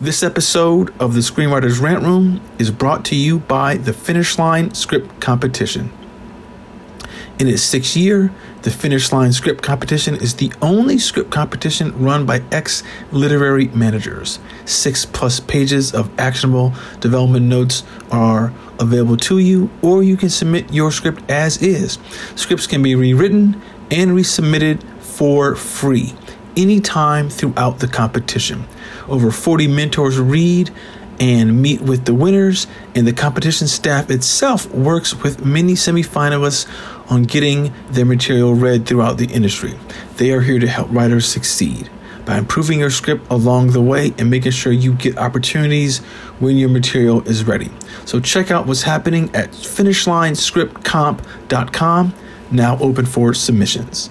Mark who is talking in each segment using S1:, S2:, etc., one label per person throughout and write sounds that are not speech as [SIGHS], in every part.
S1: This episode of the Screenwriters Rant Room is brought to you by the Finish Line Script Competition. In its sixth year, the Finish Line Script Competition is the only script competition run by ex literary managers. Six plus pages of actionable development notes are available to you, or you can submit your script as is. Scripts can be rewritten and resubmitted for free anytime throughout the competition. Over 40 mentors read and meet with the winners, and the competition staff itself works with many semifinalists on getting their material read throughout the industry. They are here to help writers succeed by improving your script along the way and making sure you get opportunities when your material is ready. So check out what's happening at finishlinescriptcomp.com, now open for submissions.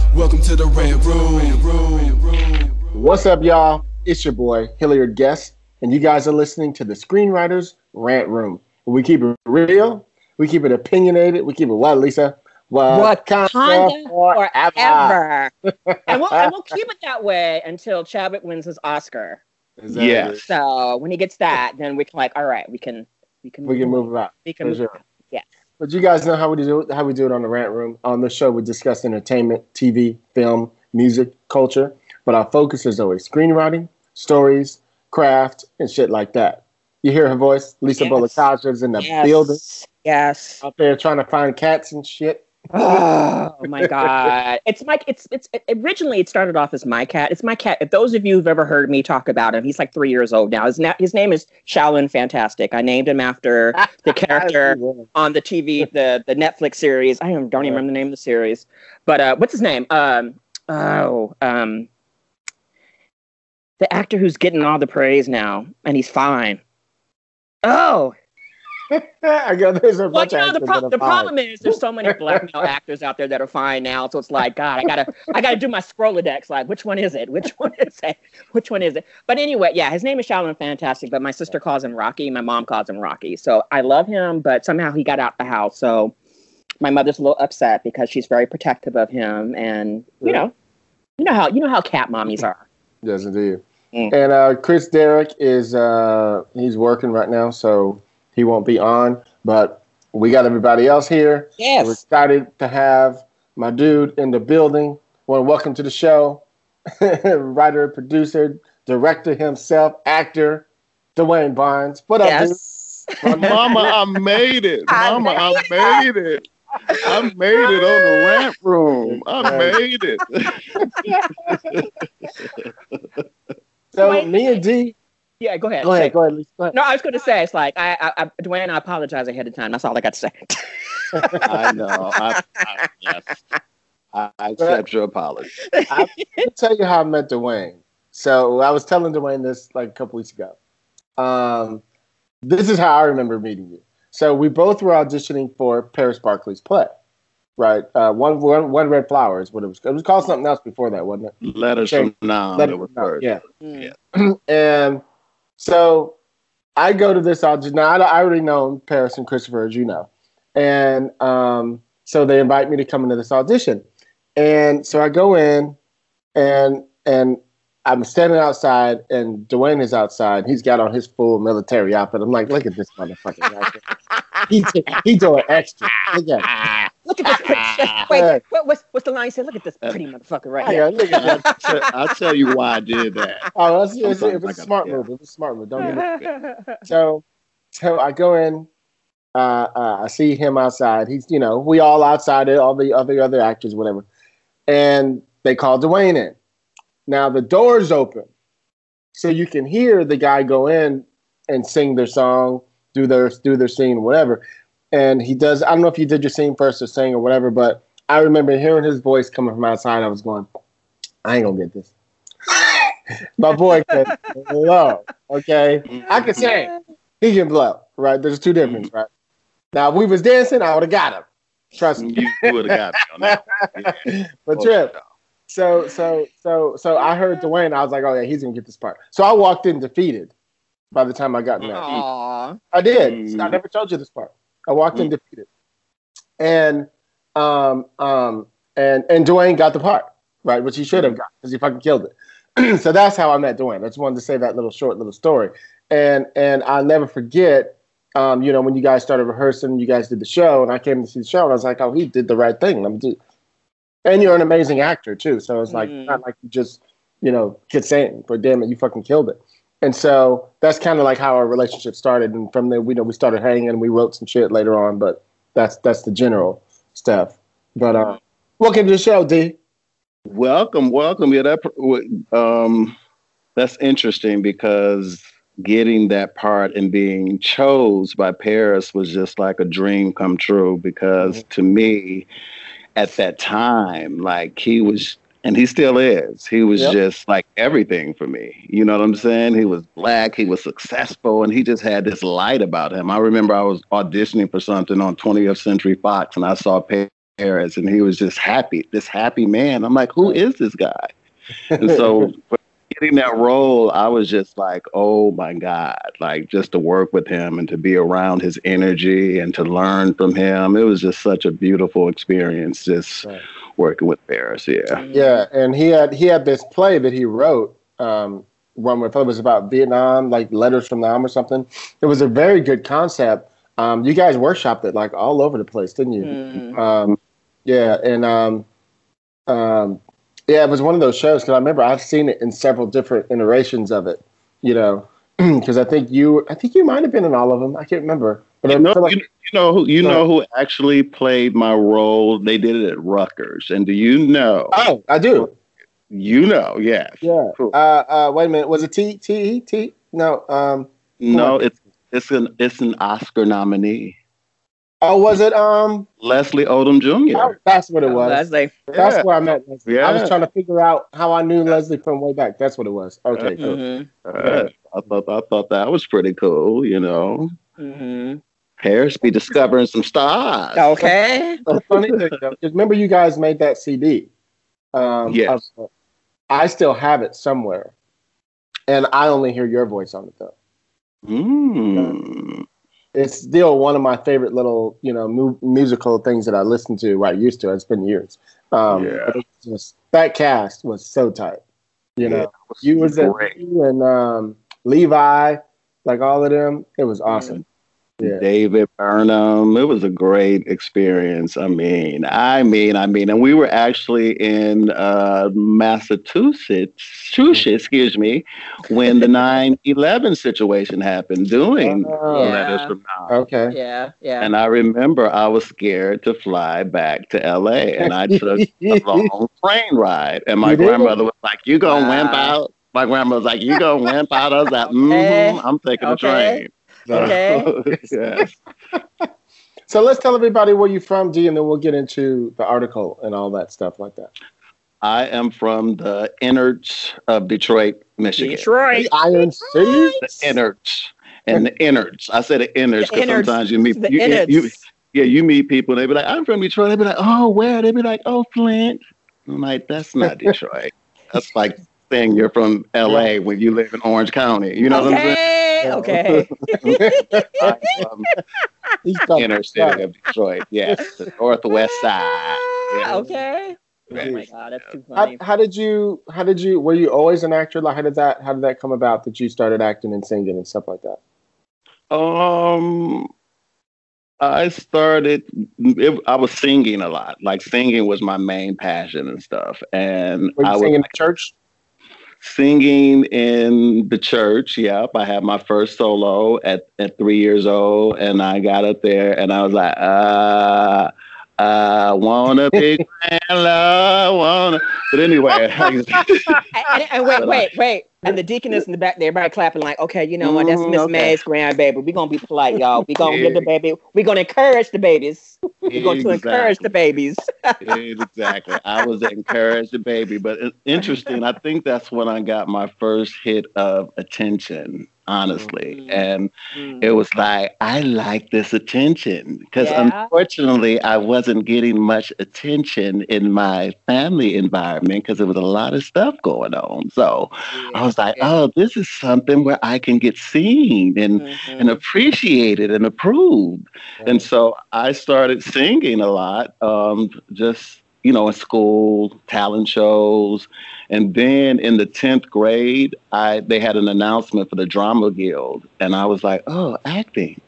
S2: Welcome to the Rant Room.
S3: What's up, y'all? It's your boy, Hilliard Guess, and you guys are listening to the Screenwriters Rant Room. We keep it real, we keep it opinionated, we keep it what, Lisa?
S4: Wakanda forever. [LAUGHS] and, we'll, and we'll keep it that way until Chadwick wins his Oscar.
S3: Exactly.
S5: Yes.
S4: So when he gets that, then we can like, all right, we can we can
S3: We can move about.
S4: We can move
S3: sure. But you guys know how we do how we do it on the Rant Room. On the show, we discuss entertainment, TV, film, music, culture. But our focus is always screenwriting, stories, craft, and shit like that. You hear her voice? Lisa
S4: Yes.
S3: Bolekaja's in the
S4: yes.
S3: building
S4: Yes.
S3: out there trying to find cats and shit.
S4: Oh [LAUGHS] my god! It's my it's it's it, originally it started off as my cat. It's my cat. If those of you who've ever heard me talk about him, he's like three years old now. His na- his name is Shaolin Fantastic. I named him after [LAUGHS] the character on the TV, the the Netflix series. I don't don't even remember the name of the series, but uh, what's his name? Um, oh, um, the actor who's getting all the praise now, and he's fine. Oh, [LAUGHS]
S3: I go, there's a
S4: well,
S3: bunch
S4: you know, the, pro- the problem is there's so many black male actors out there that are fine now. So it's like, God, I gotta, I gotta do my scrollodex. Like, which one is it? Which [LAUGHS] one is it? Which one is it? But anyway, yeah, his name is Shaolin Fantastic, but my sister calls him Rocky. My mom calls him Rocky. So I love him, but somehow he got out the house. So my mother's a little upset because she's very protective of him, and you
S3: Yeah.
S4: know, you know how you know how cat mommies are.
S3: Yes, indeed.
S4: Mm.
S3: And uh, Chris Derrick is uh, he's working right now, so he won't be on. But we got everybody else here. We're
S4: Yes.
S3: excited to have my dude in the building. Want to welcome to the show, [LAUGHS] writer, producer, director himself, actor, Dwayne Barnes. What up,
S4: Yes.
S3: dude?
S5: Mama, I made it. Mama, I
S4: made
S5: made it. I made it on the rant room. I made it. [LAUGHS]
S3: So
S4: Dwayne-
S3: me and D,
S4: Yeah. Go ahead.
S3: go ahead, go ahead, Lisa. Go ahead.
S4: No, I was going to say it's like I, I, I, Dwayne. I apologize ahead of time. That's all I got to say. [LAUGHS]
S5: I know. I, I, yes. I I accept your apology.
S3: Let me tell you how I met Dwayne. So I was telling Dwayne this like a couple weeks ago. Um, this is how I remember meeting you. So we both were auditioning for Paris Barclay's play, right? Uh, one, one, one red flower is what it was. It was called something else before that, wasn't it?
S5: Letters
S3: Okay.
S5: from now.
S3: Let
S5: that
S3: it
S5: was
S3: know.
S5: first.
S3: Yeah.
S4: Mm. [CLEARS THROAT]
S3: And so I go to this audition. Now I, already know Paris and Christopher, as you know, and um, so they invite me to come into this audition. And so I go in, and and I'm standing outside, and Dwayne is outside. He's got on his full military outfit. I'm like, look at this motherfucker. Right here. he he doing extra. Look at.
S4: Look at this pretty. [LAUGHS] Wait, what, what's what's the line? He said, "Look at this pretty motherfucker right here."
S3: on, look at that.
S5: I'll, tell, you why I did that.
S3: Oh, that's, it's,
S5: Sometimes
S3: it was
S5: I
S3: a
S5: gotta-
S3: smart
S5: yeah.
S3: move. It was a smart move. Don't get me [LAUGHS] So, so I go in. Uh, uh, I see him outside. He's, you know, we all outside it, all the other other actors, whatever. And they call Dwayne in, Now the door's open, so you can hear the guy go in and sing their song, do their do their scene, whatever. And he does. I don't know if you did your scene first or sing or whatever, but I remember hearing his voice coming from outside. I was going, I ain't gonna get this. [LAUGHS] My boy can blow. Okay, I can sing. He can blow. Right? There's two differences. Mm-hmm. Right? Now, if we was dancing, I would have got him. Trust me.
S5: You would have got him. [LAUGHS] one.
S3: but Trip. So so so so I heard Dwayne. I was like, oh yeah, he's gonna get this part. So I walked in defeated. By the time I got in there,
S4: Aw.
S3: I did.
S5: Mm.
S3: I never told you this part. I walked in defeated, and um um and and Dwayne got the part right, which he should have got because he fucking killed it. [CLEARS THROAT] so that's how I met Dwayne. I just wanted to say that little short little story, and and I'll never forget. Um, you know, when you guys started rehearsing, you guys did the show, and I came to see the show, and I was like, "Oh, he did the right thing." Let me do. And you're an amazing actor too, so it's like
S4: Mm.
S3: not like you just, you know, get saying, but damn it, you fucking killed it. And so that's kind of like how our relationship started. And from there, we know we started hanging and we wrote some shit later on, but that's that's the general stuff. But uh, welcome to the show, D.
S5: Welcome, welcome. Yeah, that um, that's interesting because getting that part and being chose by Paris was just like a dream come true. Because to me, at that time, like he was, and he still is. He was
S3: Yep.
S5: just like everything for me. You know what I'm saying? He was black. He was successful, and he just had this light about him. I remember I was auditioning for something on 20th Century Fox, and I saw Paris and he was just happy, this happy man. I'm like, who is this guy? And so for [LAUGHS] getting that role, I was just like, oh my God, like just to work with him and to be around his energy and to learn from him. It was just such a beautiful experience just
S3: Right.
S5: working with Paris. Yeah.
S3: Yeah, and he had he had this play that he wrote. Um, one where it was about Vietnam, like letters from Nam or something. It was a very good concept. Um, you guys workshopped it like all over the place, didn't you?
S4: Mm.
S3: Um, yeah, and um, um, yeah, it was one of those shows because I remember I've seen it in several different iterations of it. You know, [CLEARS THROAT] because I think you, I think you might have been in all of them. I can't remember, but I
S5: You know,
S3: like
S5: you, you know who you know who actually played my role? They did it at Rutgers. And do you know?
S3: oh, I do.
S5: You know, yes.
S3: Yeah.
S5: Cool.
S3: Uh, uh, wait a minute. Was it T T E T? No. Um.
S5: No, it's it's an it's an Oscar nominee.
S3: Oh, was it? Um.
S5: Leslie Odom Jr.
S3: oh, that's what it was.
S4: Leslie.
S3: That's
S5: Yeah.
S3: where I met Leslie. Yeah. I was trying to figure out how I knew Leslie from way back. That's what it was. Okay.
S5: Yeah.
S3: Cool.
S4: Mhm.
S5: Uh, I thought I thought that was pretty cool, you know.
S4: Mhm.
S5: Paris be discovering some stars.
S4: Okay. [LAUGHS]
S3: The funny thing, though, 'cause remember you guys made that CD. Um,
S5: Yes.
S3: of- I still have it somewhere, and I only hear your voice on it though.
S5: Mm.
S3: It's still one of my favorite little, you know, mu- musical things that I listen to. Well, I used to. It's been years. Um,
S5: Yeah.
S3: just that cast was so tight. You know,
S5: Yeah, was
S3: you was you and um, Levi, like all of them. It was awesome. Yeah.
S5: David Burnham. It was a great experience. I mean, I mean, I mean, and we were actually in uh, Massachusetts, Massachusetts, excuse me, when the 9/11 situation happened, doing
S3: Oh,
S4: Yeah.
S5: letters from Nam.
S3: Okay.
S4: Yeah. Yeah.
S5: And I remember I was scared to fly back to LA, and I took a [LAUGHS] long train ride. And my
S3: You
S5: grandmother was like, "You gonna
S4: Wow.
S5: wimp out?" My grandma was like, "You gonna wimp out?" I was like, "Mm-hmm, I'm taking the
S4: Okay.
S5: train."
S4: Okay. [LAUGHS]
S5: yes.
S3: So let's tell everybody where you're from, D, and then we'll get into the article and all that stuff like that.
S5: I am from the innards of Detroit, Michigan.
S4: Detroit.
S3: The Iron City.
S5: The innards and the innards. I said the innards because sometimes you meet
S4: The
S5: you, you, you- yeah you meet people and they be like I'm from Detroit. They be like oh where? They be like oh Flint. I'm like that's not [LAUGHS] Detroit. that's like saying you're from L.A. when you live in Orange County. You know what I'm saying?
S4: okay. Okay. [LAUGHS]
S5: I'm from
S3: He's
S5: the inner city of Detroit. Yes, the northwest side. Yeah.
S4: Okay. Oh my god, that's too
S3: How,
S4: funny.
S3: how did you? How did you? Were you always an actor? Like, how did that? How did that come about that you started acting and singing and stuff like that?
S5: Um, I started. It, I was singing a lot. Like singing was my main passion and stuff. And
S3: Were you
S5: I was
S3: singing in church?
S5: Singing in the church. Yep, I had my first solo at at three years old, and I got up there and I was like, uh, I wanna be [LAUGHS] grandla, wanna. But anyway, [LAUGHS]
S4: and, and wait, [LAUGHS] wait, wait. And the deaconess in the back there, everybody clapping like, okay, you know what? That's
S5: Mm,
S4: Miss
S5: okay.
S4: May's grandbaby. We're gonna be polite, y'all. We're gonna
S5: Yeah.
S4: give the baby. We're gonna encourage the babies. We're going to encourage the babies.
S5: exactly. I was encouraged the baby, but interesting. I think that's when I got my first hit of attention, honestly,
S4: Mm.
S5: and
S4: Mm.
S5: it was like I like this attention because
S4: Yeah.
S5: unfortunately I wasn't getting much attention in my family environment because there was a lot of stuff going on. So I was like,
S4: Yeah.
S5: oh, this is something where I can get seen and
S4: Mhm.
S5: and appreciated and approved. And so I started singing a lot, um, just, you know, in school, talent shows. And then in the 10th grade, I they had an announcement for the Drama Guild. And I was like, oh, acting.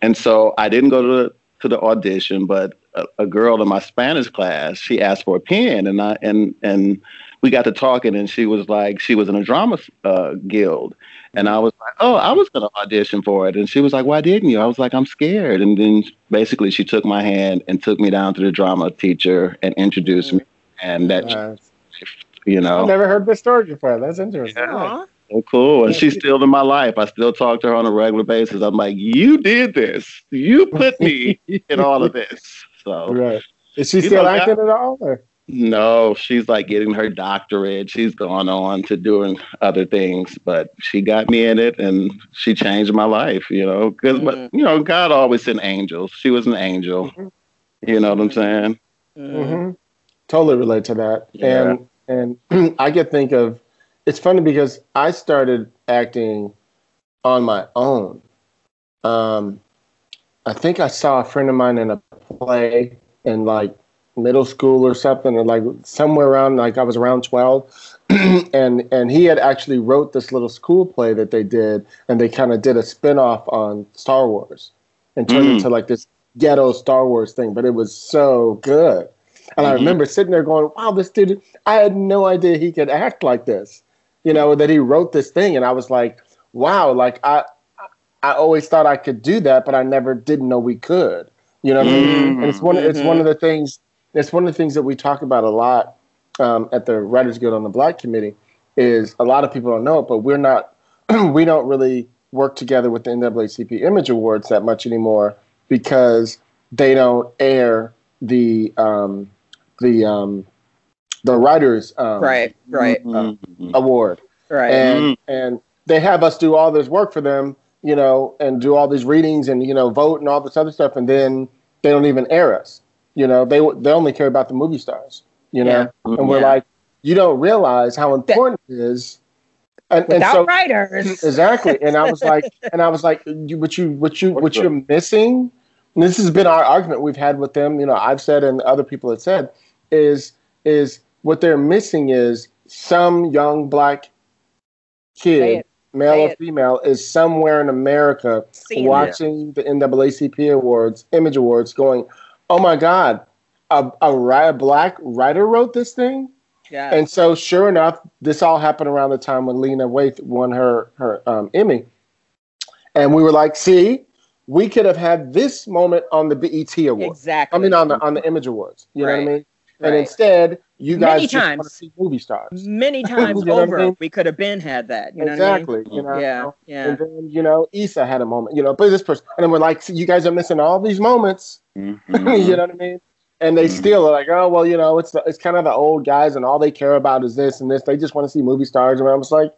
S5: And so I didn't go to the, to the audition, but a, a girl in my Spanish class, she asked for a pen. And I, and, and, we got to talking and she was like she was in a drama uh, guild and I was like, oh, I was going to audition for it. And she was like, why didn't you? I was like, I'm scared. And then basically she took my hand and took me down to the drama teacher and introduced me. And that,
S3: Nice.
S5: you know.
S3: I've never heard this story before. That's interesting.
S4: Aw.
S5: so cool. And she's still in my life. I still talk to her on a regular basis. I'm like, you did this. You put me [LAUGHS] in all of this. So
S3: Right. Is she still
S5: know,
S3: acting at all? Or?
S5: No, she's like getting her doctorate. She's gone on to doing other things, but she got me in it and she changed my life, you know, because,
S4: Mhm.
S5: but, you know, God always sent angels. She was an angel. You know what I'm saying?
S4: Mhm.
S3: hmm Totally relate to that.
S5: Yeah.
S3: And and [CLEARS THROAT] I could think of it's funny because I started acting on my own. Um, I think I saw a friend of mine in a play and like middle school or something, or like somewhere around like I was around twelve, [CLEARS THROAT] and and he had actually wrote this little school play that they did, and they kind of did a spin off on Star Wars, and turned
S5: Mm.
S3: into like this ghetto Star Wars thing, but it was so good. And I
S5: Mhm.
S3: remember sitting there going, wow, this dude, I had no idea he could act like this. You know, that he wrote this thing. And I was like, wow, like I I always thought I could do that, but I never didn't know we could. You know what I mean? And it's one it's one of the things it's one of the things that we talk about a lot um, at the Writers Guild on the Black Committee is a lot of people don't know it, but we're not [CLEARS THROAT] we don't really work together with the NAACP Image Awards that much anymore because they don't air the um, the um, the writers um,
S4: Right, right,
S5: Mhm.
S3: award
S4: right.
S3: and and they have us do all this work for them you know and do all these readings and you know vote and all this other stuff and then they don't even air us you know they they only care about the movie stars you know
S4: Yeah.
S3: and we're
S4: Yeah.
S3: like you don't realize how important it is and, and
S4: Without
S3: so
S4: writers. [LAUGHS]
S3: exactly and i was like [LAUGHS] and i was like you what you what you what you're missing and this has been our argument we've had with them you know i've said and other people have said is is what they're missing is some young black kid male
S4: Say
S3: or
S4: it.
S3: female is somewhere in america
S4: Seeing it.
S3: watching the naacp awards image awards going oh my god a, a, a black writer wrote this thing
S4: Yeah.
S3: and so, sure enough, this all happened around the time when Lena Waithe won her her um, Emmy, and we were like, "See, we could have had this moment on the BET Awards.
S4: exactly.
S3: I mean, on the on the Image Awards. You know what I
S4: Right.
S3: mean? And instead, you
S4: Many
S3: guys just want to
S4: times.
S3: see movie stars.
S4: Many [LAUGHS] times
S3: You know what I
S4: over,
S3: mean?
S4: we could have been had that. You know
S3: exactly.
S4: What
S3: You know.
S4: I mean? Yeah. Yeah.
S3: And then you know, Issa had a moment. You know, but this person, and then we're like, "See, you guys are missing all these moments.
S5: Mhm. [LAUGHS]
S3: you know what I mean? And they
S5: Mhm.
S3: still are like, oh well, you know, it's the, it's kind of the old guys, and all they care about is this and this. They just want to see movie stars, and I was like,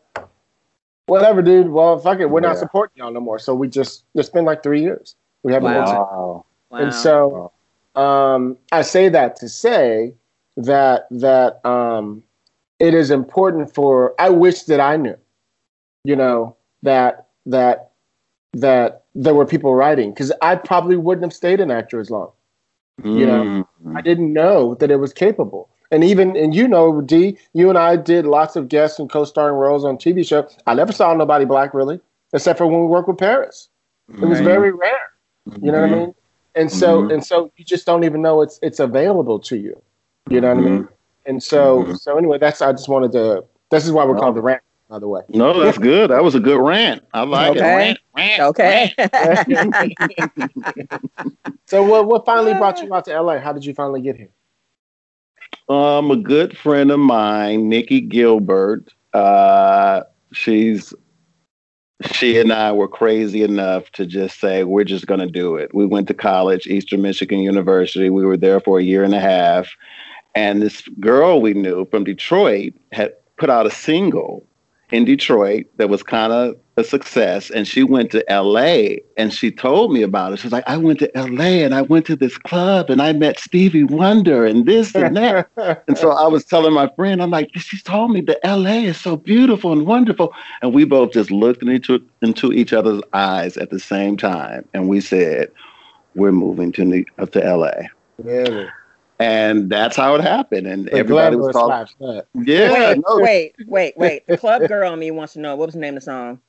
S3: whatever, dude. Well, fuck it, we're not supporting y'all no more. So we just it's been like three years we haven't been
S5: Wow.
S4: Wow.
S3: And so, um, I say that to say that that um, it is important for. I wish that I knew, you know, that that that there were people writing because I probably wouldn't have stayed an actor as long. You know,
S5: Mhm.
S3: I didn't know that it was capable. And even and you know, D, you and I did lots of guests and co-starring roles on TV shows. I never saw nobody black really, except for when we worked with Paris. It was very rare. You know what I
S5: Mhm.
S3: mean? And so
S5: Mhm.
S3: and so you just don't even know it's it's available to you. You know what I mean? And so
S5: Mhm.
S3: so anyway, that's I just wanted to. This is why we're called the rant. By the way.
S5: No, that's good. That was a good rant. I like
S4: Okay.
S5: it. Rant, rant,
S4: Okay. [LAUGHS]
S3: So what what finally brought you out to LA? How did you finally get here?
S5: Um, a good friend of mine, Nikki Gilbert. Uh, she's she and I were crazy enough to just say we're just going to do it. We went to college, Eastern Michigan University. We were there for a year and a half, and this girl we knew from Detroit had put out a single in Detroit that was kind of a success. And she went to LA and she told me about it. She was like, I went to LA and I went to this club and I met Stevie Wonder and this and that. [LAUGHS] and so I was telling my friend, I'm like, she told me that LA is so beautiful and wonderful. And we both just looked into, into each other's eyes at the same time. And we said, we're moving to New, to LA.
S3: Really?
S5: And that's how it happened. And
S3: The
S5: everybody was
S3: glamorous
S5: talking. Yeah,
S4: wait,
S5: no,
S4: wait, wait, wait. The club girl in me wants to know what was the name of the song,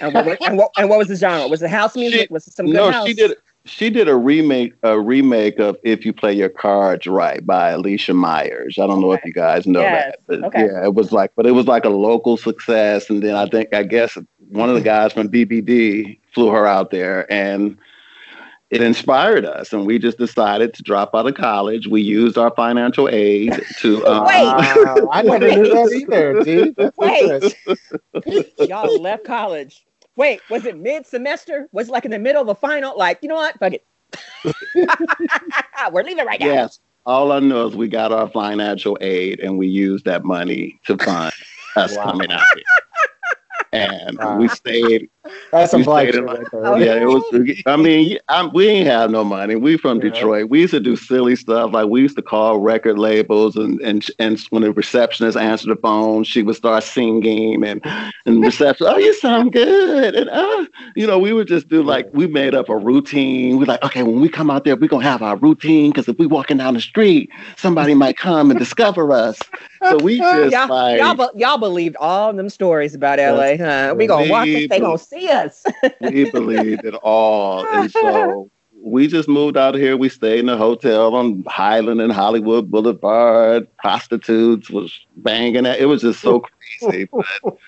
S4: and what, and what, and what was the genre? Was it house music?
S5: She-
S4: was it some good
S5: no,
S4: house?
S5: she did. She did a remake, a remake of "If You Play Your Cards Right" by Alicia Myers. I don't know if you guys know
S4: Yes,
S5: that, but
S4: okay.
S5: yeah, it was like, but it was like a local success. And then I think, I guess, one of the guys from BBD flew her out there, and it inspired us. And we just decided to drop out of college. We used our financial aid to. [LAUGHS] Um,
S4: Wait.
S3: Wow, I never knew that either, dude. That's
S4: Wait. Y'all left college. Wait, was it mid semester? Was it like in the middle of a final? Like, you know what? Fuck it. [LAUGHS] We're leaving right now.
S5: Yes. All I know is we got our financial aid and we used that money to fund us
S3: Wow.
S5: coming out here. And
S3: Wow.
S5: we stayed.
S3: That's some
S5: We
S3: black
S5: stayed in
S3: right there.
S5: Yeah, it was. I mean, i we ain't have no money. We from
S3: Yeah.
S5: Detroit. We used to do silly stuff like we used to call record labels, and and and when the receptionist answered the phone, she would start singing, and and reception, oh, you sound good, and uh, you know, we would just do like we made up a routine. We like, okay, when we come out there, we're gonna have our routine because if we walking down the street, somebody might come and discover us. So we [LAUGHS] just
S4: Y'all,
S5: like
S4: y'all, be- y'all believed all them stories about LA, huh? We gonna walk it, they gonna see us.
S5: we believed it all. And so [LAUGHS] we just moved out of here. We stayed in a hotel on Highland and Hollywood Boulevard. Prostitutes was banging it. It was just so crazy. [LAUGHS]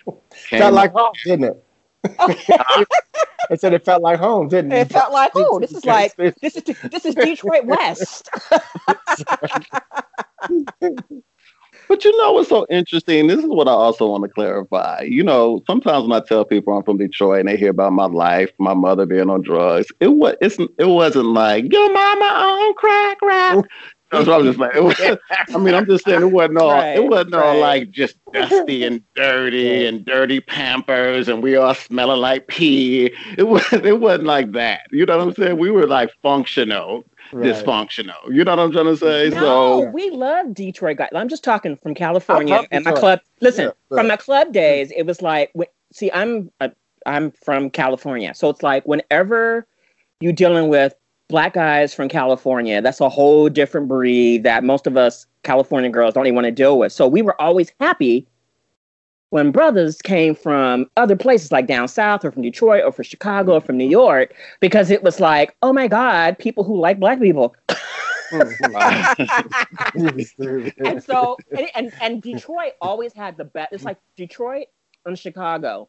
S5: But came
S3: Felt like home, didn't it? [LAUGHS] I said it felt like home, didn't it?
S4: It felt like, oh, this is like this is this is Detroit West.
S5: But you know what's so interesting? This is what I also want to clarify. You know, sometimes when I tell people I'm from Detroit and they hear about my life, my mother being on drugs, it was it's, it wasn't like your mama on crack rock. [LAUGHS] That's what I'm just like. Was, I mean, I'm just saying it wasn't all.
S4: Right,
S5: it wasn't all
S4: right.
S5: like just dusty and dirty and dirty Pampers and we all smelling like pee. It [LAUGHS] was. It wasn't like that. You know what I'm saying? We were like functional,
S3: Right.
S5: dysfunctional. You know what I'm trying to say?
S4: no,
S5: So
S4: we love Detroit guys. I'm just talking from California and my club. Listen,
S3: Yeah, yeah.
S4: from my club days, it was like, see, I'm uh, I'm from California, so it's like whenever you're dealing with black guys from California, that's a whole different breed that most of us California girls don't even want to deal with. So we were always happy when brothers came from other places like down south or from Detroit or from Chicago or from New York because it was like, oh my God, people who like black people. Mm-hmm. and so and, and and Detroit always had the best. It's like Detroit and Chicago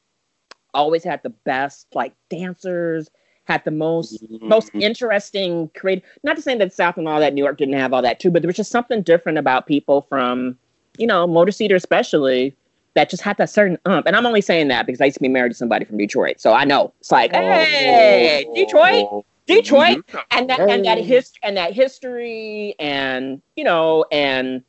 S4: always had the best like dancers. Had the most most mm-hmm. interesting creative. Not to say that South and all that New York didn't have all that too, but there was just something different about people from you know Motor City especially that just had that certain ump. And I'm only saying that because I used to be married to somebody from Detroit, so I know. It's like hey oh, Detroit. Oh, Detroit? Mm-hmm. And that and that hist and that history and you know and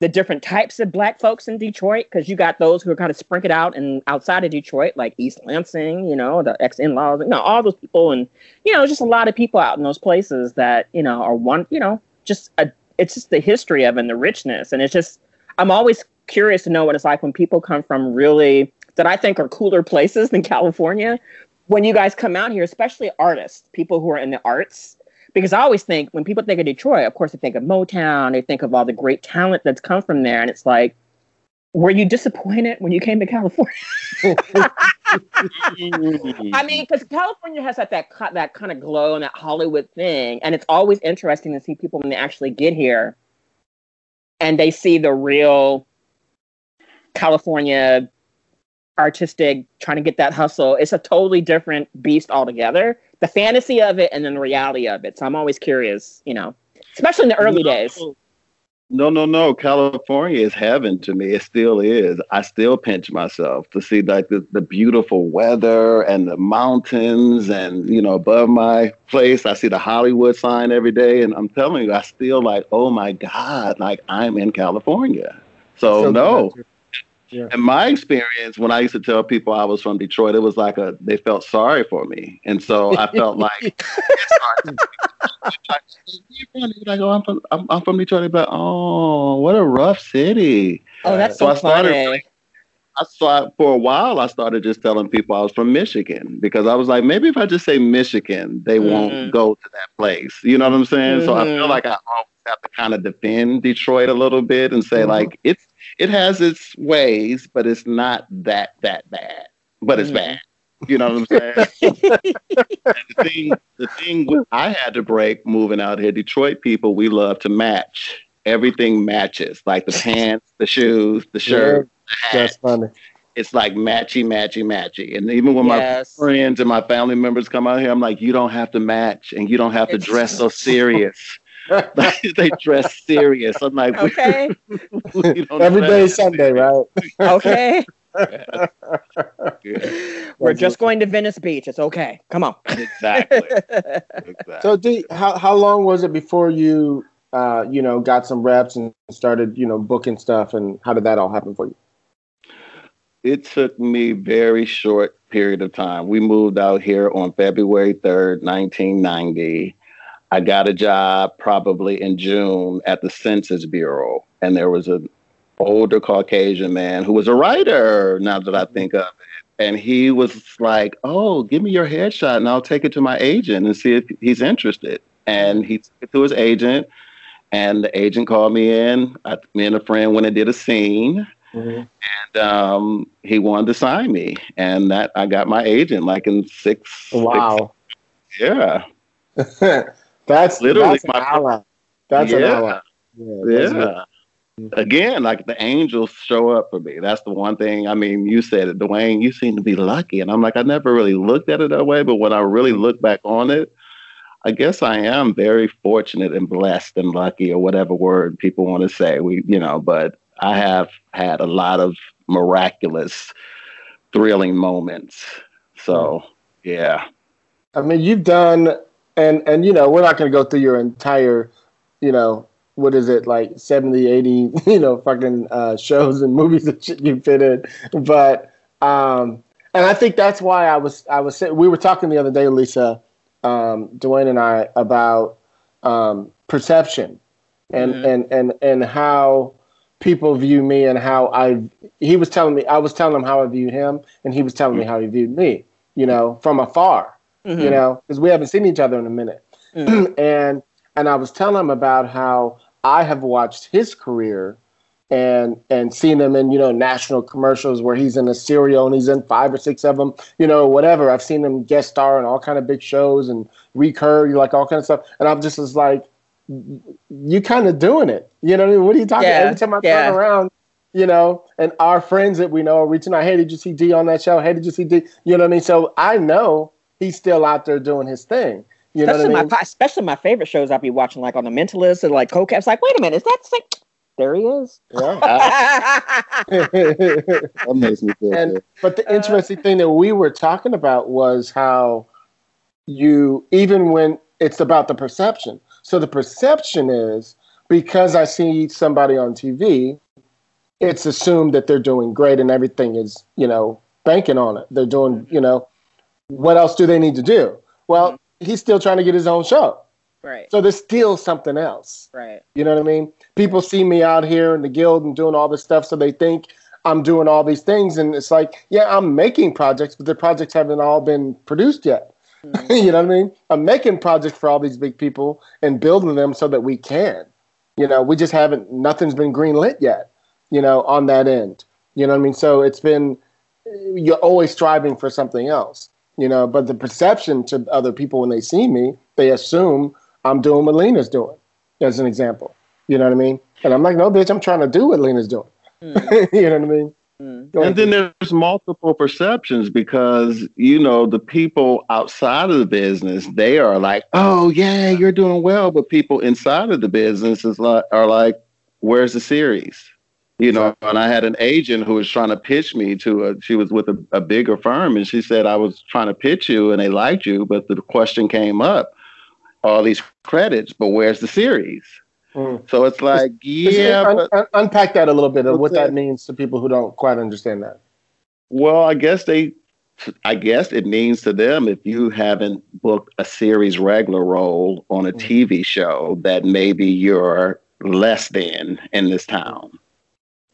S4: the different types of black folks in Detroit because you got those who are kind of sprinkled out and outside of Detroit like East Lansing, you know, the ex in-laws, you know, all those people. And you know just a lot of people out in those places that you know are one, you know, just a it's just the history of and the richness. And it's just I'm always curious to know what it's like when people come from really that I think are cooler places than [LAUGHS] California when you guys come out here, especially artists, people who are in the arts, because I always think when people think of Detroit, of course, they think of Motown, they think of all the great talent that's come from there. And it's like, were you disappointed when you came to California? [LAUGHS] I mean, because California has that, that, that kind of glow and that Hollywood thing. And it's always interesting to see people when they actually get here and they see the real California artistic, trying to get that hustle. It's a totally different beast altogether. The fantasy of it and then the reality of it. So I'm always curious, you know, especially in the early
S5: No.
S4: days.
S5: No, no, no. California is heaven to me. It still is. I still pinch myself to see like the, the beautiful weather and the mountains and you know above my place I see the Hollywood sign every day and I'm telling you I still like oh my god like I'm in California. So,
S3: So
S5: no.
S3: That's-
S5: In my experience, when I used to tell people I was from Detroit, it was like a they felt sorry for me, and so I felt like like, oh, I'm from I'm, I'm from Detroit. But oh, what a rough city.
S4: Oh, that's
S5: So
S4: so,
S5: I started
S4: funny.
S5: like- I saw for a while. I started just telling people I was from Michigan because I was like, maybe if I just say Michigan, they
S4: Mhm.
S5: won't go to that place. You know what I'm saying? So I feel
S4: Mhm.
S5: like I always have to kind of defend Detroit a little bit and say
S3: Mhm.
S5: like it's it has its ways, but it's not that that bad. But it's
S4: Mhm.
S5: bad. You know what I'm saying? [LAUGHS] and the thing, the thing I had to break moving out here. Detroit people, we love to match. Everything matches, like the [LAUGHS] pants, the shoes, the shirt, the.
S3: That's funny.
S5: It's like matchy, matchy, matchy. And even when
S4: yes.
S5: my friends and my family members come out here, I'm like, you don't have to match, and you don't have to
S4: It's-
S5: dress so serious. They dress serious. I'm like,
S4: Okay. [LAUGHS]
S5: we don't
S3: Every
S5: dress
S3: day
S5: that
S3: is Sunday,
S5: serious.
S3: right?
S4: Okay.
S5: Yeah, [LAUGHS]
S4: We're just going to Venice Beach. It's okay. Come on.
S5: exactly. [LAUGHS] exactly.
S3: So, D, how how long was it before you, uh, you know, got some reps and started, you know, booking stuff, and how did that all happen for you?
S5: it took me very short period of time. We moved out here on February 3rd, 1990. I got a job probably in June at the Census Bureau, and there was an older Caucasian man who was a writer. Now that I think of it, and he was like, "Oh, give me your headshot, and I'll take it to my agent and see if he's interested." And he took it to his agent, and the agent called me in. I, me and a friend went and did a scene and um, he wanted to sign me, and that I got my agent like in six.
S3: Wow,
S5: six- yeah, [LAUGHS]
S3: that's
S5: Literally
S3: that's an
S5: my-
S3: ally. That's an
S5: yeah,
S3: ally. Yeah,
S5: yeah. Again, like the angels show up for me. That's the one thing. I mean, you said it, Dwayne. You seem to be lucky, and I'm like, I never really looked at it that way. But when I really look back on it, I guess I am very fortunate and blessed and lucky, or whatever word people want to say. We, you know, but I have had a lot of miraculous, thrilling moments. So, hmm. yeah.
S3: I mean, you've done, and and you know, we're not going to go through your entire, you know, what is it like 70, 80, [LAUGHS] you know, fucking uh, shows and movies [LAUGHS] that shit you fit in, but um, and I think that's why I was I was we were talking the other day, Lisa, um, Dwayne and I about um, perception, and
S4: Mhm.
S3: and and and how people view me and how I he was telling me I was telling him how I viewed him and he was telling me how he viewed me, you know, from afar
S4: Mhm.
S3: you know, because we haven't seen each other in a minute.
S4: Mhm. [CLEARS THROAT]
S3: and and I was telling him about how I have watched his career and and seen him in you know national commercials where he's in a serial and he's in five or six of them, you know, whatever. I've seen him guest star in all kind of big shows and recur, you like all kind of stuff. And I'm just was like, you kind of doing it, you know? What, I mean? what are you talking?
S4: Yeah,
S3: Every time I
S4: yeah.
S3: turn around. You know, and our friends that we know are reaching out. Hey, did you see D on that show? Hey, did you see D? You know what I mean? So I know he's still out there doing his thing. You know
S4: especially
S3: what I mean?
S4: my especially my favorite shows I'll be watching like on the Mentalist and like Cocaps. Like, wait a minute, is that sick? There he is.
S3: Yeah. [LAUGHS]
S5: That makes me feel
S3: and
S5: good.
S3: but the uh, interesting thing that we were talking about was how you even when it's about the perception. So the perception is because I see somebody on TV, it's assumed that they're doing great and everything is, you know, banking on it. They're doing, you know, what else do they need to do? Well, mm-hmm. he's still trying to get his own show.
S4: right,
S3: So there's still something else.
S4: right.
S3: You know what I mean? People see me out here in the guild and doing all this stuff, so they think I'm doing all these things. And it's like, yeah, I'm making projects, but the projects haven't all been produced yet. Mm-hmm. [LAUGHS] you know what I mean? I'm making projects for all these big people and building them so that we can. You know, we just haven't, nothing's been green lit yet, you know, on that end. You know what I mean? So it's been, you're always striving for something else, you know, but the perception to other people when they see me, they assume I'm doing what Lena's doing, as an example. You know what I mean? And I'm like, no, bitch, I'm trying to do what Lena's doing.
S4: Mm. [LAUGHS]
S3: you know what I mean?
S5: Mm. And then there's multiple perceptions because you know the people outside of the business they are like, oh yeah, you're doing well, but people inside of the business is like are like, where's the series? You know, and I had an agent who was trying to pitch me to a, she was with a, a bigger firm and she said, I was trying to pitch you and they liked you, but the question came up, all these credits, but where's the series? Mm. So it's like, yeah.
S3: Un- but, unpack that a little bit of what that means to people who don't quite understand that.
S5: Well, I guess they, I guess it means to them if you haven't booked a series regular role on a mm. TV show that maybe you're less than in this town.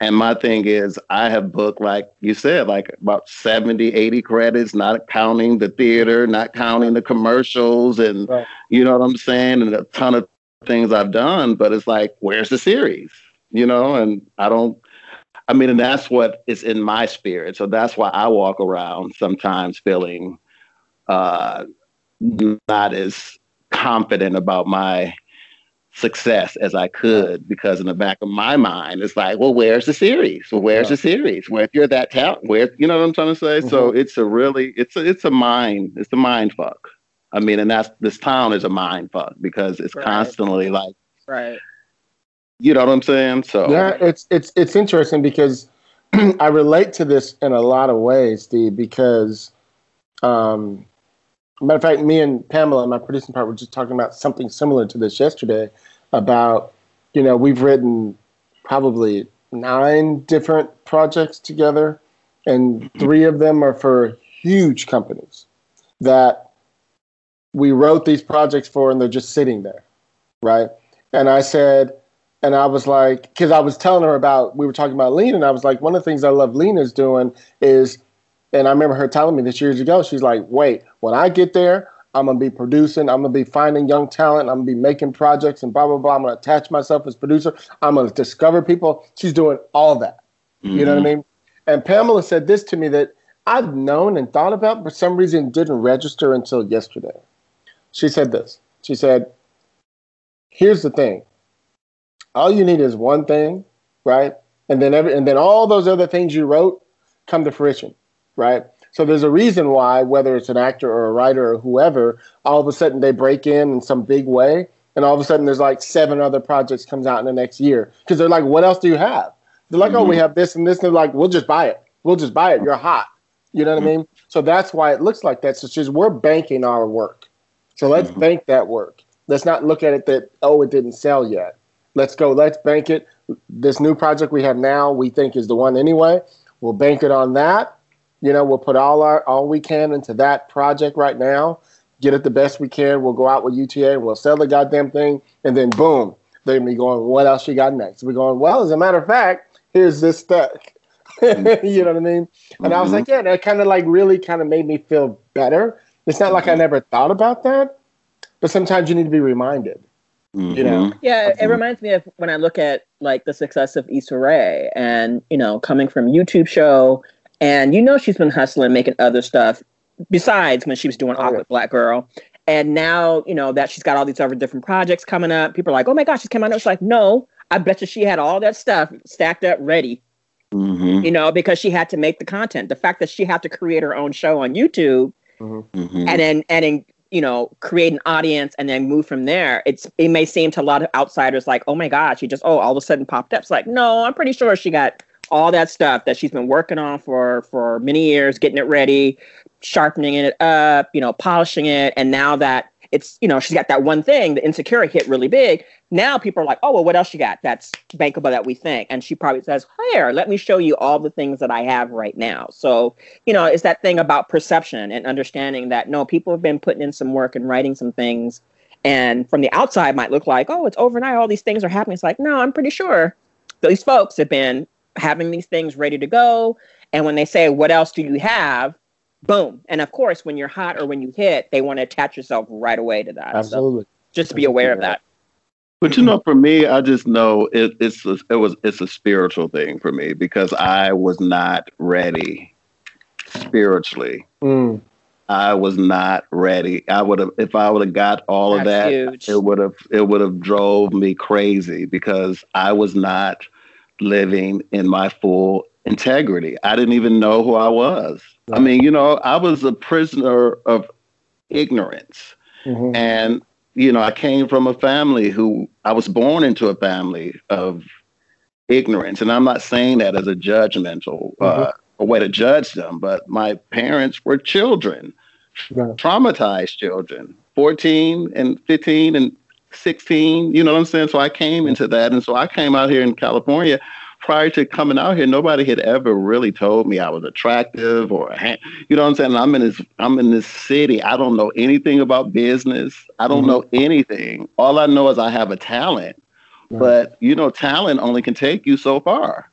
S5: And my thing is, I have booked, like you said, like about 70, 80 credits, not counting the theater, not counting the commercials, and right. you know what I'm saying, and a ton of things I've done, but it's like, where's the series? You know, and I don't. I mean, and that's what is in my spirit. So that's why I walk around sometimes feeling uh, not as confident about my success as I could because in the back of my mind it's like, well, where's the series? Well, where's yeah. the series? Where if you're that talent, where you know what I'm trying to say? Mm-hmm. So it's a really it's a it's a mind it's a mind fuck. I mean, and that's this town is a mind fuck because it's right. constantly like,
S4: right.
S5: You know what I'm saying? So
S3: yeah, it's it's it's interesting because [CLEARS THROAT] I relate to this in a lot of ways, Steve. Because, um, matter of fact, me and Pamela, my producing part, were just talking about something similar to this yesterday. About, you know, we've written probably nine different projects together, and three of them are for huge companies that we wrote these projects for and they're just sitting there, right? And I said, and I was like, because I was telling her about, we were talking about Lena, and I was like, one of the things I love Lena is doing is, and I remember her telling me this years ago, she's like, wait, when I get there, I'm gonna be producing, I'm gonna be finding young talent, I'm gonna be making projects and blah blah blah. I'm gonna attach myself as producer, I'm gonna discover people. She's doing all that. Mm-hmm. You know what I mm-hmm. mean? And Pamela said this to me that I've known and thought about, but for some reason didn't register until yesterday she said this. She said, "Here's the thing. All you need is one thing, right? And then every and then all those other things you wrote come to fruition, right? So there's a reason why, whether it's an actor or a writer or whoever, all of a sudden they break in in some big way, and all of a sudden there's like seven other projects comes out in the next year because they're like, what else do you have? They're like, mm-hmm. oh, we mm-hmm. have this and this. And they're like, we'll just buy it. We'll just buy it. You're hot. You know what mm-hmm. I mean? So that's why it looks like that. So it's just we're banking our work. So let's mm-hmm. bank that work. Let's not look at it that, oh, it didn't sell yet. Let's go, let's bank it. This new project we have now, we think is the one anyway. We'll bank it on that. You know, we'll put all our all we can into that project right now, get it the best we can. We'll go out with UTA and we'll sell the goddamn thing, and then boom, they're gonna be going, what else you got next? We're going, well, as a matter of fact, here's this stuff. [LAUGHS] you know what I mean? And mm-hmm. I was like, yeah, that kind of like really kind of made me feel better it's not like I never thought about that, but sometimes you need to be reminded. Mm-hmm. You know?
S4: Yeah, it reminds me of when I look at like the success of Issa Rae and, you know, coming from YouTube show and you know she's been hustling, making other stuff besides when she was doing oh, Awkward yeah. Black Girl. And now, you know, that she's got all these other different projects coming up. People are like, oh my gosh, she's coming out. It's like, no, I bet you she had all that stuff stacked up ready. Mm-hmm. You know, because she had to make the content. The fact that she had to create her own show on YouTube mm-hmm. and then and then you know create an audience and then move from there it's it may seem to a lot of outsiders like oh my god she just oh all of a sudden popped up it's like no i'm pretty sure she got all that stuff that she's been working on for for many years getting it ready sharpening it up you know polishing it. And now that it's you know she's got that one thing the insecure hit really big. Now people are like oh well what else you got that's bankable that we think? And she probably says here let me show you all the things that i have right now. So you know it's that thing about perception and understanding that no people have been putting in some work and writing some things. And from the outside might look like oh it's overnight all these things are happening. It's like no i'm pretty sure these folks have been having these things ready to go and when they say what else do you have boom. And of course, when you're hot or when you hit, they want to attach yourself right away to that.
S3: Absolutely. So
S4: just be aware of that.
S5: But you know, for me, I just know it, it's a, it was it's a spiritual thing for me because I was not ready spiritually. Mm. I was not ready. I would have if I would have got all That's of that, huge. it would have it would have drove me crazy because I was not living in my full integrity. I didn't even know who I was. Right. I mean, you know, I was a prisoner of ignorance. Mm-hmm. And, you know, I came from a family who I was born into a family of ignorance. And I'm not saying that as a judgmental uh, mm-hmm. a way to judge them, but my parents were children, right. traumatized children, 14 and 15 and 16. You know what I'm saying? So I came into that. And so I came out here in California prior to coming out here, nobody had ever really told me I was attractive or, you know what I'm saying? I'm in this, I'm in this city. I don't know anything about business. I don't mm-hmm. know anything. All I know is I have a talent, right. but you know, talent only can take you so far.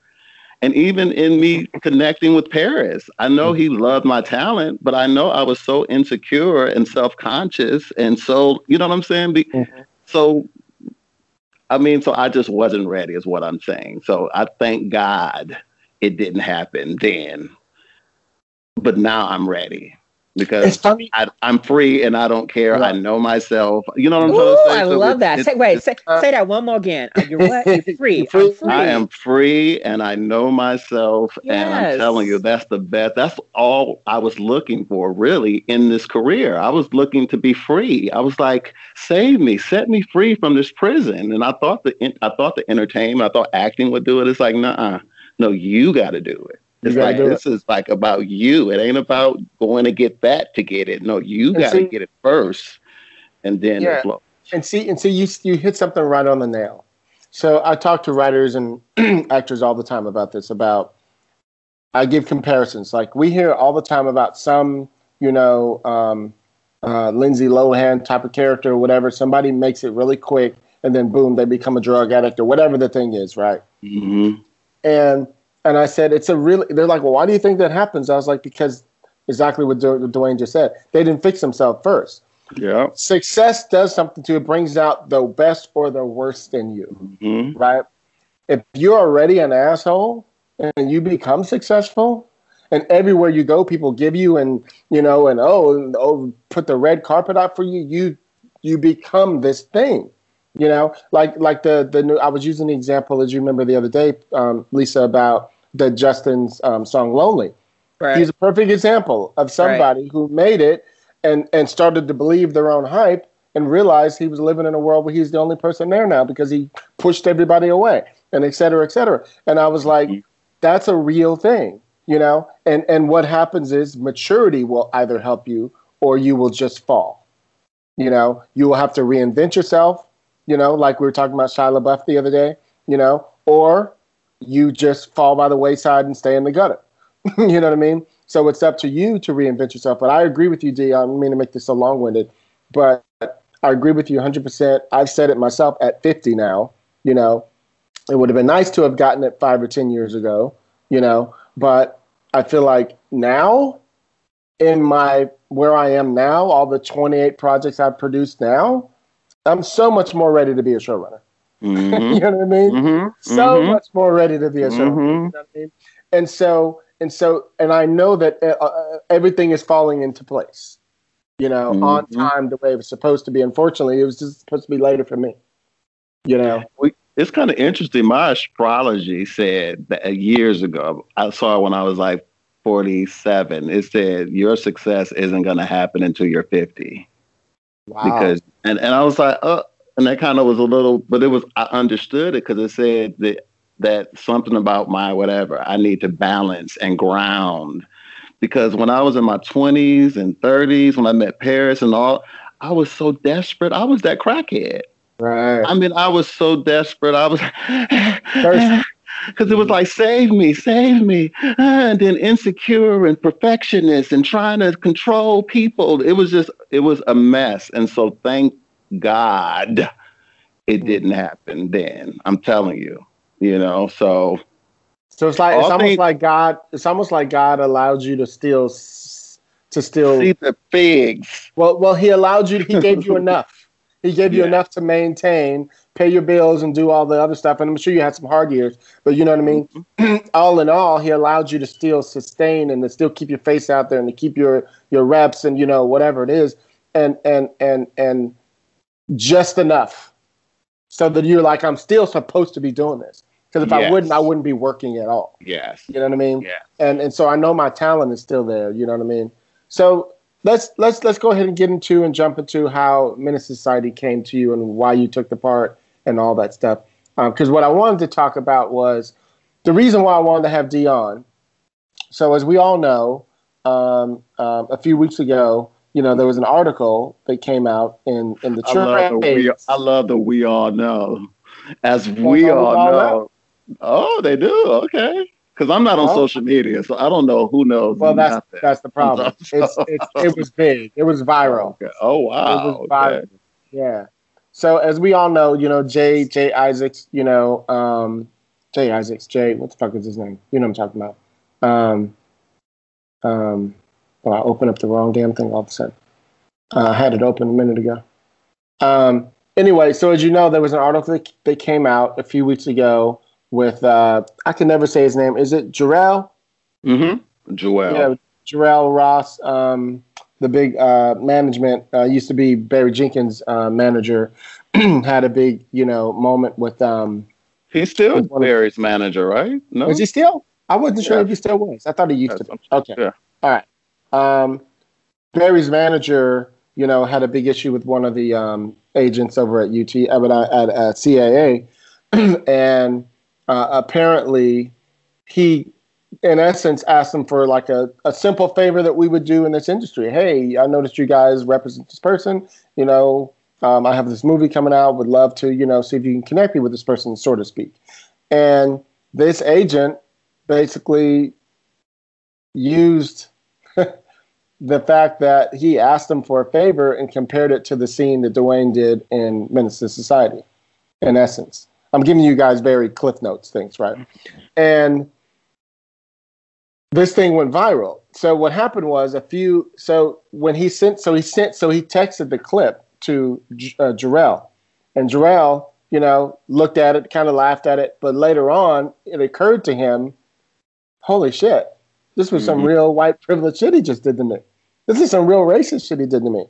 S5: And even in me connecting with Paris, I know he loved my talent, but I know I was so insecure and self conscious. And so, you know what I'm saying? Mm-hmm. So I mean, so I just wasn't ready, is what I'm saying. So I thank God it didn't happen then. But now I'm ready because I, am free and I don't care. I know myself. You know what I'm Ooh, trying to say?
S4: I so love that. Say, wait, say, uh, say that one more again. Uh, you're what? You're [LAUGHS] free.
S5: free. free. I am free and I know myself. Yes. And I'm telling you, that's the best. That's all I was looking for, really, in this career. I was looking to be free. I was like, save me, set me free from this prison. And I thought the I thought the entertainment, I thought acting would do it. It's like, nah, no, you got to do it. It's like this it. is like about you. It ain't about going to get that to get it. No, you got to get it first, and then yeah. it flows.
S3: And see, and see, you you hit something right on the nail. So I talk to writers and [CLEARS THROAT] actors all the time about this. About I give comparisons. Like we hear all the time about some, you know, um, uh, Lindsay Lohan type of character or whatever. Somebody makes it really quick, and then boom, they become a drug addict or whatever the thing is, right?
S5: Mm-hmm.
S3: And and I said, it's a really, they're like, well, why do you think that happens? I was like, because exactly what Dwayne just said. They didn't fix themselves first.
S5: Yeah.
S3: Success does something to it, brings out the best or the worst in you,
S5: mm-hmm.
S3: right? If you're already an asshole and you become successful, and everywhere you go, people give you and you know, and oh, and, oh, put the red carpet out for you. You you become this thing, you know, like like the the new. I was using the example as you remember the other day, um, Lisa, about the Justin's um, song "Lonely." Right. He's a perfect example of somebody right. who made it and and started to believe their own hype and realized he was living in a world where he's the only person there now because he pushed everybody away and et cetera, et cetera. And I was like, mm-hmm. that's a real thing, you know. And and what happens is maturity will either help you or you will just fall. You know, you will have to reinvent yourself. You know, like we were talking about Shia LaBeouf the other day. You know, or you just fall by the wayside and stay in the gutter. [LAUGHS] you know what I mean? So it's up to you to reinvent yourself. But I agree with you, D. I don't mean to make this so long winded, but I agree with you 100%. I've said it myself at 50 now. You know, it would have been nice to have gotten it five or 10 years ago, you know, but I feel like now in my where I am now, all the 28 projects I've produced now, I'm so much more ready to be a showrunner. Mm-hmm. [LAUGHS] you know what I mean?
S5: Mm-hmm.
S3: So mm-hmm. much more ready to be a show. Mm-hmm. You know I mean? And so and so and I know that uh, uh, everything is falling into place. You know, on mm-hmm. time the way it was supposed to be. Unfortunately, it was just supposed to be later for me. You know,
S5: we, it's kind of interesting. My astrology said that years ago. I saw it when I was like 47. It said your success isn't going to happen until you're 50. Wow. Because and and I was like, uh and that kind of was a little, but it was I understood it because it said that that something about my whatever I need to balance and ground. Because when I was in my 20s and 30s when I met Paris and all I was so desperate. I was that crackhead.
S3: Right. I
S5: mean I was so desperate. I was because [LAUGHS] it was like save me save me. Ah, and then insecure and perfectionist and trying to control people. It was just it was a mess. And so thank God, it hmm. didn't happen then. I'm telling you, you know. So,
S3: so it's like it's almost things, like God. It's almost like God allowed you to still to still
S5: see the figs.
S3: Well, well, He allowed you. He gave you [LAUGHS] enough. He gave you yeah. enough to maintain, pay your bills, and do all the other stuff. And I'm sure you had some hard years, but you know what I mean. Mm-hmm. [CLEARS THROAT] all in all, He allowed you to still sustain and to still keep your face out there and to keep your your reps and you know whatever it is. And and and and just enough so that you're like, I'm still supposed to be doing this. Because if I wouldn't, I wouldn't be working at all.
S5: Yes.
S3: You know what I mean?
S5: Yeah.
S3: And and so I know my talent is still there. You know what I mean? So let's let's let's go ahead and get into and jump into how Menace Society came to you and why you took the part and all that stuff. Because um, what I wanted to talk about was the reason why I wanted to have Dion. So as we all know, um, um, a few weeks ago, you know, there was an article that came out in in the
S5: I love the we, I love the we all know. As we all, all know. Oh, they do. Okay. Because I'm not on social media, so I don't know who knows.
S3: Well, that's that's the problem. [LAUGHS] it's, it's, it was big. It was viral.
S5: Okay. Oh wow. It was viral. Okay.
S3: Yeah. So as we all know, you know, Jay Jay Isaacs, you know, um, Jay Isaacs, Jay, what the fuck is his name? You know what I'm talking about. Um, um, well, I open up the wrong damn thing all of a sudden. Uh, I had it open a minute ago. Um, anyway, so as you know, there was an article that, that came out a few weeks ago with uh, I can never say his name. Is it Jarrell?
S5: Mm-hmm. Joel.
S3: Yeah, Jarrell Ross, um, the big uh, management uh, used to be Barry Jenkins' uh, manager. [CLEARS THROAT] had a big, you know, moment with. Um,
S5: He's still Barry's of, manager, right?
S3: No, is he still? I wasn't sure if he still was. I thought he used to. Be. Okay. Yeah. All right. Um, Barry's manager, you know, had a big issue with one of the um, agents over at UT, uh, at, at, at CAA, and uh, apparently he in essence asked them for like a, a simple favor that we would do in this industry. Hey i noticed you guys represent this person. You know um, i have this movie coming out. Would love to you know see if you can connect me with this person so to speak. And this agent basically used the fact that he asked him for a favor and compared it to the scene that Dwayne did in Menace to Society, in essence. I'm giving you guys very cliff notes things, right? And this thing went viral. So what happened was a few. So when he sent, so he sent, so he texted the clip to uh, Jarrell, and Jarrell, you know, looked at it, kind of laughed at it, but later on, it occurred to him, holy shit, this was mm-hmm. some real white privilege shit he just did to me. This is some real racist shit he did to me.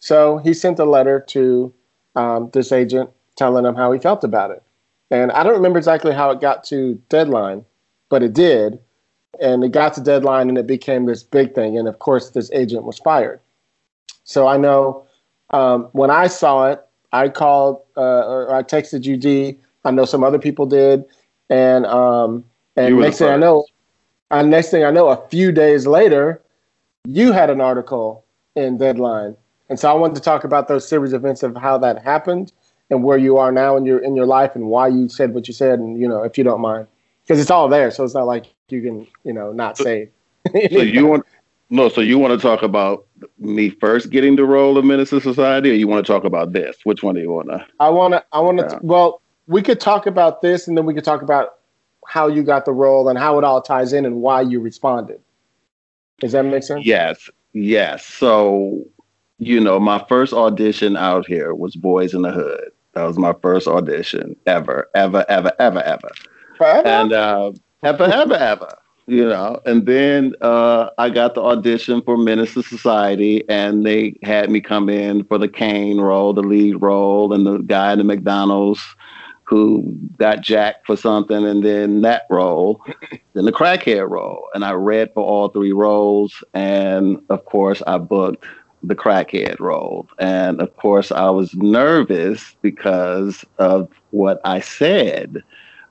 S3: So he sent a letter to um, this agent telling him how he felt about it. And I don't remember exactly how it got to deadline, but it did. And it got to deadline and it became this big thing. And of course, this agent was fired. So I know um, when I saw it, I called uh, or I texted UD. I know some other people did. And um, and next thing I know, next thing I know, a few days later, you had an article in Deadline. And so I wanted to talk about those series of events of how that happened and where you are now in your in your life and why you said what you said and you know if you don't mind because it's all there so it's not like you can you know not say
S5: so you want no so you want to talk about me first getting the role of Menace II Society or you want to talk about this which one do you want to
S3: i want to i want to yeah. well we could talk about this and then we could talk about how you got the role and how it all ties in and why you responded does that make sense
S5: yes yes so you know my first audition out here was boys in the hood that was my first audition ever, ever, ever, ever, ever.
S3: Forever?
S5: And uh, ever, ever, ever. You know, and then uh, I got the audition for Menace II Society, and they had me come in for the Kane role, the lead role, and the guy in the McDonald's who got jacked for something, and then that role, [LAUGHS] then the crackhead role. And I read for all three roles, and of course, I booked the crackhead role. And of course, I was nervous because of what I said,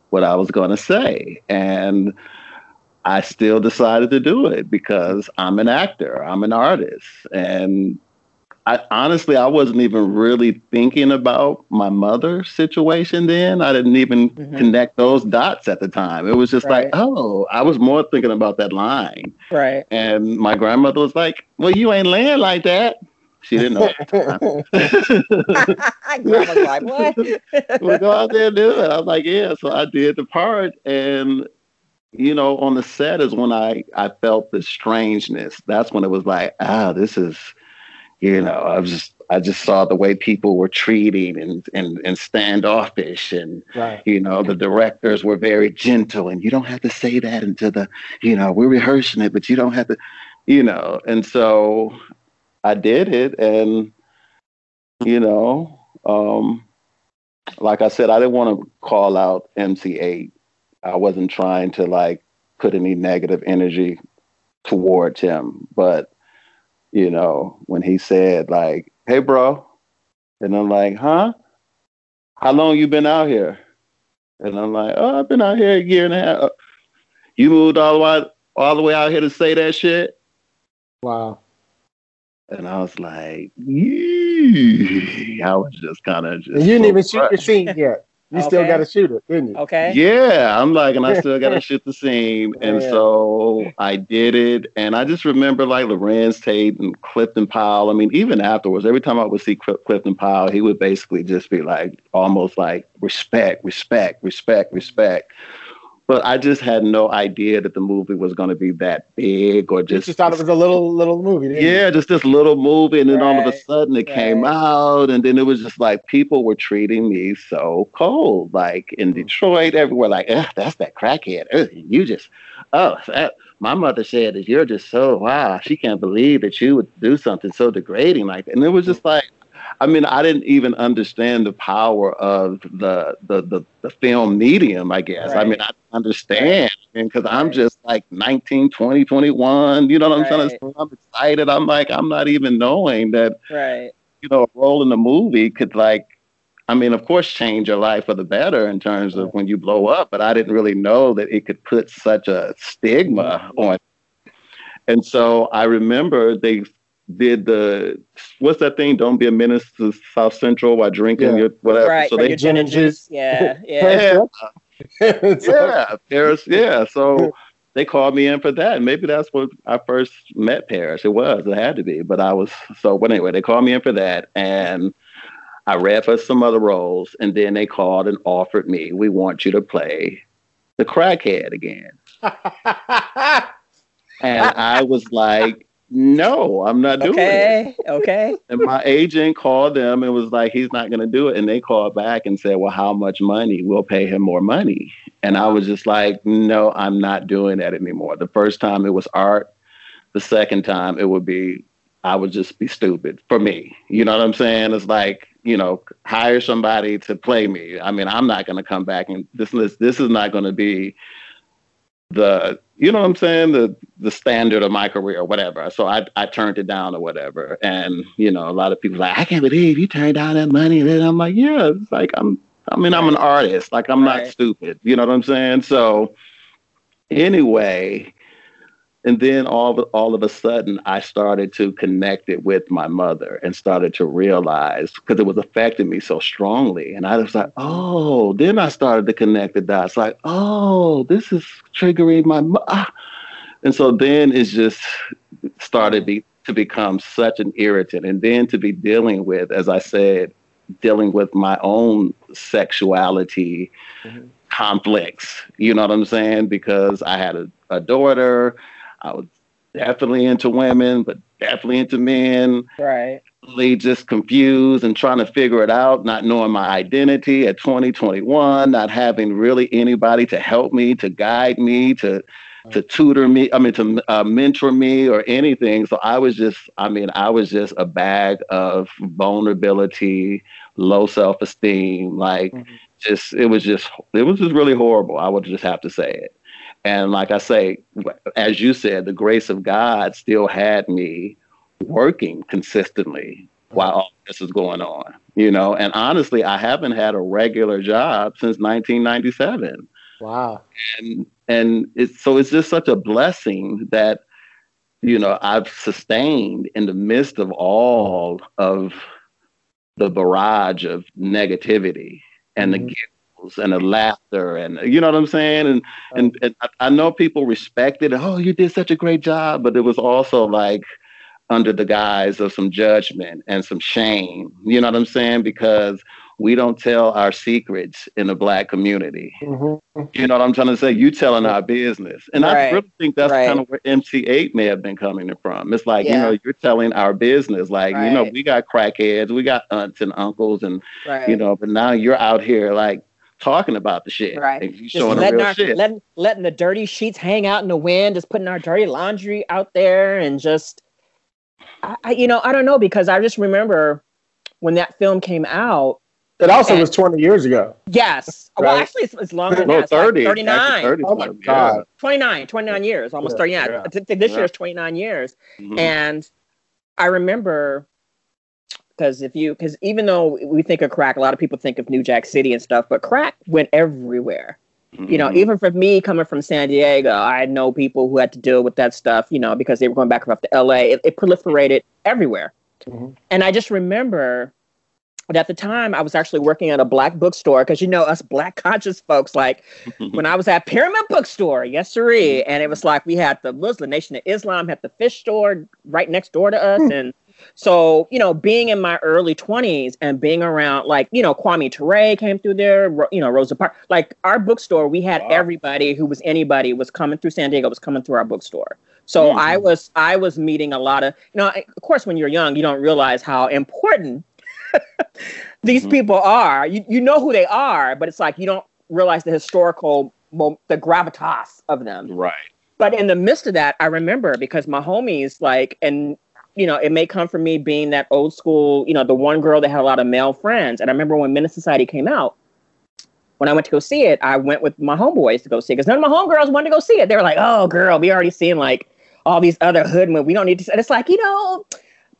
S5: what I was going to say. And I still decided to do it because I'm an actor, I'm an artist. And I honestly, I wasn't even really thinking about my mother's situation then. I didn't even mm-hmm. connect those dots at the time. It was just right. like, oh, I was more thinking about that line.
S4: Right.
S5: And my grandmother was like, well, you ain't laying like that. She didn't know.
S4: Grandma's [LAUGHS] like, what? [LAUGHS]
S5: well, go out there and do it. I was like, yeah. So I did the part. And, you know, on the set is when I, I felt the strangeness. That's when it was like, ah, this is – you know, I was just I just saw the way people were treating and and, and standoffish, and right. you know, the directors were very gentle, and you don't have to say that into the, you know, we're rehearsing it, but you don't have to, you know, and so I did it, and you know, um, like I said, I didn't want to call out MC Eiht I wasn't trying to like put any negative energy towards him. But, you know, when he said like, hey bro, and I'm like, huh? How long you been out here? And I'm like, oh, I've been out here a year and a half. Uh, you moved all the way all the way out here to say that shit?
S3: Wow.
S5: And I was like, Yee. I was just kind of just.
S3: And you didn't
S5: so
S3: even shoot your scene yet. You still got to shoot it, didn't you?
S4: Okay.
S5: Yeah, I'm like, and I still got to [LAUGHS] shoot the scene, and
S3: Yeah.
S5: so I did it, and I just remember like Larenz Tate and Clifton Powell. I mean, even afterwards, every time I would see Cl- Clifton Powell, he would basically just be like, almost like respect, respect, respect, respect. But I just had no idea that the movie was going to be that big, or
S3: You
S5: just
S3: just thought it was a little little movie, didn't you?
S5: yeah, just this little movie, and then all of a sudden it came out, and then it was just like people were treating me so cold, like in mm-hmm. Detroit, everywhere, like, that's that crackhead. Ugh, you just, oh, that, my mother said that you're just so wow, she can't believe that you would do something so degrading like that, and it was mm-hmm. just like. I mean, I didn't even understand the power of the the the, the film medium, I guess. I mean, I understand because I'm
S4: Right.
S5: just like 19, 20, 21, you know what I'm saying? I'm excited. I'm like, I'm not even knowing that,
S4: Right.
S5: you know, a role in the movie could like, I mean, of course, change your life for the better in terms of when you blow up, but I didn't really know that it could put such a stigma mm-hmm. on. And so I remember they did the what's that thing? Don't be a menace to South Central while drinking
S3: Yeah.
S5: your whatever.
S4: Right.
S5: so they
S4: your gin and
S3: Gin
S4: juice. Yeah. Yeah.
S5: yeah, [LAUGHS] yeah, Paris. Yeah, so [LAUGHS] they called me in for that. And maybe that's what I first met Paris. It was. It had to be. But I was so. But anyway, they called me in for that, and I read for some other roles, and then they called and offered me, "We want you to play the crackhead again." [LAUGHS] And I was like, "No, I'm not doing it."
S4: Okay. Okay.
S5: And my agent called them and was like, he's not going to do it. And they called back and said, well, how much money? We'll pay him more money. And I was just like, no, I'm not doing that anymore. The first time it was art. The second time it would be, I would just be stupid for me. You know what I'm saying? It's like, you know, hire somebody to play me. I mean, I'm not going to come back and this, this, this is not going to be the you know what I'm saying the the standard of my career or whatever. So I I turned it down or whatever. And you know a lot of people like I can't believe you turned down that money. And then I'm like yeah, it's like I'm I mean I'm an artist. Like I'm
S4: Right.
S5: not stupid. You know what I'm saying? So anyway, and then all of, all of a sudden I started to connect it with my mother and started to realize because it was affecting me so strongly. And I was like, oh, then I started to connect the dots like, oh, this is triggering my mo- ah. And so then it just started be, to become such an irritant. And then to be dealing with, as I said, dealing with my own sexuality
S3: Mhm.
S5: conflicts. You know what I'm saying? Because I had a, a daughter. I was definitely into women, but definitely into men.
S4: Right.
S5: Really just confused and trying to figure it out, not knowing my identity at 2021, not having really anybody to help me, to guide me, to to tutor me, I mean to uh, mentor me or anything. So I was just, I mean, I was just a bag of vulnerability, low self-esteem, like
S3: Mhm.
S5: just it was just it was just really horrible. I would just have to say it. And like I say, as you said, the grace of God still had me working consistently while all this is going on. You know, and honestly, I haven't had a regular job since 1997
S3: wow.
S5: and and it's so it's just such a blessing that you know I've sustained in the midst of all of the barrage of negativity and the
S3: Mhm.
S5: Giggles and the laughter and you know what I'm saying and and, and I, I know people respected oh you did such a great job but it was also like under the guise of some judgment and some shame you know what I'm saying because we don't tell our secrets in the black community
S3: Mhm.
S5: you know what I'm trying to say? You telling our business. And I really think that's
S4: Right.
S5: kind of where MC Eiht may have been coming from. It's like,
S4: Yeah.
S5: you know, you're telling our business. Like, you know, we got crackheads, we got aunts and uncles, and,
S4: Right.
S5: you know, but now you're out here like talking about the shit.
S4: Right.
S5: And
S4: just
S5: showing the
S4: letting
S5: real
S4: our
S5: shit.
S4: letting letting the dirty sheets hang out in the wind, just putting our dirty laundry out there, and just, I, I you know, I don't know because I just remember when that film came out,
S3: It also and, was 20 years ago.
S4: Yes. Right? Well, actually, it's, it's longer than
S5: no,
S4: that.
S5: 30.
S4: Like 39.
S5: 30
S3: oh, my God.
S4: 29, 29 years, almost yeah, 30. Yeah. yeah. This year is 29 years. Mm-hmm. And I remember because if you, because even though we think of crack, a lot of people think of New Jack City and stuff, but crack went everywhere. Mm-hmm. You know, mm-hmm. even for me coming from San Diego, I know people who had to deal with that stuff, you know, because they were going back and forth to LA. It, it proliferated everywhere. Mm-hmm. And I just remember but at the time, I was actually working at a black bookstore because you know us black conscious folks. Like [LAUGHS] when I was at Pyramid Bookstore, yes sirree, and it was like we had the Muslim Nation of Islam had the fish store right next door to us, hmm. and so you know, being in my early twenties and being around like you know Kwame Ture came through there, you know Rosa Parks, like our bookstore, we had wow. everybody who was anybody was coming through San Diego was coming through our bookstore. So mm-hmm. I was I was meeting a lot of you know of course when you're young you don't realize how important [LAUGHS] these mm-hmm. people are. You you know who they are, but it's like you don't realize the historical the gravitas of them.
S5: Right.
S4: But in the midst of that, I remember because my homies like and you know, it may come from me being that old school, you know, the one girl that had a lot of male friends. And I remember when Men Menace Society came out, when I went to go see it, I went with my homeboys to go see it because none of my homegirls wanted to go see it. They were like, "Oh, girl, we already seen like all these other hood movies. We don't need to." And it's like, you know,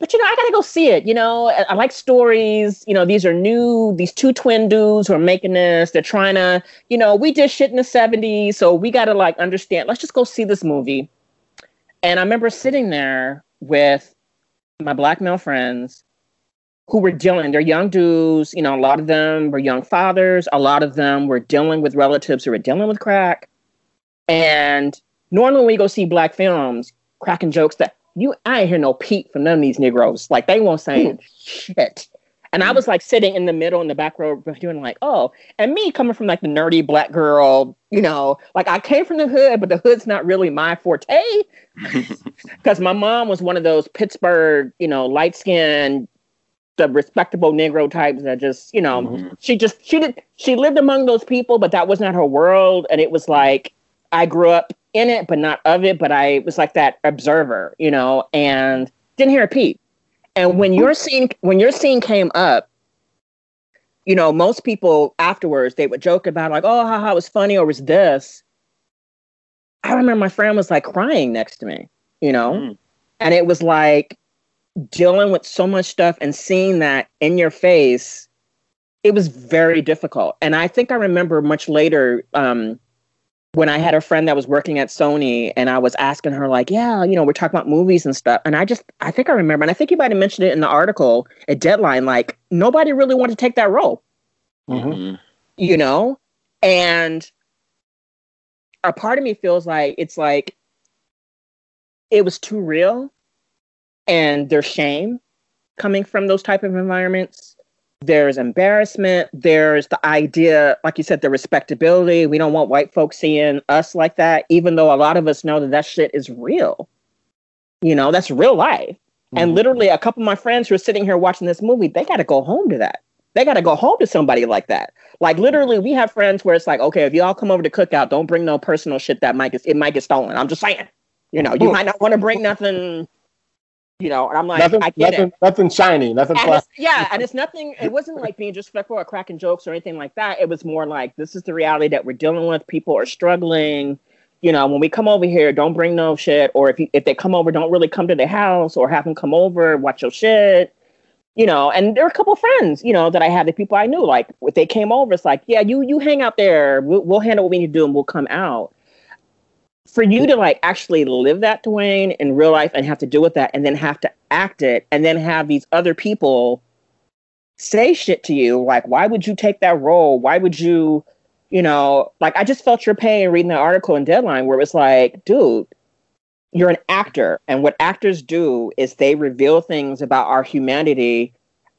S4: but you know, I gotta go see it. You know, I, I, like stories. You know, these are new. These two twin dudes who are making this. They're trying to, you know, we did shit in the '70s, so we gotta like understand. Let's just go see this movie. And I remember sitting there with my black male friends who were dealing. They're young dudes. You know, a lot of them were young fathers. A lot of them were dealing with relatives who were dealing with crack. And normally, when we go see black films, cracking jokes that you I ain't hear no peep from none of these Negroes. Like they won't say mm. shit. And I was like sitting in the middle in the back row doing like, oh, and me coming from like the nerdy black girl, you know, like I came from the hood, but the hood's not really my forte. [LAUGHS] [LAUGHS] Because my mom was one of those Pittsburgh, you know, light skinned, the respectable Negro types that just, you know, mm-hmm. she just she did she lived among those people, but that was not her world. And it was like I grew up in it, but not of it. But I was like that observer, you know, and didn't hear a peep. And when your scene when your scene came up, you know, most people afterwards they would joke about like, oh, how, how it was funny or was this. I remember my friend was like crying next to me, you know, mm. and it was like dealing with so much stuff and seeing that in your face. It was very difficult, and I think I remember much later. Um, when I had a friend that was working at Sony and I was asking her, like, yeah, you know, we're talking about movies and stuff. And I just, I think I remember, and I think you might have mentioned it in the article at Deadline, like, nobody really wanted to take that role. Mm-hmm. You know? And a part of me feels like it's like it was too real and there's shame coming from those type of environments there's embarrassment there's the idea like you said the respectability. We don't want white folks seeing us like that even though a lot of us know that that shit is real. You know that's real life. Mm-hmm. and literally a couple of my friends who are sitting here watching this movie they got to go home to that. They got to go home to somebody like that. Like literally we have friends where it's like okay if y'all come over to cookout don't bring no personal shit that might get it might get stolen. I'm just saying. You know you might not want to bring nothing you know, and I'm like,
S3: nothing,
S4: I get
S3: nothing,
S4: it.
S3: Nothing shiny, nothing
S4: and Yeah, and it's nothing. It wasn't like being disrespectful or cracking jokes or anything like that. It was more like this is the reality that we're dealing with. People are struggling. You know, when we come over here, don't bring no shit. Or if you, if they come over, don't really come to the house or have them come over, watch your shit. You know, and there are a couple friends, you know, that I had, the people I knew, like if they came over, it's like, yeah, you you hang out there. We'll, we'll handle what we need to do, and we'll come out for you to like actually live that Dwayne in real life and have to deal with that and then have to act it and then have these other people say shit to you like why would you take that role? Why would you you know? Like i just felt your pain reading the article in deadline where it was like dude you're an actor and what actors do is they reveal things about our humanity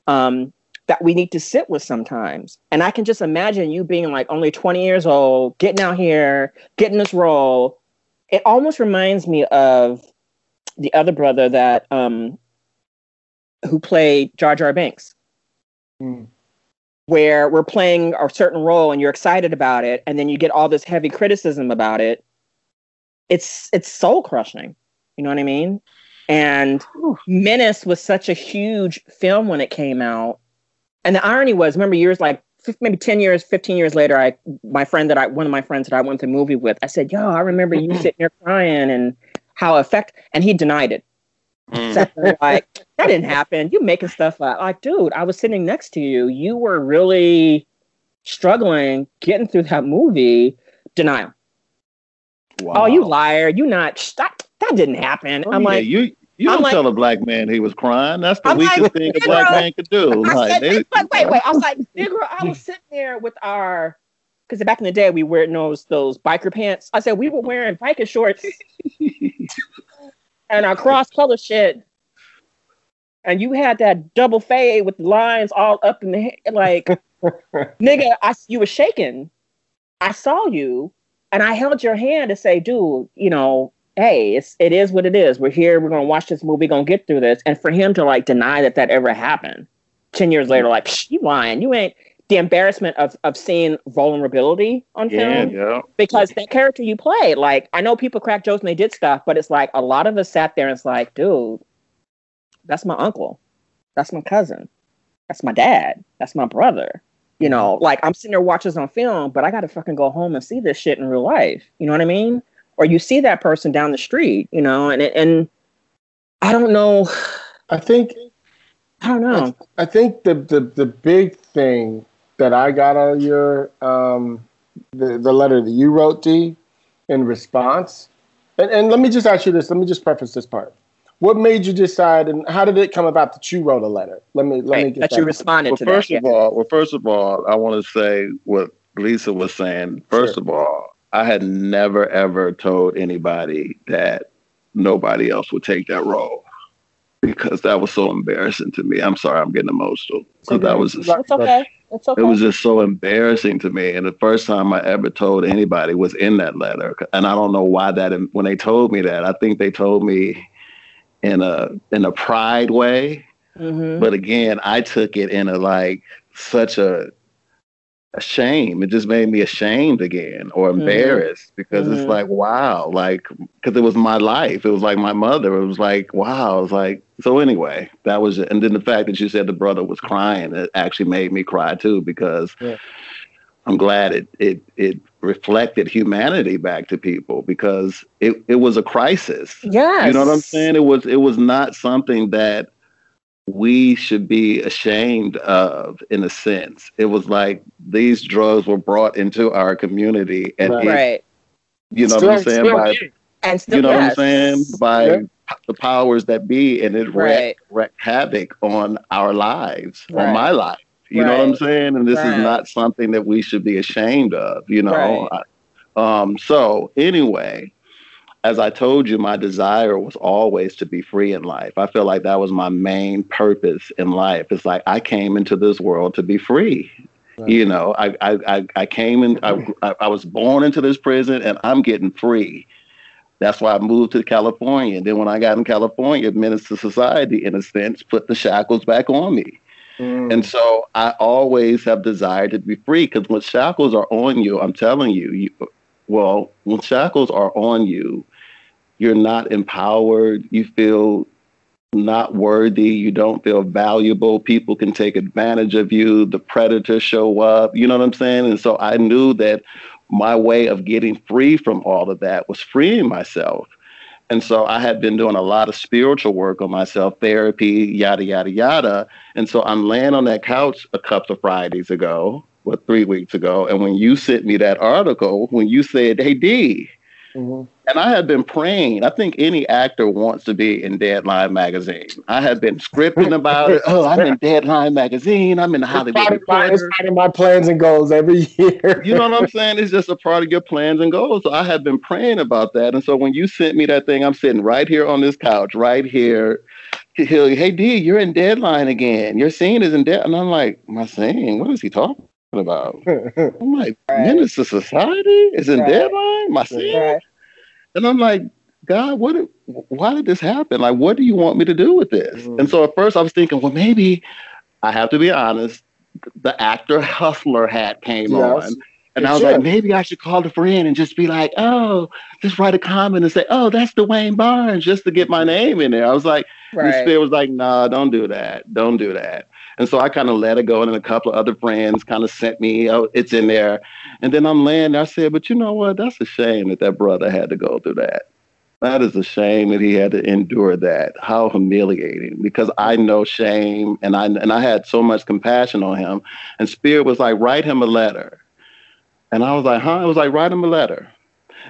S4: um, that we need to sit with sometimes. And i can just imagine you being like only 20 years old getting out here getting this role it almost reminds me of the other brother that um who played Jar Jar Binks. Mm. Where we're playing a certain role and you're excited about it, and then you get all this heavy criticism about it. It's it's soul crushing. You know what I mean? And Menace was such a huge film when it came out And the irony was, remember years like maybe 10 years, 15 years later, I my friend that I one of my friends that I went to the movie with, I said, Yo, I remember you sitting there crying and how affect and he denied it. Mm. Like, that didn't happen. You making stuff up. Like, dude, I was sitting next to you. You were really struggling getting through that movie. Denial. Wow. Oh, you liar. You not that that didn't happen. Oh, I'm yeah, like
S5: you you don't like, tell a black man he was crying. That's the I'm weakest like, thing a black man could do.
S4: Like, said, they, wait, wait, wait. I was like, Negro, I was [LAUGHS] sitting there with our because back in the day we wear those those biker pants. I said we were wearing biker shorts and our cross color shit. And you had that double fade with the lines all up in the head, like [LAUGHS] nigga, I you were shaking. I saw you and I held your hand to say, dude, you know, hey, it's it is what it is. We're here. We're gonna watch this movie. Gonna get through this. And for him to like deny that that ever happened, ten years later, like you lying. You ain't the embarrassment of of seeing vulnerability on film. Yeah, yeah. Because that character you played, like I know people crack jokes and they did stuff, but it's like a lot of us sat there and it's like, dude, that's my uncle, that's my cousin, that's my dad, that's my brother. You mm-hmm. know, like I'm sitting there watching this on film, but I got to fucking go home and see this shit in real life. You know what I mean? Or you see that person down the street, you know, and and I don't know.
S3: I think
S4: I don't know.
S3: I, I think the, the the big thing that I got out of your um the, the letter that you wrote, D, in response. And, and let me just ask you this. Let me just preface this part. What made you decide, and how did it come about that you wrote a letter? Let me let right, me
S4: get that, that you responded
S5: well,
S4: to.
S5: First
S4: that,
S5: of yeah. all, well, first of all, I want to say what Lisa was saying. First sure. of all, I had never ever told anybody that nobody else would take that role because that was so embarrassing to me. I'm sorry, I'm getting emotional. So that was
S4: just, it's okay. It's okay.
S5: It was just so embarrassing to me. And the first time I ever told anybody was in that letter. And I don't know why that when they told me that, I think they told me in a in a pride way. Mm-hmm. But again, I took it in a like such a a shame. It just made me ashamed again or mm-hmm. embarrassed mm-hmm. because mm-hmm. it's like, wow, like, because it was my life. It was like my mother. It was like, wow. It was like, so anyway, that was it. And then the fact that you said the brother was crying, it actually made me cry too because yeah. I'm glad it, it, it reflected humanity back to people because it, it was a crisis.
S4: Yes.
S5: You know what I'm saying? It was, it was not something that we should be ashamed of in a sense. It was like these drugs were brought into our community and
S4: right.
S5: It, you know still, what I'm saying? By, and still, you know yes. what I'm saying? By yeah. the powers that be and it right. wreaked, havoc on our lives, right. on my life. You know what I'm saying? And this is not something that we should be ashamed of, you know. Um, so anyway, as I told you, my desire was always to be free in life. I feel like that was my main purpose in life. It's like I came into this world to be free. Right. You know, I, I, I came in, I, I was born into this prison and I'm getting free. That's why I moved to California. And then when I got in California, II Society, in a sense, put the shackles back on me. Mm. And so I always have desired to be free because when shackles are on you, I'm telling you, you, well, when shackles are on you, you're not empowered, you feel not worthy, you don't feel valuable, people can take advantage of you, the predators show up, you know what I'm saying? And so I knew that my way of getting free from all of that was freeing myself. And so I had been doing a lot of spiritual work on myself, therapy, yada, yada, yada. And so I'm laying on that couch a couple of Fridays ago, what, three weeks ago. And when you sent me that article, when you said, hey, D, Mm-hmm. And I have been praying. I think any actor wants to be in Deadline magazine. I have been scripting [LAUGHS] about it. Oh, I'm in Deadline magazine. I'm in the Hollywood
S3: it's of my, it's part of my plans and goals every year.
S5: you know what I'm saying? It's just a part of your plans and goals. So I have been praying about that. And so when you sent me that thing, I'm sitting right here on this couch, right here. Hey D, you're in Deadline again. Your scene is in Deadline. And I'm like, my scene? What is he talking about? [LAUGHS] I'm like, right. Menace Society is in right. Deadline. My scene, right. And I'm like, God, what? why did this happen? Like, what do you want me to do with this? Mm. And so at first I was thinking, well, maybe I have to be honest. The actor [LAUGHS] hustler hat came yes. on. And I was like, maybe I should call a friend and just be like, oh, just write a comment and say, oh, that's Dwayne Barnes, just to get my name in there. I was like, right. the spirit was like, nah, don't do that. Don't do that. And so I kind of let it go. And then a couple of other friends kind of sent me, oh, it's in there. And then I'm laying there. I said, but you know what? That's a shame that that brother had to go through that. That is a shame that he had to endure that. How humiliating! Because I know shame, and I and I had so much compassion on him. And Spirit was like, write him a letter, and I was like, huh? I was like, write him a letter.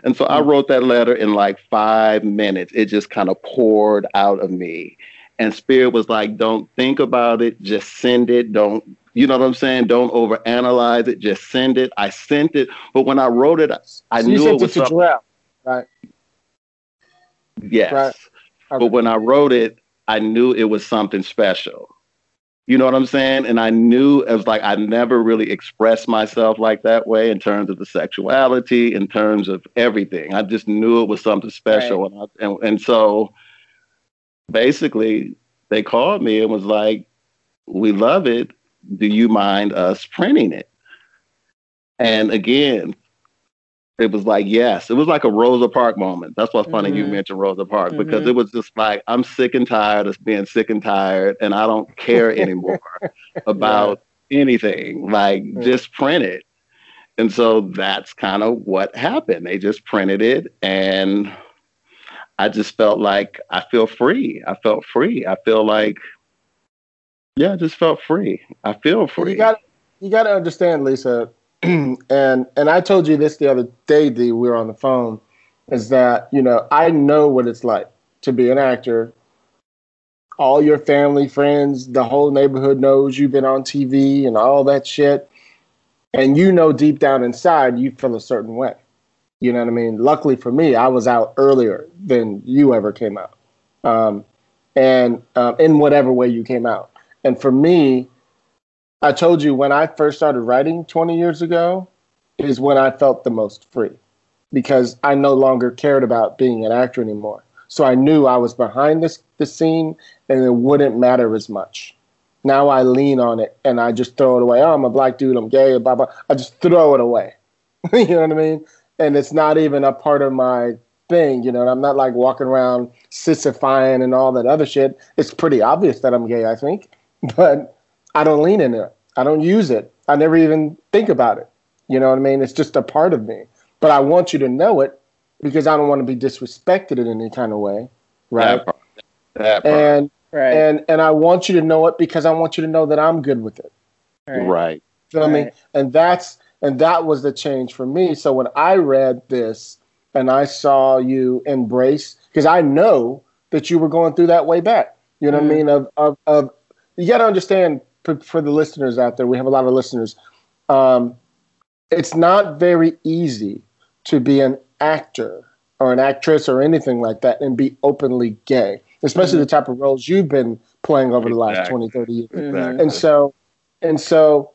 S5: And so I mm. wrote that letter in like five minutes. It just kind of poured out of me. And Spirit was like, don't think about it, just send it. Don't, you know what I'm saying? Don't overanalyze it, just send it. I sent it. But when I wrote it, I so knew it was
S3: it to right?
S5: Yes. Right. Okay. But when I wrote it, I knew it was something special. You know what I'm saying? And I knew it was like I never really expressed myself like that way in terms of the sexuality, in terms of everything. I just knew it was something special. Right. And, I, and, and so basically, they called me and was like, We love it. Do you mind us printing it? And again, it was like yes it was like a rosa park moment that's what's funny mm-hmm. you mentioned rosa park mm-hmm. because it was just like i'm sick and tired of being sick and tired and i don't care [LAUGHS] anymore about yeah. anything like mm-hmm. just print it and so that's kind of what happened they just printed it and i just felt like i feel free. I felt free. I feel like yeah i just felt free. I feel free
S3: you got you got to understand lisa [CLEARS THROAT] and and I told you this the other day, D, we were on the phone, is that you know I know what it's like to be an actor. All your family, friends, the whole neighborhood knows you've been on TV and all that shit, and you know deep down inside you feel a certain way. You know what I mean? Luckily for me, I was out earlier than you ever came out, um, and um, in whatever way you came out. And for me, I told you when I first started writing 20 years ago is when I felt the most free because I no longer cared about being an actor anymore. So I knew I was behind this the scene and it wouldn't matter as much. Now I lean on it and I just throw it away. Oh, I'm a black dude, I'm gay, blah blah. I just throw it away. [LAUGHS] you know what I mean? And it's not even a part of my thing, you know. I'm not like walking around sissifying and all that other shit. It's pretty obvious that I'm gay, I think. [LAUGHS] But I don't lean in it. I don't use it. I never even think about it. You know what I mean? It's just a part of me. But I want you to know it because I don't want to be disrespected in any kind of way. Right. That part. That part. And right. and and I want you to know it because I want you to know that I'm good with it.
S5: Right. right.
S3: Feel right. me? And that's and that was the change for me. So when I read this and I saw you embrace because I know that you were going through that way back. You know mm. what I mm. mean? Of of of you got to understand for, for, the listeners out there, we have a lot of listeners. Um, it's not very easy to be an actor or an actress or anything like that and be openly gay, especially mm-hmm. the type of roles you've been playing over exactly. the last 20, 30 years. Exactly. And so, and so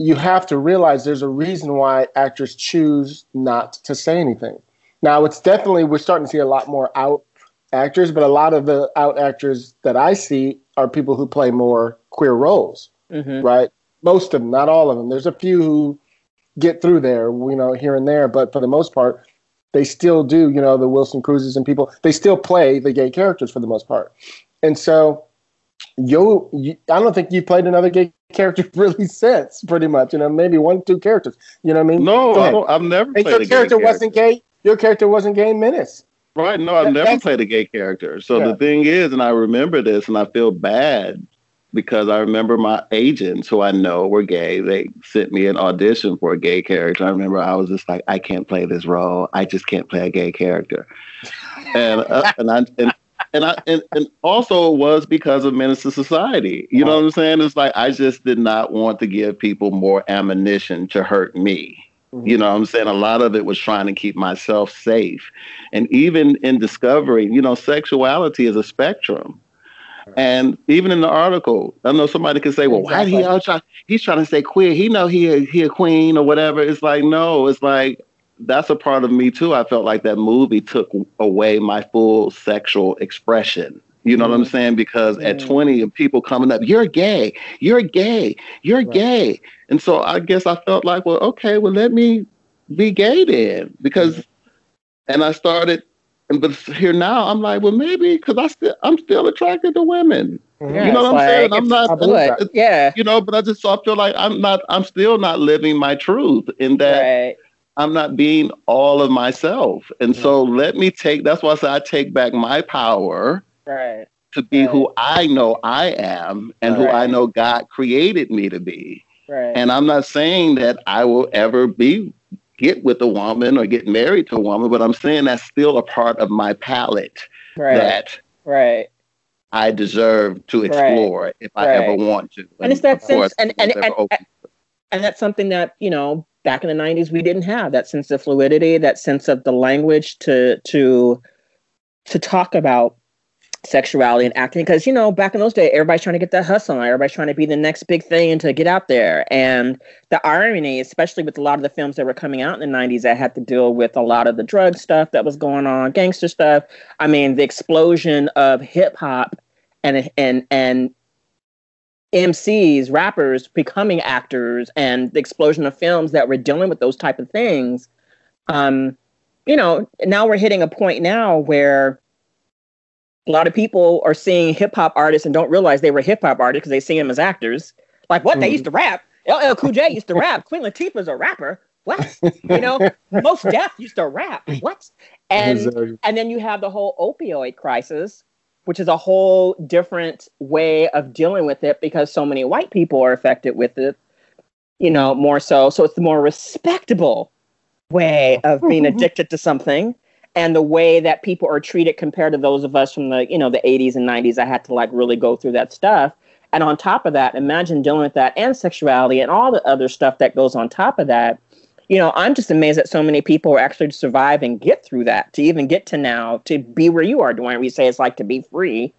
S3: you have to realize there's a reason why actors choose not to say anything. Now, it's definitely, we're starting to see a lot more out actors, but a lot of the out actors that I see are people who play more queer roles, mm-hmm. right? Most of them, not all of them. There's a few who get through there, you know, here and there, but for the most part, they still do, you know, the Wilson Cruzes and people, they still play the gay characters for the most part. And so, you, you I don't think you played another gay character [LAUGHS] really since, pretty much, you know, maybe one, two characters. You know what I mean?
S5: No, I don't, I've never
S3: and
S5: played
S3: your character, character wasn't gay. Your character wasn't gay in Menace.
S5: Right. No, I've that, never played a gay character. So yeah. the thing is, and I remember this and I feel bad because I remember my agents who I know were gay. They sent me an audition for a gay character. I remember I was just like, I can't play this role. I just can't play a gay character. and uh, and I and, and I and, and also it was because of Menace II Society. You know what I'm saying? It's like I just did not want to give people more ammunition to hurt me. Mm-hmm. You know what I'm saying? A lot of it was trying to keep myself safe. And even in discovering, you know, sexuality is a spectrum. And even in the article, I know somebody could say, "Well, exactly. why he try? He's trying to say queer. He know he a, he a queen or whatever." It's like, no, it's like that's a part of me too. I felt like that movie took away my full sexual expression. You know mm-hmm. what I'm mm-hmm. saying? Because mm-hmm. at 20, people coming up, you're gay, you're gay, you're right. gay, and so I guess I felt like, well, okay, well, let me be gay then, because, mm-hmm. and I started and but here now, I'm like, well, maybe because I still I'm still attracted to women.
S4: Yeah,
S5: you know what I'm
S4: it's
S5: saying? I'm not.
S4: Yeah.
S5: You know, but I just so I feel like I'm not. I'm still not living my truth in that
S4: Right.
S5: I'm not being all of myself. And so let me take. That's why I say I take back my power
S4: Right.
S5: to be
S4: Right.
S5: who I know I am and who I know God created me to be.
S4: Right.
S5: And I'm not saying that I will ever be get with a woman or get married to a woman, but I'm saying that's still a part of my palette
S4: right.
S5: that
S4: right.
S5: I deserve to explore if I ever want to.
S4: And it's that sense- and- and- and- and that's something that you know back in the 90s we didn't have that sense of fluidity that sense of the language to to to talk about sexuality and acting. Because you know back in those days everybody's trying to get that hustle on everybody's trying to be the next big thing and to get out there. And the irony especially with a lot of the films that were coming out in the 90s that had to deal with a lot of the drug stuff that was going on gangster stuff. I mean the explosion of hip hop and and and MCs, rappers becoming actors, and the explosion of films that were dealing with those type of things. Um, you know, now we're hitting a point now where a lot of people are seeing hip hop artists and don't realize they were hip hop artists because they see them as actors. Like, what? They
S3: Mhm.
S4: used to rap. LL Cool J used to [LAUGHS] rap. Queen Latifah's a rapper. What? You know, Mos Def used to rap. What? [LAUGHS] And
S3: Exactly.
S4: and then you have the whole opioid crisis, which is a whole different way of dealing with it because so many white people are affected with it, you know, more so. So it's the more respectable way of being [LAUGHS] addicted to something. And the way that people are treated compared to those of us from the, you know, the 80s and 90s, I had to like really go through that stuff. And on top of that, imagine dealing with that and sexuality and all the other stuff that goes on top of that you know, I'm just amazed that so many people actually survive and get through that to even get to now to be where you are, Dwayne. We say it's like to be free,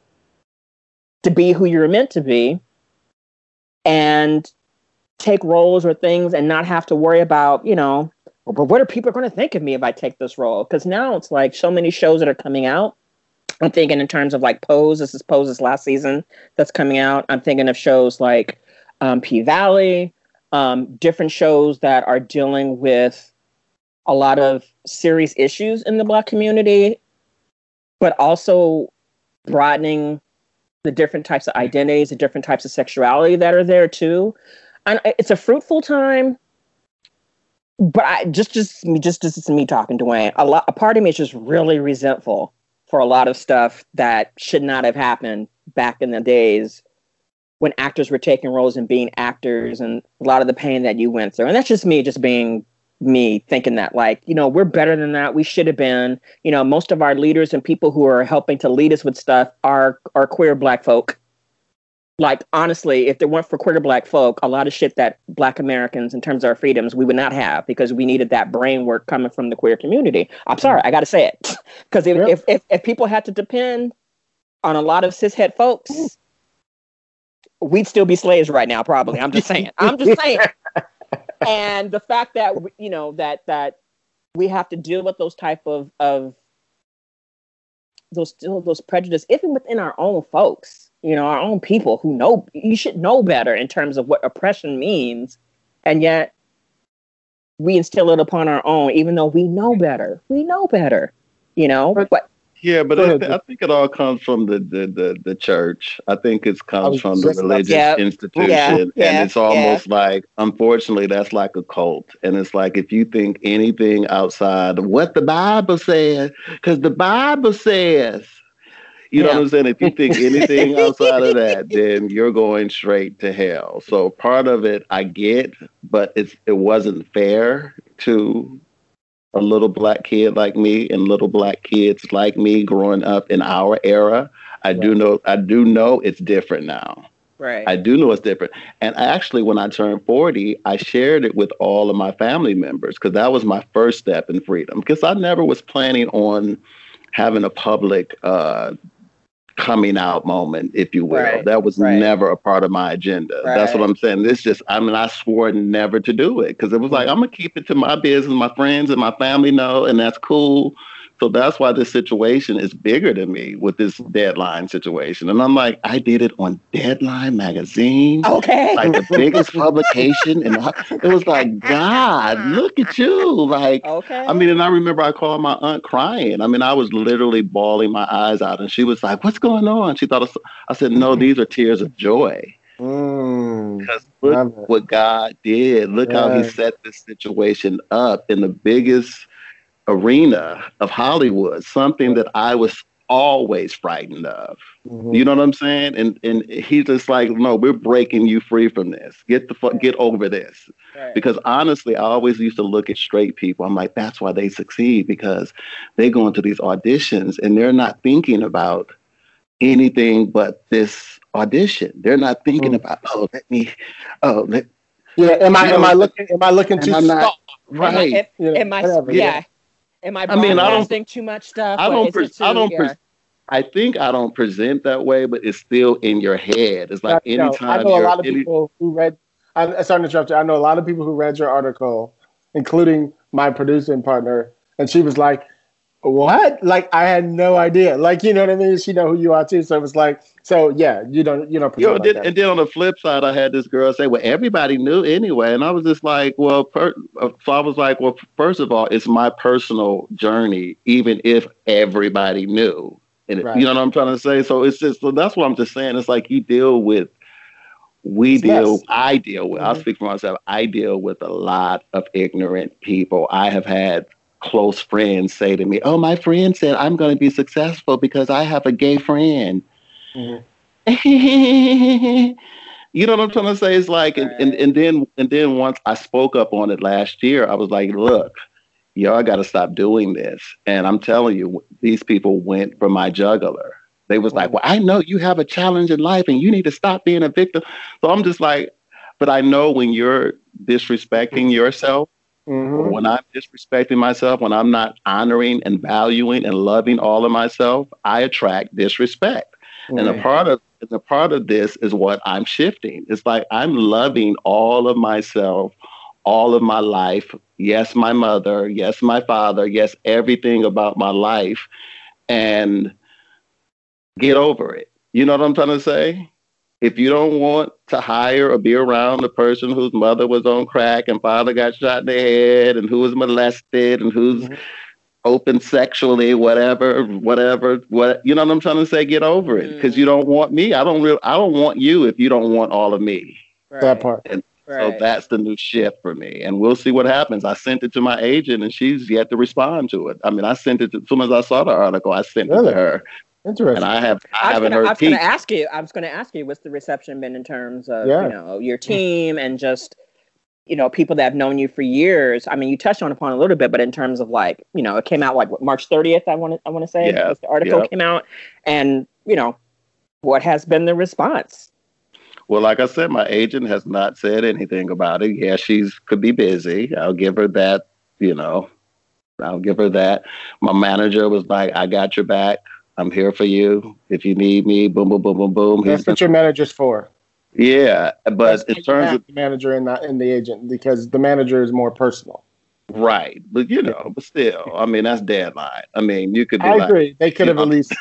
S4: to be who you're meant to be, and take roles or things and not have to worry about, you know, but what are people going to think of me if I take this role? Because now it's like so many shows that are coming out. I'm thinking in terms of like Pose. This is Pose's last season that's coming out. I'm thinking of shows like um, P Valley um, different shows that are dealing with a lot of serious issues in the black community, but also broadening the different types of identities, the different types of sexuality that are there too. And it's a fruitful time. But I just just me just this is me talking to Wayne. A lot a part of me is just really resentful for a lot of stuff that should not have happened back in the days when actors were taking roles and being actors and a lot of the pain that you went through. And that's just me just being me thinking that like, you know, we're better than that. We should have been. You know, most of our leaders and people who are helping to lead us with stuff are are queer black folk. Like honestly, if there weren't for queer black folk, a lot of shit that black Americans in terms of our freedoms we would not have because we needed that brain work coming from the queer community. I'm sorry, I gotta say it. [LAUGHS] Because if, if, if if people had to depend on a lot of cishet folks, we'd still be slaves right now, probably. I'm just saying. I'm just saying. [LAUGHS] and the fact that you know that that we have to deal with those type of of those still those prejudice even within our own folks you know our own people who know you should know better in terms of what oppression means and yet we instill it upon our own even though we know better we know better you know
S3: But-
S4: but
S5: Yeah, but I, th- I think it all comes from the the the, the church. I think it
S3: I
S5: comes from the
S3: just about to-
S5: religious
S4: Yeah.
S5: institution,
S4: Yeah,
S5: and
S4: yeah,
S5: it's almost like, unfortunately, that's like a cult. And it's like if you think anything outside of what the Bible says, because the Bible says, you know
S4: Yeah.
S5: what I'm saying. If you think anything [LAUGHS] outside of that, then you're going straight to hell. So part of it, I get, but it's it wasn't fair to a little black kid like me and little black kids like me growing up in our era. I do know I do know it's different now.
S4: right
S5: I do know it's different. And actually when I turned 40, I shared it with all of my family members because that was my first step in freedom. Because I never was planning on having a public uh coming out moment, if you will.
S4: Right,
S5: That was
S4: right.
S5: never a part of my agenda. That's what I'm saying. This just, I mean, I swore never to do it because it was like, I'm going to keep it to my business. My friends and my family know, and that's cool So that's why this situation is bigger than me with this deadline situation. And I'm like, I did it on Deadline magazine.
S4: Okay.
S5: Like the biggest [LAUGHS] publication. And it was like, God, look at you. Like,
S4: Okay.
S5: I mean, and I remember I called my aunt crying. I mean, I was literally bawling my eyes out. And she was like, What's going on? She thought, I, was- I said, No, these are tears of joy.
S3: Mm.
S5: Because look what God did. Look how He set this situation up in the biggest arena of Hollywood, something that I was always frightened of.
S3: Mhm.
S5: You know what I'm saying? And and he's just like, no, we're breaking you free from this. Get the fuck, get over this.
S4: Right.
S5: Because honestly, I always used to look at straight people. I'm like, that's why they succeed because they go into these auditions and they're not thinking about anything but this audition. They're not thinking
S3: Mm.
S5: about, oh, let me, oh, let,
S3: Yeah. Am I
S5: You
S3: am
S5: know,
S3: I looking am I looking
S5: and
S3: too soft?
S5: right.
S4: Am
S3: You know,
S4: I, am I
S3: whatever.
S4: yeah. Am I
S5: I mean, I don't-
S4: think too much stuff?
S5: I don't, pre-
S4: it
S5: I don't,
S4: yeah.
S5: pre- I think I don't present that way, but it's still in your head. It's like
S3: I know,
S5: anytime
S3: I know a
S5: you're,
S3: lot of
S5: any-
S3: people who read. I'm sorry to interrupt you. I know a lot of people who read your article, including my producing partner, and she was like, "What? Like I had no idea. Like you know what I mean? She know who you are too. So it was like, so yeah, you don't you don't
S5: You know,
S3: present like
S5: then, and then on the flip side, I had this girl say, "Well, everybody knew anyway," and I was just like, "Well," per- uh, so I was like, "Well, first of all, it's my personal journey, even if everybody knew." And
S3: Right.
S5: you know what I'm trying to say? So it's just so that's what I'm just saying. It's like you deal with, we
S3: It's
S5: deal,
S3: less.
S5: I deal with. I'll
S3: Mhm.
S5: speak for myself. I deal with a lot of ignorant people. I have had close friends say to me, "Oh, my friend said I'm going to be successful because I have a gay friend."
S3: Mhm. [LAUGHS]
S5: you know what I'm trying to say? It's like, and, and, and then and then once I spoke up on it last year, I was like, look, y'all got to stop doing this. And I'm telling you, these people went for my juggler. They was like, well, I know you have a challenge in life, and you need to stop being a victim. So I'm just like, but I know when you're disrespecting yourself,
S3: Mhm.
S5: when I'm disrespecting myself, when I'm not honoring and valuing and loving all of myself, I attract disrespect. And a part of and a part of this is what I'm shifting. It's like I'm loving all of myself, all of my life. Yes, my mother. Yes, my father. Yes, everything about my life, and get over it. You know what I'm trying to say? If you don't want to hire or be around the person whose mother was on crack and father got shot in the head and who was molested and who's
S3: Mhm.
S5: open sexually, whatever, whatever, what you know what I'm trying to say? Get over it because
S4: Mm.
S5: you don't want me. I don't real. I don't want you if you don't want all of me.
S4: Right.
S3: that part.
S5: So
S4: Right.
S5: that's the new shift for me, and we'll see what happens. I sent it to my agent, and she's yet to respond to it. I mean, I sent it to, as soon as I saw the article. I sent it to her,
S3: Interesting.
S5: and I have I,
S4: I was
S5: haven't
S4: gonna, I was going to ask you. I was going to ask you, what's the reception been in terms of
S3: Yeah.
S4: you know your team and just you know people that have known you for years? I mean, you touched on upon a little bit, but in terms of like you know, it came out like what, March 30th. I want to I want to say
S5: Yeah,
S4: the article
S5: yeah.
S4: came out, and you know, what has been the response?
S5: Well, like I said, my agent has not said anything about it. Yeah, she's could be busy. I'll give her that. You know, I'll give her that. My manager was like, "I got your back. I'm here for you. If you need me, boom, boom, boom, boom, boom."
S3: That's
S5: He's
S3: what your manager's for.
S5: yeah, but in terms of
S3: the manager and not and the agent because the manager is more personal.
S5: right, but you know, but still, I mean, that's deadline. I mean, you could be
S3: I
S5: like,
S3: agree. They could have [LAUGHS]
S5: you
S3: at least.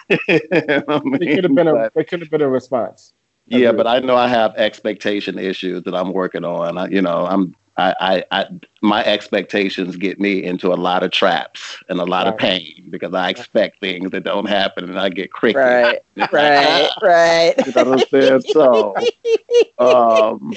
S5: I
S3: They
S5: mean,
S3: could have been a. They could have been a response.
S5: Yeah, but I know I have expectation issues that I'm working on. I, you know, I'm I, I, I my expectations get me into a lot of traps and a lot of pain because I expect things that don't happen and I get cricket.
S4: Right, [LAUGHS] right, right.
S5: You know what I'm saying? So, [LAUGHS] um,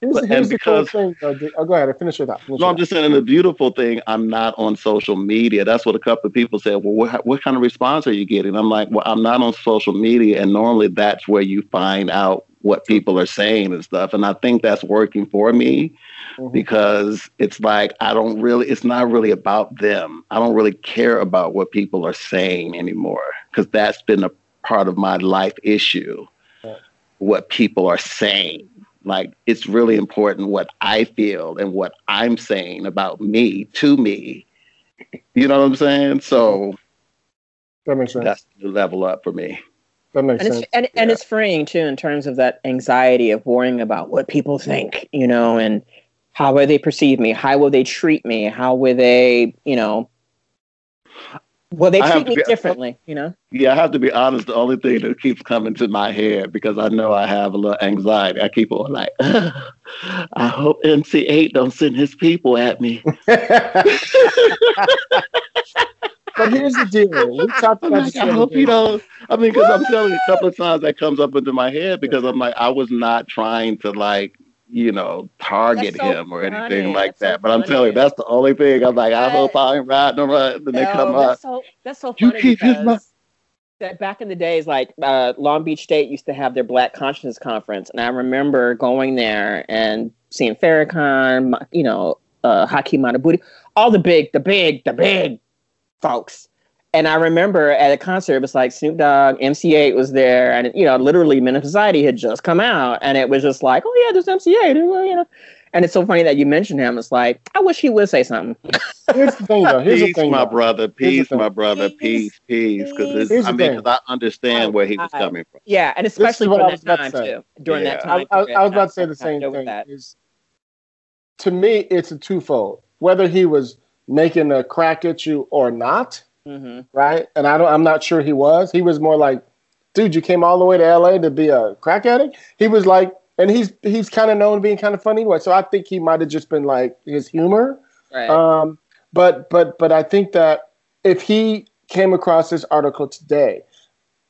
S3: Here's,
S5: But-
S3: here's
S5: and
S3: the cool
S5: because-
S3: thing. Though. Oh, go ahead. Finish your thought. Finish
S5: no,
S3: your
S5: I'm just saying the beautiful thing. I'm not on social media. That's what a couple of people said. Well, what, what kind of response are you getting? I'm like, well, I'm not on social media, and normally that's where you find out what people are saying and stuff. And I think that's working for me.
S3: Thought. Mhm.
S5: because it's like I don't really it's not really about them. I don't really care about what people are saying anymore because that's been a part of my life issue.
S3: Right.
S5: What people are saying. Like it's really important what I feel and what I'm saying about me to me. You know what I'm saying? So
S3: That makes sense.
S5: that's the level up for me.
S3: that makes
S4: and
S3: sense.
S4: it's and, and it's freeing too in terms of that anxiety of worrying about what people think you know and how will they perceive me how will they treat me how will they you know Well, they treat me
S5: be-
S4: differently, you know.
S5: Yeah, I have to be honest. The only thing that keeps coming to my head because I know I have a little anxiety. I keep on like, [SIGHS] I hope MC Eiht don't send his people at me. [LAUGHS]
S3: but here's the deal. [LAUGHS] We talked
S5: I'm
S3: about
S5: like, I hope you don't. I mean, because I'm telling you, a couple of times that comes up into my head because I'm like, I was not trying to like, you know, target
S4: so
S5: him or anything
S4: funny.
S5: like
S4: That's so
S5: that. but I'm telling you, that's the only thing. I'm like, I hope I ain't riding around. Then they
S4: No,
S5: come up.
S4: that's so that's so
S5: You
S4: funny
S5: keep his mouth-
S4: that back in the days, like uh, Long Beach State used to have their Black Consciousness Conference, and I remember going there and seeing Farrakhan, you know, uh, Hakeem all the big, the big, the big folks. And I remember at a concert, it was like Snoop Dogg, MC Eiht was there, and you know, literally Menace II Society had just come out, and it was just like, oh yeah, there's MC Eiht, you know. And it's so funny that you mentioned him. It's like I wish he would say something. [LAUGHS]
S3: Here's the thing, though. Here's the thing,
S5: my
S3: though.
S5: brother.
S3: Here's
S5: Peace, my brother.
S4: Peace,
S5: Peace, peace. Because I mean, because I understand where he was
S4: I-
S5: coming from.
S4: Yeah, and especially
S3: what I
S4: during
S3: was
S4: that
S3: about to
S4: time
S3: say.
S4: too. During that time,
S3: I, I,
S4: period,
S3: I was about to say the same thing.
S4: that.
S3: Is to me, it's a twofold. Whether he was making a crack at you or not,
S4: Mhm.
S3: right? And I don't. I'm not sure he was. He was more like, dude, you came all the way to L.A. to be a crack addict. He was like, and he's he's kind of known being kind of funny anyway. So I think he might have just been like his humor.
S4: Right.
S3: Um, but but but I think that if he came across this article today,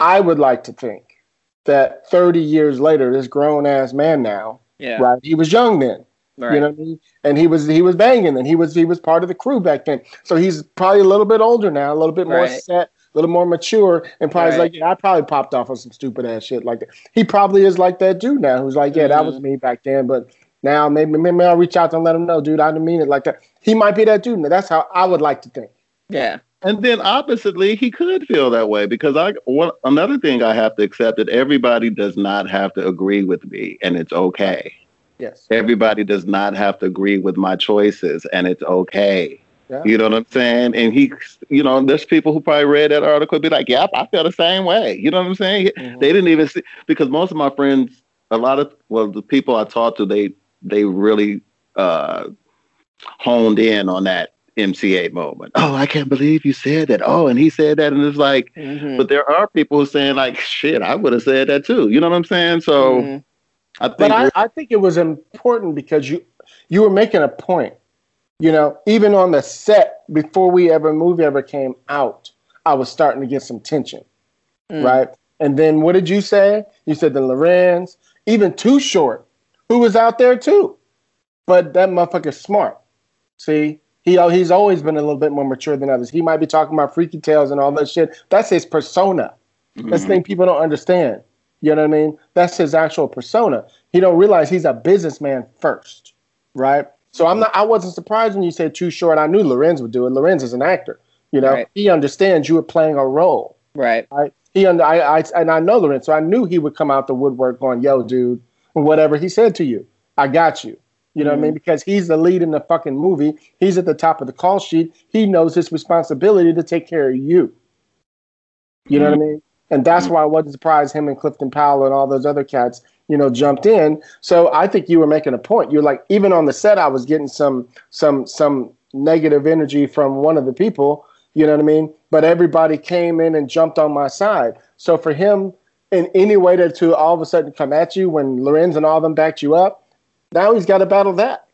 S3: I would like to think that 30 years later, this grown ass man now,
S4: yeah.
S3: right? He was young then,
S4: Right.
S3: you know what I mean? And he was he was banging and He was he was part of the crew back then. So he's probably a little bit older now, a little bit more
S4: Right.
S3: set, a little more mature, and probably
S4: Right.
S3: like, yeah, I probably popped off on some stupid ass shit like that. He probably is like that dude now, who's like, yeah, that was
S4: Mhm.
S3: me back then, but now maybe maybe I'll reach out to him and let him know, dude, I didn't mean it like that. He might be that dude. Now, that's how I would like to think.
S4: yeah.
S5: And then oppositely, he could feel that way because I one another thing I have to accept that everybody does not have to agree with me, and it's okay.
S3: Yes.
S5: Everybody does not have to agree with my choices, and it's okay.
S3: Yeah.
S5: You know what I'm saying? And he, you know, there's people who probably read that article be like, "Yep, I feel the same way." You know what I'm saying?
S3: Mhm.
S5: They didn't even see because most of my friends, a lot of well, the people I talked to, they they really uh, honed in on that MC Eiht moment. Oh, I can't believe you said that. Oh, and he said that, and it's like,
S4: Mhm.
S5: but there are people who saying like, shit, I would have said that too. You know what I'm saying? So
S4: Mhm.
S5: I think
S3: But I, I think it was important because you you were making a point. You know, even on the set before we ever movie ever came out, I was starting to get some tension,
S4: Mm.
S3: right? And then what did you say? You said the Larenz, even Too Short, who was out there too. But that motherfucker's smart. See, he he's always been a little bit more mature than others. He might be talking about freaky tales and all that shit. That's his persona. That's the
S5: Mhm.
S3: thing people don't understand. You know what I mean? That's his actual persona. He don't realize he's a businessman first, right? So I'm not. I wasn't surprised when you said too short. I knew Larenz would do it. Larenz is an actor. You know,
S4: Right.
S3: he understands you were playing a role.
S4: Right.
S3: Right? He under. I, I and I know Larenz, so I knew he would come out the woodwork going, "Yo, dude," whatever he said to you, I got you. You know what I mean? Mm-hmm. Because he's the lead in the fucking movie. He's at the top of the call sheet. He knows his responsibility to take care of you. You know what I mm-hmm. mean? And that's mm-hmm. why I wasn't surprised him and Clifton Powell and all those other cats, you know, jumped in. So I think you were making a point. You're like, even on the set, I was getting some some some negative energy from one of the people. You know what I mean? But everybody came in and jumped on my side. So for him, in any way to, to all of a sudden come at you when Larenz and all them backed you up, now he's got to battle that.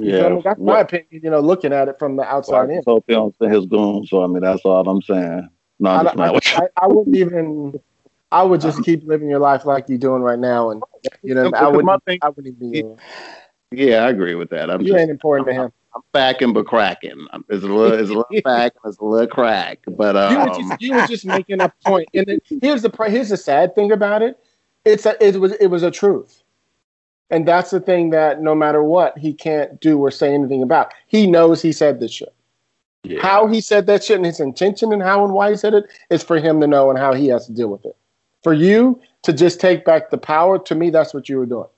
S3: You
S5: Yeah,
S3: me? That's my opinion. You know, looking at it from the
S5: Well, I
S3: outside in.
S5: just hope he don't send his goons. So I mean, that's all I'm saying. No,
S3: I,
S5: I'm
S3: I,
S5: not with you.
S3: I, I wouldn't even. I would just keep living your life like you're doing right now, and you know, I wouldn't.
S5: thing-
S3: I wouldn't even be.
S5: Yeah, I agree with that. I'm
S3: You
S5: just
S3: ain't important to him.
S5: I'm backing but cracking. It's a little, it's a little [LAUGHS] back and it's a little crack. But
S3: You were
S5: um,
S3: just, you were just making a point. And then here's the here's the sad thing about it. It's a, it was it was a truth, and that's the thing that no matter what he can't do or say anything about. He knows he said this shit.
S5: Yeah.
S3: How he said that shit and his intention and how and why he said it is for him to know and how he has to deal with it. For you to just take back the power, to me, that's what you were doing.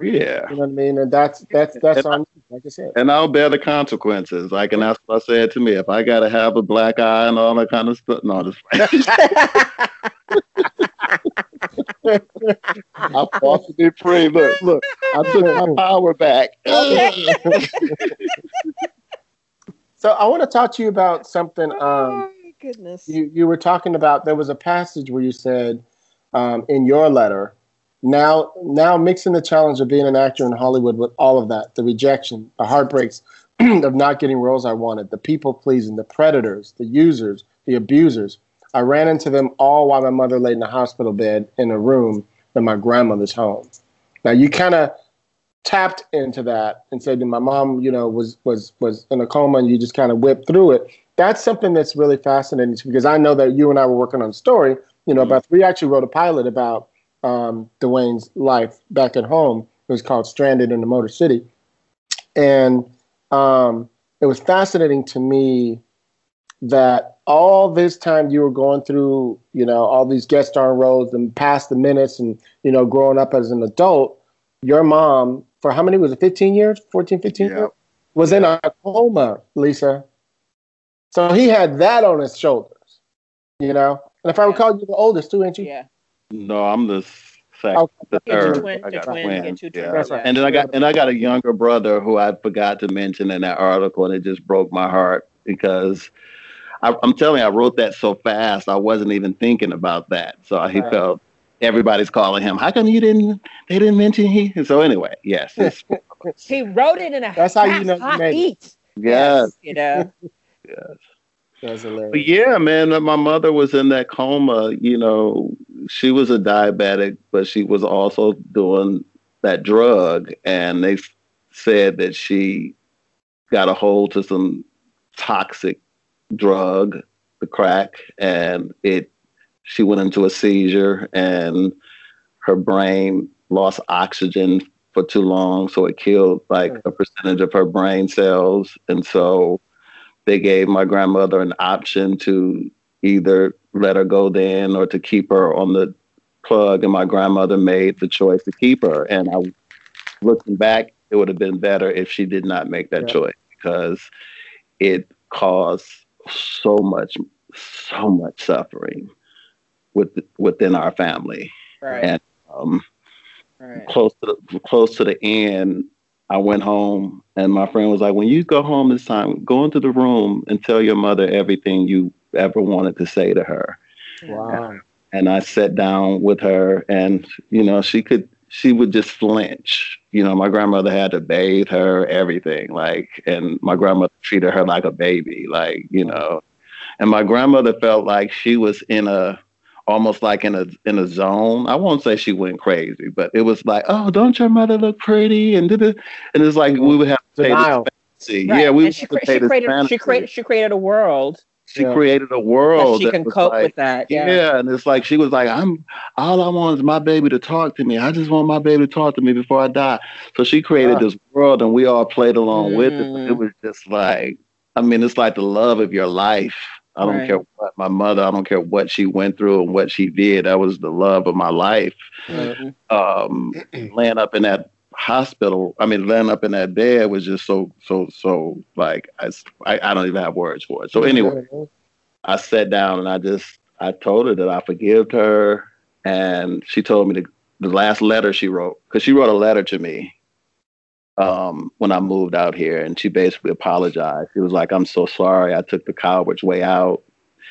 S5: yeah.
S3: You know what I mean? And that's that's that's
S5: And
S3: on like I said.
S5: And I'll bear the consequences. Like, and that's what I said to me. If I got to have a black eye and all that kind of stuff, no, just [LAUGHS] I be free. Look, look, I took my power back. [LAUGHS] [LAUGHS]
S3: So I want to talk to you about something. Um,
S4: oh goodness.
S3: you you were talking about there was a passage where you said um, in your letter now now mixing the challenge of being an actor in hollywood with all of that the rejection the heartbreaks [CLEARS THROAT] of not getting roles i wanted the people pleasing the predators the users the abusers i ran into them all while my mother laid in a hospital bed in a room in my grandmother's home now you kind of tapped into that and said that my mom you know was was was in a coma and you just kind of whipped through it that's something that's really fascinating because i know that you and i were working on a story you know about we actually wrote a pilot about um, Dwayne's life back at home. It was called Stranded in the Motor City. And um, it was fascinating to me that all this time you were going through, you know, all these guest star roles and past the minutes and, you know, growing up as an adult, your mom, for how many was it, 15 years, 14, 15
S5: Yeah.
S3: years, was in a coma, Lisa. So he had that on his shoulders, you know? And if I recall, you're the oldest too, ain't you?
S4: Yeah.
S5: No, I'm the second,
S3: Okay.
S5: the third.
S4: twin,
S5: I got
S4: twin,
S5: twins.
S4: get
S5: yeah.
S3: right.
S5: And then I got and I got a younger brother who I forgot to mention in that article, and it just broke my heart because I, I'm telling you, I wrote that so fast, I wasn't even thinking about that. So he
S3: Right.
S5: felt everybody's calling him. How come you didn't? They didn't mention he. And so anyway, yes, [LAUGHS]
S4: He wrote it in a
S3: That's how you know you
S4: hot
S3: made it.
S4: heat.
S5: yes.
S4: You know. [LAUGHS] yes.
S3: That's hilarious.
S5: But yeah, man, my mother was in that coma. You know, she was a diabetic, but she was also doing that drug, and they f- said that she got a hold to some toxic drug, the crack, and it. She went into a seizure, and her brain lost oxygen for too long, so it killed like hmm. a percentage of her brain cells, and so they gave my grandmother an option to either let her go then or to keep her on the plug. And my grandmother made the choice to keep her. And i looking back it would have been better if she did not make that
S3: Yeah.
S5: choice because it caused so much so much suffering with, within our family
S4: Right.
S5: and um,
S4: right.
S5: close to the close to the end, I went home and my friend was like, "When you go home this time, go into the room and tell your mother everything you ever wanted to say to her."
S3: Wow.
S5: And I sat down with her, and you know, she could she would just flinch. You know, my grandmother had to bathe her, everything like, and my grandmother treated her like a baby, like you know, and my grandmother felt like she was in a almost like in a in a zone. I won't say she went crazy, but it was like, oh, don't your mother look pretty? And did it, and it's like we would have to
S3: Denial.
S5: this fantasy.
S4: Right.
S5: Yeah, we
S4: and
S5: would
S4: she,
S5: have
S4: cre- she
S5: this
S4: created she
S5: fantasy.
S4: created she created a world
S5: She
S3: Yeah.
S5: created a
S4: that
S5: world
S4: she can cope
S5: like,
S4: with that.
S5: yeah.
S4: Yeah.
S5: and it's like she was like, I'm all I want is my baby to talk to me. I just want my baby to talk to me before I die. So she created this world and we all played along with it. But
S4: Mm.
S5: it was just like I mean, it's like the love of your life. I don't
S4: Right.
S5: care what my mother, I don't care what she went through and what she did. That was the love of my life.
S4: Mhm.
S5: Um [CLEARS THROAT] laying up in that hospital, I mean laying up in that bed was just so so so like I, I I don't even have words for it. So anyway, I sat down and I just I told her that I forgave her, and she told me the, the last letter she wrote because she wrote a letter to me um, when I moved out here, and she basically apologized. She was like, "I'm so sorry. I took the coward's way out.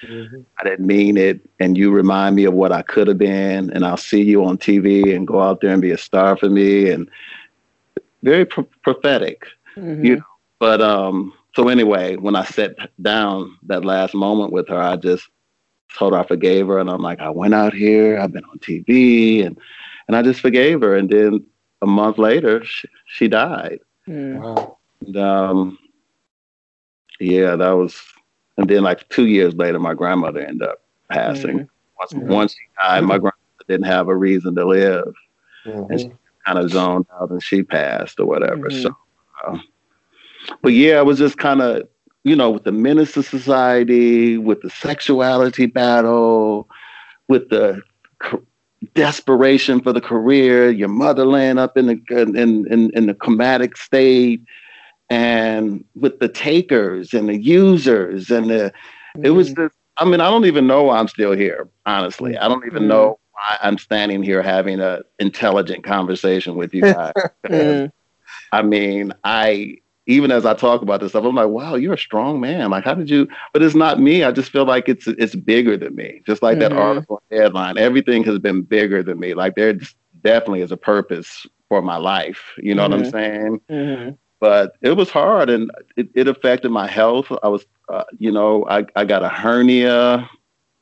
S3: Mhm.
S5: I didn't mean it, and you remind me of what I could have been, and I'll see you on TV and go out there and be a star for me." And very pro- prophetic
S4: Mhm.
S5: You- but um so anyway when i sat down that last moment with her i just told her i forgave her and i'm like i went out here i've been on tv and and i just forgave her and then a month later she, she died
S4: Mm.
S3: Wow.
S5: and um yeah that was and then like two years later my grandmother ended up passing once
S4: Mhm.
S5: once she died my grandmother didn't have a reason to live
S3: Mhm.
S5: And she kind of zoned out and she passed or whatever.
S4: Mhm.
S5: So, uh, but yeah, it was just kind of, you know, with the Menace II Society, with the sexuality battle, with the co- desperation for the career, your mother laying up in the in in, in the comatic state, and with the takers and the users and the it was just i mean i don't even know why i'm still here honestly i don't even
S4: Mm.
S5: know why i'm standing here having an intelligent conversation with you [LAUGHS] guys
S4: Mm.
S5: i mean i even as I talk about this stuff, I'm like, wow, you're a strong man. Like, how did you? But it's not me. I just feel like it's it's bigger than me. Just like mm-hmm. that article headline, everything has been bigger than me. Like there definitely is a purpose for my life. You know mm-hmm. what I'm mm-hmm. saying? Mm-hmm. But it was hard, and it, it affected my health. I was, uh, you know, I I got a hernia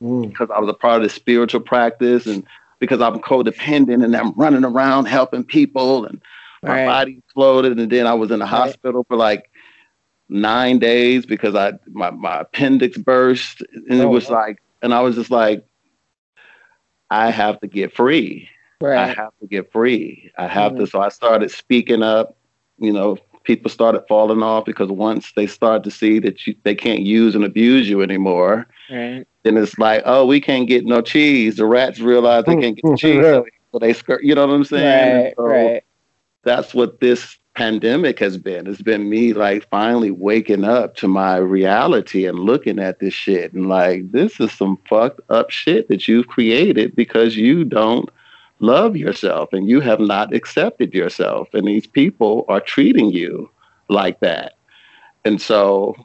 S5: mm. because I was a part of the spiritual practice, and because I'm codependent and I'm running around helping people and my right. body exploded, and then I was in the right. hospital for like nine days because I my, my appendix burst, and oh, it was like, and I was just like, I have to get free. Right. I have to get free. I have mm-hmm. to. So I started speaking up. You know, people started falling off because once they start to see that you, they can't use and abuse you anymore, right. then it's like, oh, we can't get no cheese. The rats realize they can't get cheese, [LAUGHS] so they skirt. You know what I'm saying?
S4: Right. So, right
S5: that's what this pandemic has been. It's been me like finally waking up to my reality and looking at this shit and like, this is some fucked up shit that you've created because you don't love yourself and you have not accepted yourself. And these people are treating you like that. And so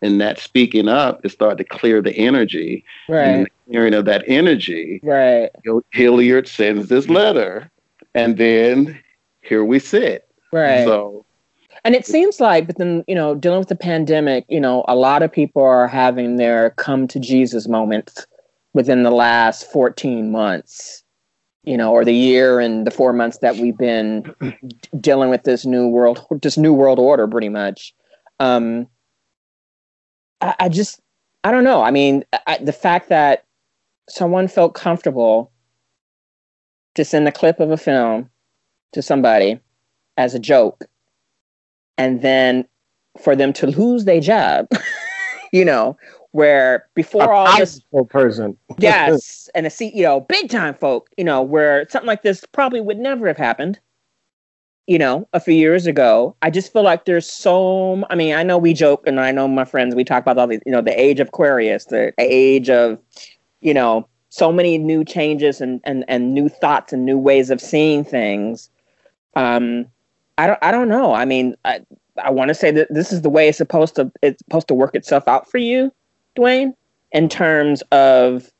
S5: in that speaking up, it started to clear the energy. Right. And the clearing of that energy,
S4: right.
S5: Hilliard sends this letter. And then here we sit.
S4: Right.
S5: So
S4: and it seems like, but then, you know, dealing with the pandemic, you know, a lot of people are having their come to Jesus moments within the last 14 months, you know, or the year and the four months that we've been dealing with this new world, this new world order, pretty much. Um, I, I just, I don't know. I mean, I, the fact that someone felt comfortable to send a clip of a film to somebody as a joke and then for them to lose their job [LAUGHS] you know where before
S3: a
S4: all this
S3: person. [LAUGHS]
S4: Yes. And a ceo big time folk you know where something like this probably would never have happened you know a few years ago. I just feel like there's so i mean i know we joke and i know my friends we talk about all these you know the age of aquarius the age of you know so many new changes and and, and new thoughts and new ways of seeing things um, I don't I don't know. I mean, I I want to say that this is the way it's supposed to it's supposed to work itself out for you, Dwayne, in terms of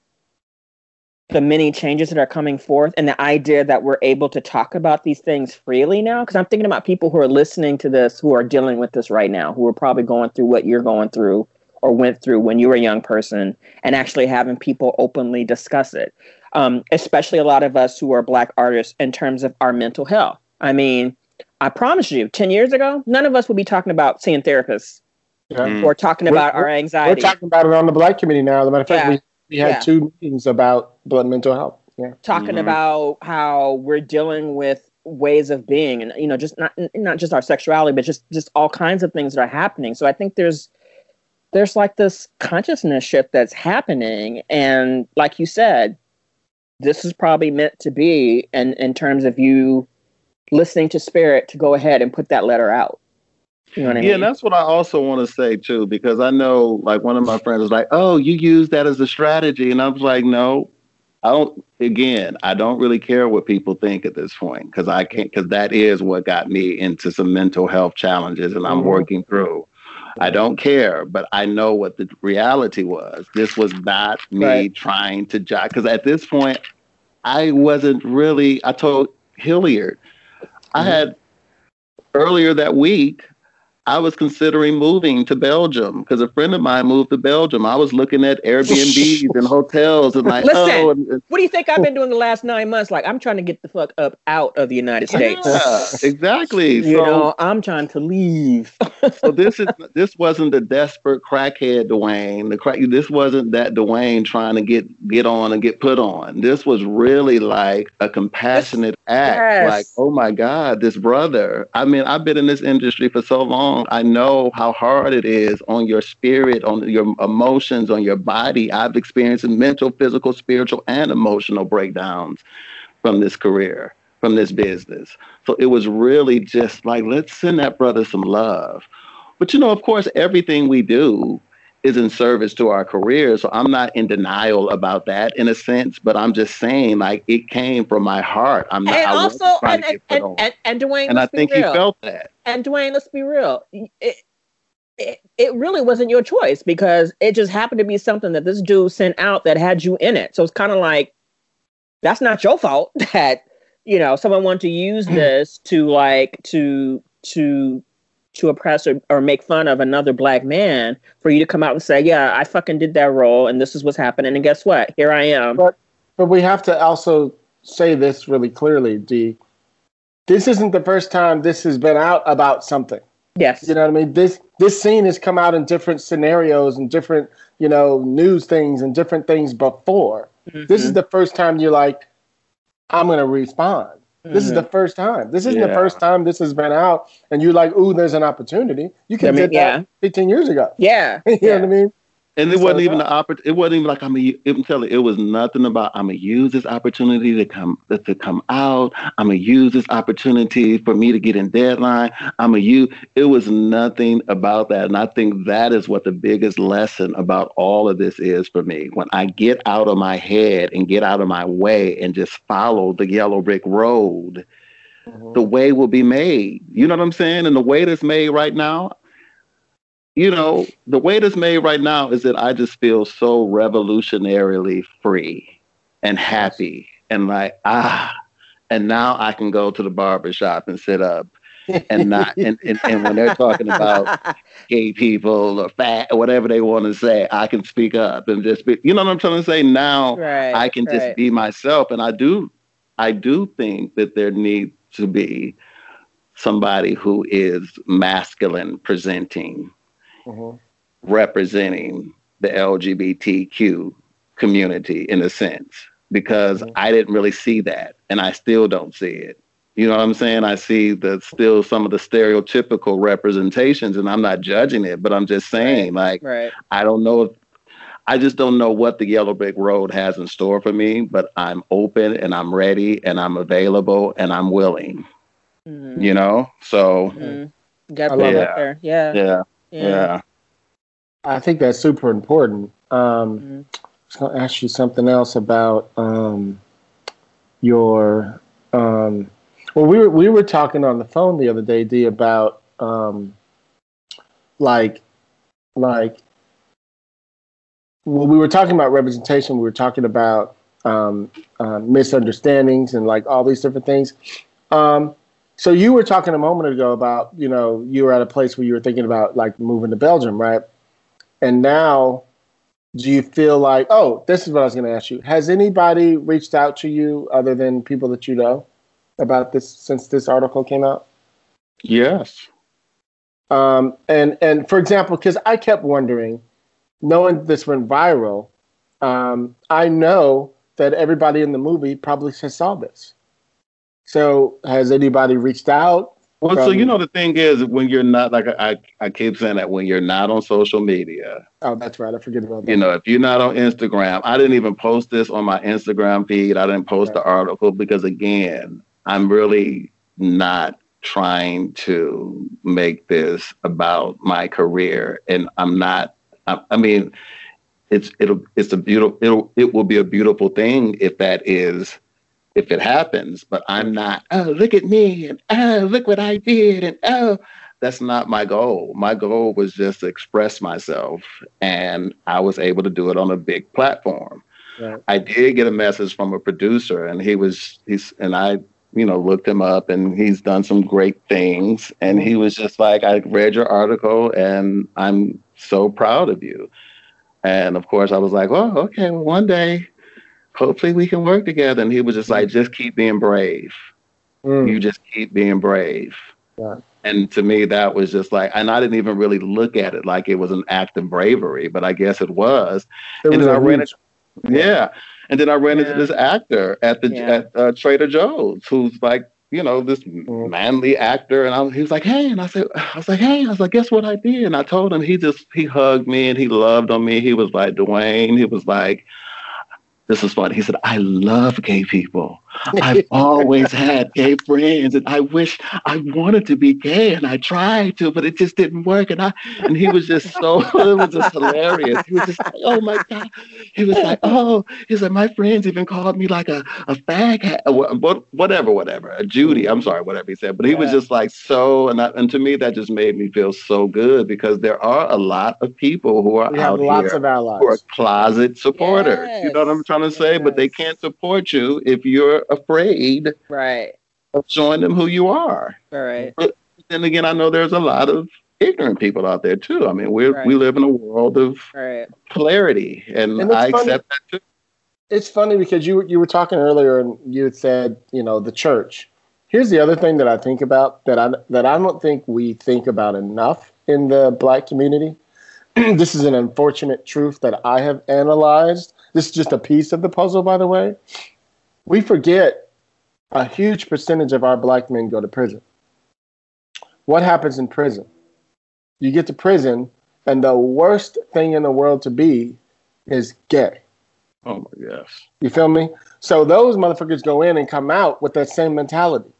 S4: the many changes that are coming forth and the idea that we're able to talk about these things freely now. Because i'm thinking about people who are listening to this who are dealing with this right now who are probably going through what you're going through or went through when you were a young person and actually having people openly discuss it. Um, especially a lot of us who are black artists in terms of our mental health I mean, I promise you, 10 years ago, none of us would be talking about seeing therapists yeah. Mm. or talking about we're, our anxiety.
S3: We're talking about it on the Black committee now. As a matter of fact, yeah. we, we had yeah. two meetings about blood mental health. Yeah.
S4: Talking mm-hmm. about how we're dealing with ways of being and you know just not not just our sexuality but just just all kinds of things that are happening so i think there's there's like this consciousness shift that's happening and like you said this is probably meant to be and in terms of you listening to spirit to go ahead and put that letter out.
S5: You know what I mean? Yeah, and that's what I also want to say too, because I know like one of my friends was like, "Oh, you use that as a strategy," and I was like, "No, I don't." Again, I don't really care what people think at this point because I can't because that is what got me into some mental health challenges, and I'm mm-hmm. working through. I don't care, but I know what the reality was. This was not me right. trying to jock because at this point, I wasn't really. I told Hilliard, I had earlier that week, I was considering moving to Belgium because a friend of mine moved to Belgium. I was looking at Airbnbs and [LAUGHS] hotels and like, oh,
S4: Listen,
S5: oh.
S4: And, what do you think I've been doing the last nine months? Like, I'm trying to get the fuck up out of the United States.
S5: Yeah, [LAUGHS] exactly.
S4: you so, know, I'm trying to leave.
S5: so this is this wasn't the desperate crackhead Dwayne. The crack. This wasn't that Dwayne trying to get get on and get put on. This was really like a compassionate act. Yes. Like, oh my God, this brother. I mean, I've been in this industry for so long I know how hard it is on your spirit, on your emotions, on your body. I've experienced mental, physical, spiritual, and emotional breakdowns from this career, from this business. So it was really just like, let's send that brother some love. But you know, of course, everything we do is in service to our career. So I'm not in denial about that in a sense, but I'm just saying like it came from my heart. I'm not.
S4: And
S5: I
S4: also, and, and, and, and, and Dwayne,
S5: and I think he
S4: real.
S5: felt that.
S4: And Dwayne, let's be real. It, it, it really wasn't your choice because it just happened to be something that this dude sent out that had you in it. So it's kind of like that's not your fault [LAUGHS] that you know someone wanted to use mm. this to like to to to oppress or, or make fun of another black man for you to come out and say, yeah, I fucking did that role and this is what's happening. And guess what? Here I am.
S3: But but we have to also say this really clearly, D. This isn't the first time this has been out about something.
S4: yes.
S3: You know what I mean? This this scene has come out in different scenarios and different, you know, news things and different things before. Mm-hmm. This is the first time you're like, I'm gonna respond. This is the mm-hmm. first time. This isn't the first time this has been out, and you're like, "Ooh, there's an opportunity." You could
S4: I mean,
S3: did that
S4: yeah.
S3: 15 years ago.
S4: yeah. [LAUGHS]
S3: you
S4: yeah.
S3: know what I mean?
S5: And it
S3: So
S5: wasn't even the oppor- It wasn't even like I'm. A, I'm telling you, it was nothing about. I'm gonna use this opportunity to come to come out. I'm gonna use this opportunity for me to get in deadline. I'm a you. It was nothing about that, and I think that is what the biggest lesson about all of this is for me. When I get out of my head and get out of my way and just follow the yellow brick road, mm-hmm. the way will be made. You know what I'm saying? And the way that's made right now, you know, the way that's made right now is that I just feel so revolutionarily free and happy and like, ah, and now I can go to the barber shop and sit up and not, [LAUGHS] and, and, and when they're talking about [LAUGHS] gay people or fat or whatever they want to say, I can speak up and just be, you know what I'm trying to say? Now
S4: right.
S5: I can just
S4: right.
S5: be myself. And I do, I do think that there needs to be somebody who is masculine presenting
S3: Mhm.
S5: representing the LGBTQ community in a sense because
S3: Mhm.
S5: I didn't really see that and I still don't see it. You know what I'm saying? I see the still some of the stereotypical representations and I'm not judging it, but I'm just saying like
S4: Right.
S5: I don't know if I just don't know what the yellow brick road has in store for me, but I'm open and I'm ready and I'm available and I'm willing,
S4: Mhm.
S5: you know? So
S4: Mhm. Gotta
S3: I
S4: put
S3: love
S4: it
S5: it.
S4: there. Yeah.
S5: yeah,
S4: Yeah.
S5: yeah.
S3: I think that's super important. Um,
S4: Mhm.
S3: I was going to ask you something else about um, your. Um, well, we were we were talking on the phone the other day, D, about um, like, like. Well, we were talking about representation. We were talking about um, uh, misunderstandings and like all these different things. Um, so you were talking a moment ago about you know you were at a place where you were thinking about like moving to Belgium, right? And now, do you feel like, oh, this is what I was going to ask you. Has anybody reached out to you other than people that you know about this since this article came out?
S5: Yes.
S3: Um, and and for example, because I kept wondering, knowing this went viral, um, I know that everybody in the movie probably has saw this. So has anybody reached out?
S5: Well, so you know the thing is when you're not like I, I keep saying that when you're not on social media,
S3: Oh, that's right. I forget about that.
S5: you know, if you're not on Instagram, I didn't even post this on my Instagram feed. I didn't post the article because again, I'm really not trying to make this about my career, and I'm not. I, I mean, it's it'll it's a beautiful it'll it will be a beautiful thing if that is if it happens but i'm not oh look at me and oh look what i did and oh. That's not my goal. My goal was just to express myself and i was able to do it on a big platform.
S3: Right.
S5: i did get a message from a producer and he was he's and i you know looked him up and he's done some great things and he was just like i read your article and i'm so proud of you. And of course i was like well okay well, one day hopefully we can work together and he was just like just keep being brave
S3: Mm.
S5: you just keep being brave
S3: Yeah.
S5: and to me that was just like and i didn't even really look at it like it was an act of bravery but i guess it was
S3: It
S5: and
S3: was
S5: then
S3: a
S5: I ran
S3: huge-
S5: yeah. And then I ran into this actor at the
S4: Yeah.
S5: at uh, Trader Joe's who's like, you know, this
S3: Mhm.
S5: manly actor. And I he was like, hey. And I said, I was like, hey. I was like, guess what I did? And I told him he just, he hugged me and he loved on me. He was like, Dwayne, he was like, this is funny. He said, I love gay people. I've [LAUGHS] always had gay friends, and I wish I wanted to be gay, and I tried to, but it just didn't work. And I and he was just so [LAUGHS] it was just hilarious. He was just like, oh my god. He was like, oh, he's like, my friends even called me like a a fag, hat, whatever, whatever, a Judy. I'm sorry, whatever he said, but he yeah. was just like so, and I, and to me that just made me feel so good because there are a lot of people who are we out here who are closet supporters. Yes. You know what I'm trying to say? Yes. But they can't support you if you're afraid,
S4: right,
S5: of showing them who you are.
S4: Right.
S5: But then again, I know there's a lot of ignorant people out there too. I mean, we right. we live in a world of
S4: right.
S5: polarity, and, and I funny. accept that too.
S3: It's funny because you you were talking earlier, and you had said, you know, the church. Here's the other thing that I think about that I that I don't think we think about enough in the black community. [CLEARS THROAT] this is an unfortunate truth that I have analyzed. This is just a piece of the puzzle, by the way. We forget a huge percentage of our black men go to prison. What happens in prison? You get to prison, and the worst thing in the world to be is gay.
S5: Oh my gosh.
S3: You feel me? So those motherfuckers go in and come out with that same mentality.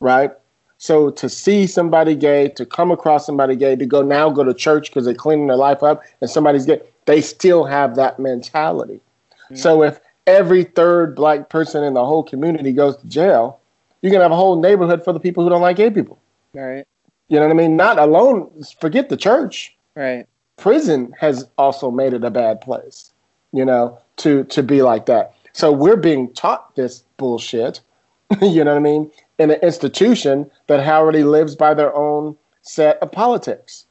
S3: Right? So to see somebody gay, to come across somebody gay, to go now go to church because they're cleaning their life up and somebody's gay, they still have that mentality. Mm-hmm. So if every third black person in the whole community goes to jail, you're gonna have a whole neighborhood for the people who don't like gay people.
S4: Right.
S3: You know what I mean? Not alone. Forget the church.
S4: Right.
S3: Prison has also made it a bad place. You know, to to be like that. So we're being taught this bullshit. [LAUGHS] you know what I mean? In an institution that already lives by their own set of politics,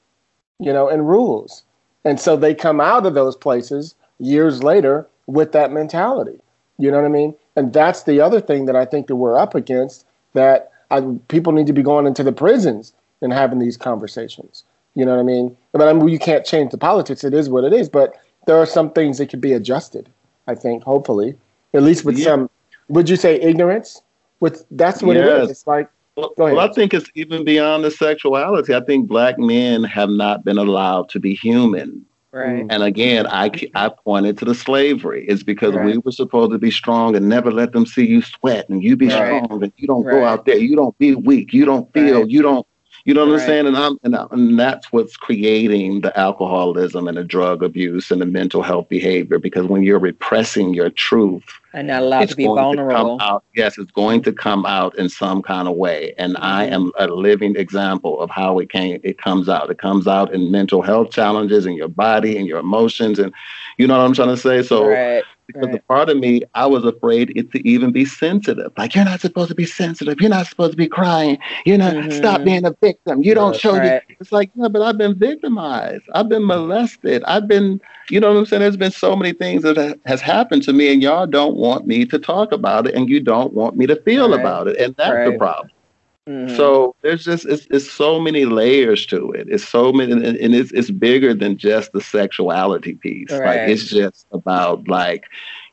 S3: you know, and rules. And so they come out of those places years later with that mentality. You know what I mean? And that's the other thing that I think that we're up against that I, people need to be going into the prisons and having these conversations. You know what I mean? But I mean, you can't change the politics. It is what it is. But there are some things that could be adjusted. I think, hopefully, at least with yeah. some. Would you say ignorance? With that's what yes. it is. It's like.
S5: Well, well, I think it's even beyond the sexuality. I think black men have not been allowed to be human.
S4: Right.
S5: And again, I, I pointed to the slavery. It's because right. we were supposed to be strong and never let them see you sweat and you be right. strong and you don't right. go out there. You don't be weak. You don't feel. You don't you know what. I'm saying? And I'm and, and that's what's creating the alcoholism and the drug abuse and the mental health behavior because when you're repressing your truth
S4: and not allowed to be vulnerable.
S5: To out, yes, it's going to come out in some kind of way. And mm-hmm. I am a living example of how it can it comes out. It comes out in mental health challenges in your body and your emotions and you know what I'm trying to say? So
S4: right
S5: because right. a part of me, I was afraid it to even be sensitive. Like you're not supposed to be sensitive. You're not supposed to be crying. You're not mm-hmm. stop being a victim. You don't show right. you. It's like, no, but I've been victimized. I've been molested. I've been, you know what I'm saying? There's been so many things that has happened to me, and y'all don't want me to talk about it, and you don't want me to feel right. about it, and that's the problem. Mm-hmm. So there's just it's, it's so many layers to it. It's so many, and, and it's it's bigger than just the sexuality piece. Right. Like it's just about like,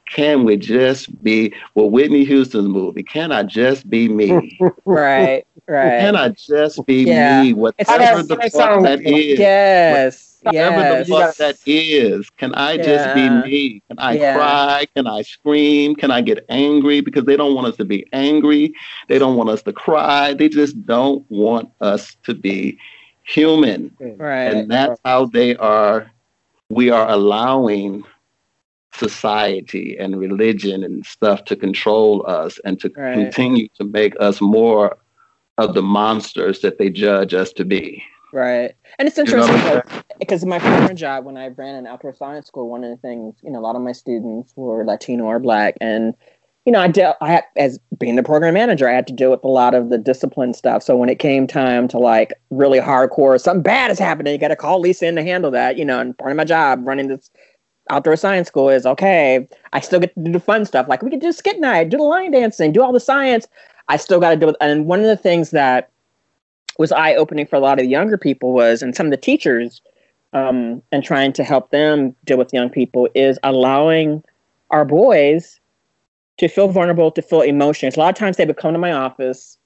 S5: can we just be well Whitney Houston's movie? Can I just be me? [LAUGHS]
S4: right, right.
S5: Can I just be yeah. me? Whatever the fuck that is.
S4: Yes.
S5: Yes. the fuck that is, can I yeah. just be me? Can I yeah. cry? Can I scream? Can I get angry? Because they don't want us to be angry. They don't want us to cry. They just don't want us to be human.
S4: Right.
S5: And that's how they are. We are allowing society and religion and stuff to control us and to right. continue to make us more of the monsters that they judge us to be.
S4: Right. And it's interesting you know because my former job, when I ran an outdoor science school, one of the things, you know, a lot of my students were Latino or Black. And, you know, I dealt, I had, as being the program manager, I had to deal with a lot of the discipline stuff. So when it came time to like really hardcore, something bad is happening, you got to call Lisa in to handle that, you know, and part of my job running this outdoor science school is okay, I still get to do the fun stuff. Like we could do skit night, do the line dancing, do all the science. I still got to do it. And one of the things that was eye opening for a lot of the younger people was, and some of the teachers, um, and trying to help them deal with young people is allowing our boys to feel vulnerable, to feel emotions. A lot of times they would come to my office.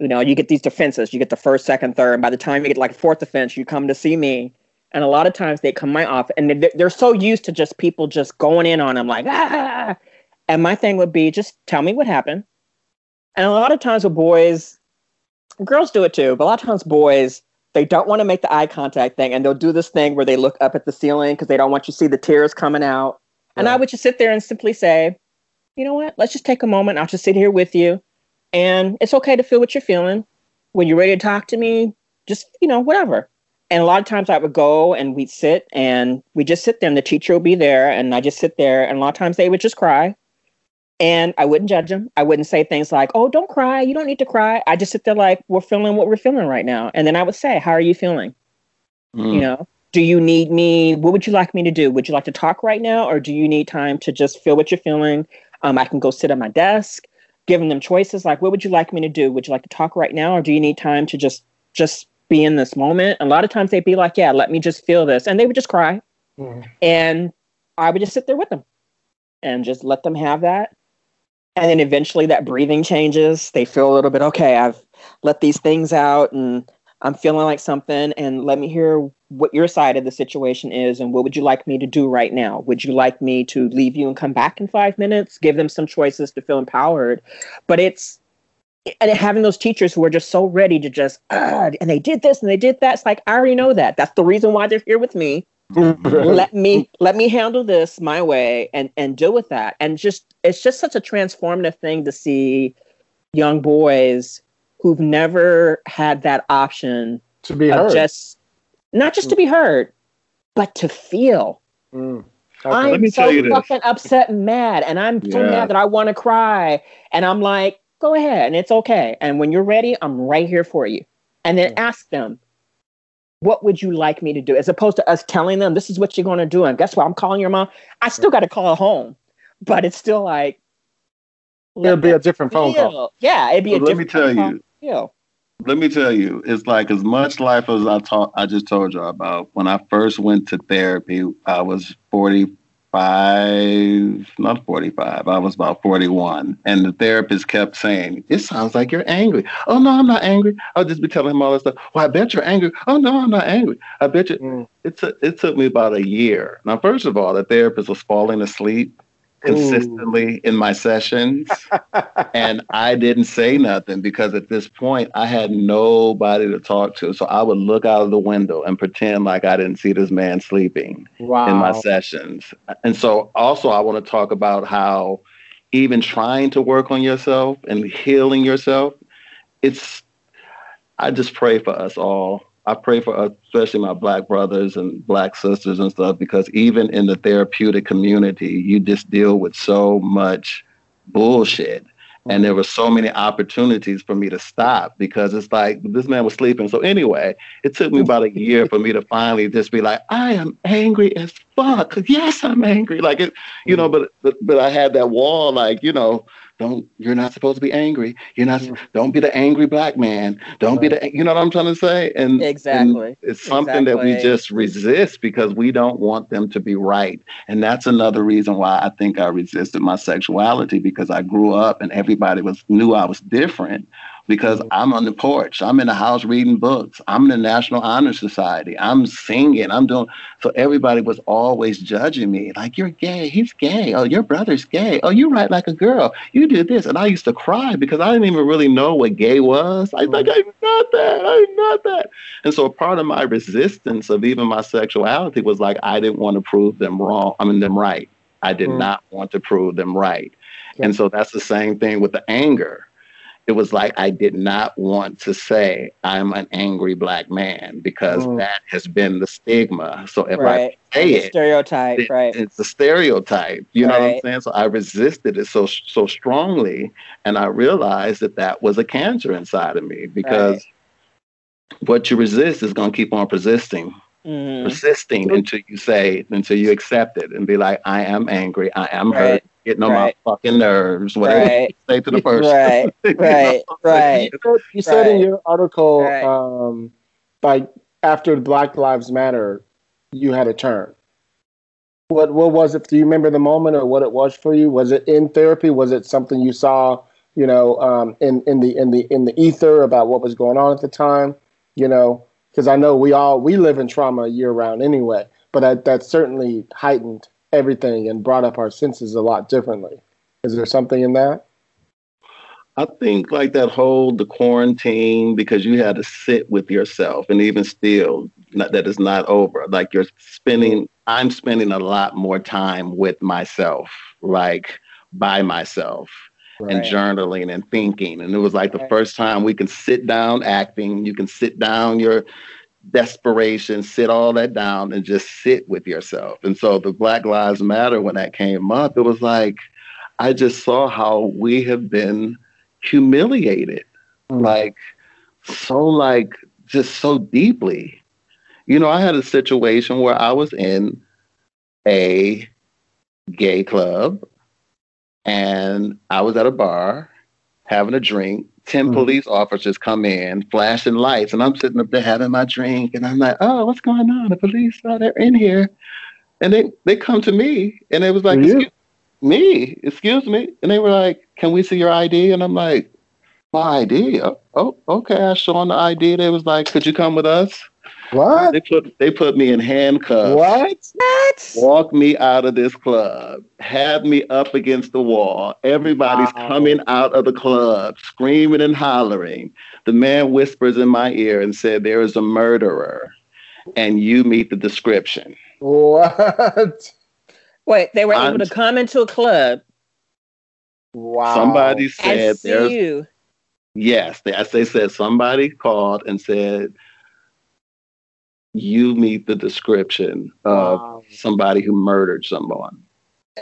S4: You know, you get these defenses. You get the first, second, third. And by the time you get like fourth defense, you come to see me. And a lot of times they come my office and they're so used to just people just going in on them like, ah, And my thing would be just tell me what happened. And a lot of times with boys, girls do it too, but a lot of times boys, they don't want to make the eye contact thing and they'll do this thing where they look up at the ceiling because they don't want you to see the tears coming out. And I would just sit there and simply say, you know what? Let's just take a moment. I'll just sit here with you. And it's okay to feel what you're feeling. When you're ready to talk to me, just, you know, whatever. And a lot of times I would go and we'd sit and we just sit there and the teacher would be there and I just sit there. And a lot of times they would just cry. And I wouldn't judge them. I wouldn't say things like, oh, don't cry. You don't need to cry. I just sit there like, we're feeling what we're feeling right now. And then I would say, how are you feeling? Mm. You know, do you need me? What would you like me to do? Would you like to talk right now? Or do you need time to just feel what you're feeling? Um, I can go sit at my desk, giving them choices like, what would you like me to do? Would you like to talk right now? Or do you need time to just, just be in this moment? A lot of times they'd be like, yeah, let me just feel this. And they would just cry. Mm. And I would just sit there with them and just let them have that and then eventually that breathing changes. They feel a little bit okay i've let these things out and i'm feeling like something. And let me hear what your side of the situation is and what would you like me to do right now? Would you like me to leave you and come back in five minutes? Give them some choices to feel empowered. But it's and having those teachers who are just so ready to just and they did this and they did that. It's like i already know that. That's the reason why they're here with me let me let me handle this my way and and deal with that and just it's just such a transformative thing to see young boys who've never had that option
S3: to be heard
S4: just not just to be heard but to feel mm. okay. i'm so fucking upset and mad and i'm so yeah. mad that i want to cry and i'm like go ahead and it's okay and when you're ready i'm right here for you and then yeah. ask them what would you like me to do? As opposed to us telling them this is what you're going to do. And guess what? I'm calling your mom. I still got to call home, but it's still like
S3: it'll be a different feel. phone call.
S4: Yeah, it'd be a
S5: let
S4: different.
S5: Let me tell you. Feel. Let me tell you, it's like as much life as I taught. I just told you about when I first went to therapy. I was 40, 45, not 45, I was about 41. And the therapist kept saying, It sounds like you're angry. Oh, no, I'm not angry. I'll just be telling him all this stuff. Well, I bet you're angry. Oh, no, I'm not angry. I bet you. Mm. It, t- it took me about a year. Now, first of all, the therapist was falling asleep consistently Ooh. in my sessions. [LAUGHS] and I didn't say nothing because at this point I had nobody to talk to. So I would look out of the window and pretend like I didn't see this man sleeping wow. in my sessions. And so also I want to talk about how even trying to work on yourself and healing yourself, it's I just pray for us all I pray for uh, especially my black brothers and black sisters and stuff because even in the therapeutic community, you just deal with so much bullshit. And there were so many opportunities for me to stop because it's like this man was sleeping. So anyway, it took me about a year for me to finally just be like, I am angry as fuck. Yes, I'm angry. Like it, you know, but but, but I had that wall, like you know, don't you're not supposed to be angry. You're not mm. don't be the angry black man. Don't right. be the you know what I'm trying to say? And
S4: exactly.
S5: And it's something exactly. that we just resist because we don't want them to be right. And that's another reason why I think I resisted my sexuality because I grew up and everybody was knew I was different because. I'm on the porch. I'm in the house reading books. I'm in the National Honor Society. I'm singing. I'm doing. So everybody was always judging me, like you're gay. He's gay. Oh, your brother's gay. Oh, you write like a girl. You do this, and I used to cry because I didn't even really know what gay was. I like I'm not that. I'm not that. And so part of my resistance of even my sexuality was like I didn't want to prove them wrong. I mean them right. I did mm. not want to prove them right. Yeah. And so that's the same thing with the anger it was like I did not want to say I'm an angry black man because mm. that has been the stigma. So if right. I say
S4: it, stereotype, it, right?
S5: It's a stereotype. You right. know what I'm saying? So I resisted it so so strongly, and I realized that that was a cancer inside of me because right. what you resist is going to keep on persisting. Mm. persisting until you say until you accept it and be like i am angry i am hurt getting on right. my fucking nerves. Whatever right. you say to the [LAUGHS] person.
S4: Right, [LAUGHS] right, [LAUGHS] right.
S3: You said, in your article, um, like after Black Lives Matter, you had a turn. What what was it? Do you remember the moment or what it was for you? Was it in therapy? Was it something you saw, you know, um, in in the in the in the ether about what was going on at the time? You know, because I know we all we live in trauma year round anyway, but that, that certainly heightened everything and brought up our senses a lot differently. Is there something in that?
S5: I think like that whole the quarantine because you had to sit with yourself, and even still, not, that is not over. Like you're spending, I'm spending a lot more time with myself, like by myself, and journaling and thinking. And it was like the
S4: Right.
S5: first time we can sit down acting. You can sit down your desperation, sit all that down, and just sit with yourself. And so the Black Lives Matter when that came up, it was like I just saw how we have been humiliated
S3: Mm.
S5: like so like just so deeply you know i had a situation where i was in a gay club and i was at a bar having a drink 10
S3: Mhm.
S5: police officers come in flashing lights and i'm sitting up there having my drink and i'm like oh what's going on the police oh, they're in here and they they come to me and it was like excuse me excuse me and they were like can we see your id and i'm like my ID. Oh, oh, okay. I show them the ID. They was like, "Could you come with us?"
S3: What?
S5: They put they put me in handcuffs.
S3: What?
S4: What?
S5: Walk me out of this club. Had me up against the wall. Everybody's
S3: Wow.
S5: coming out of the club, screaming and hollering. The man whispers in my ear and said, "There is a murderer, and you meet the description."
S3: What?
S4: Wait, they were
S5: I'm-
S4: able to come into a club
S3: Wow.
S5: Somebody said, "There's
S4: you.
S5: Yes, they, as they said, somebody called and said, "You meet the description of
S3: Wow.
S5: somebody who murdered someone."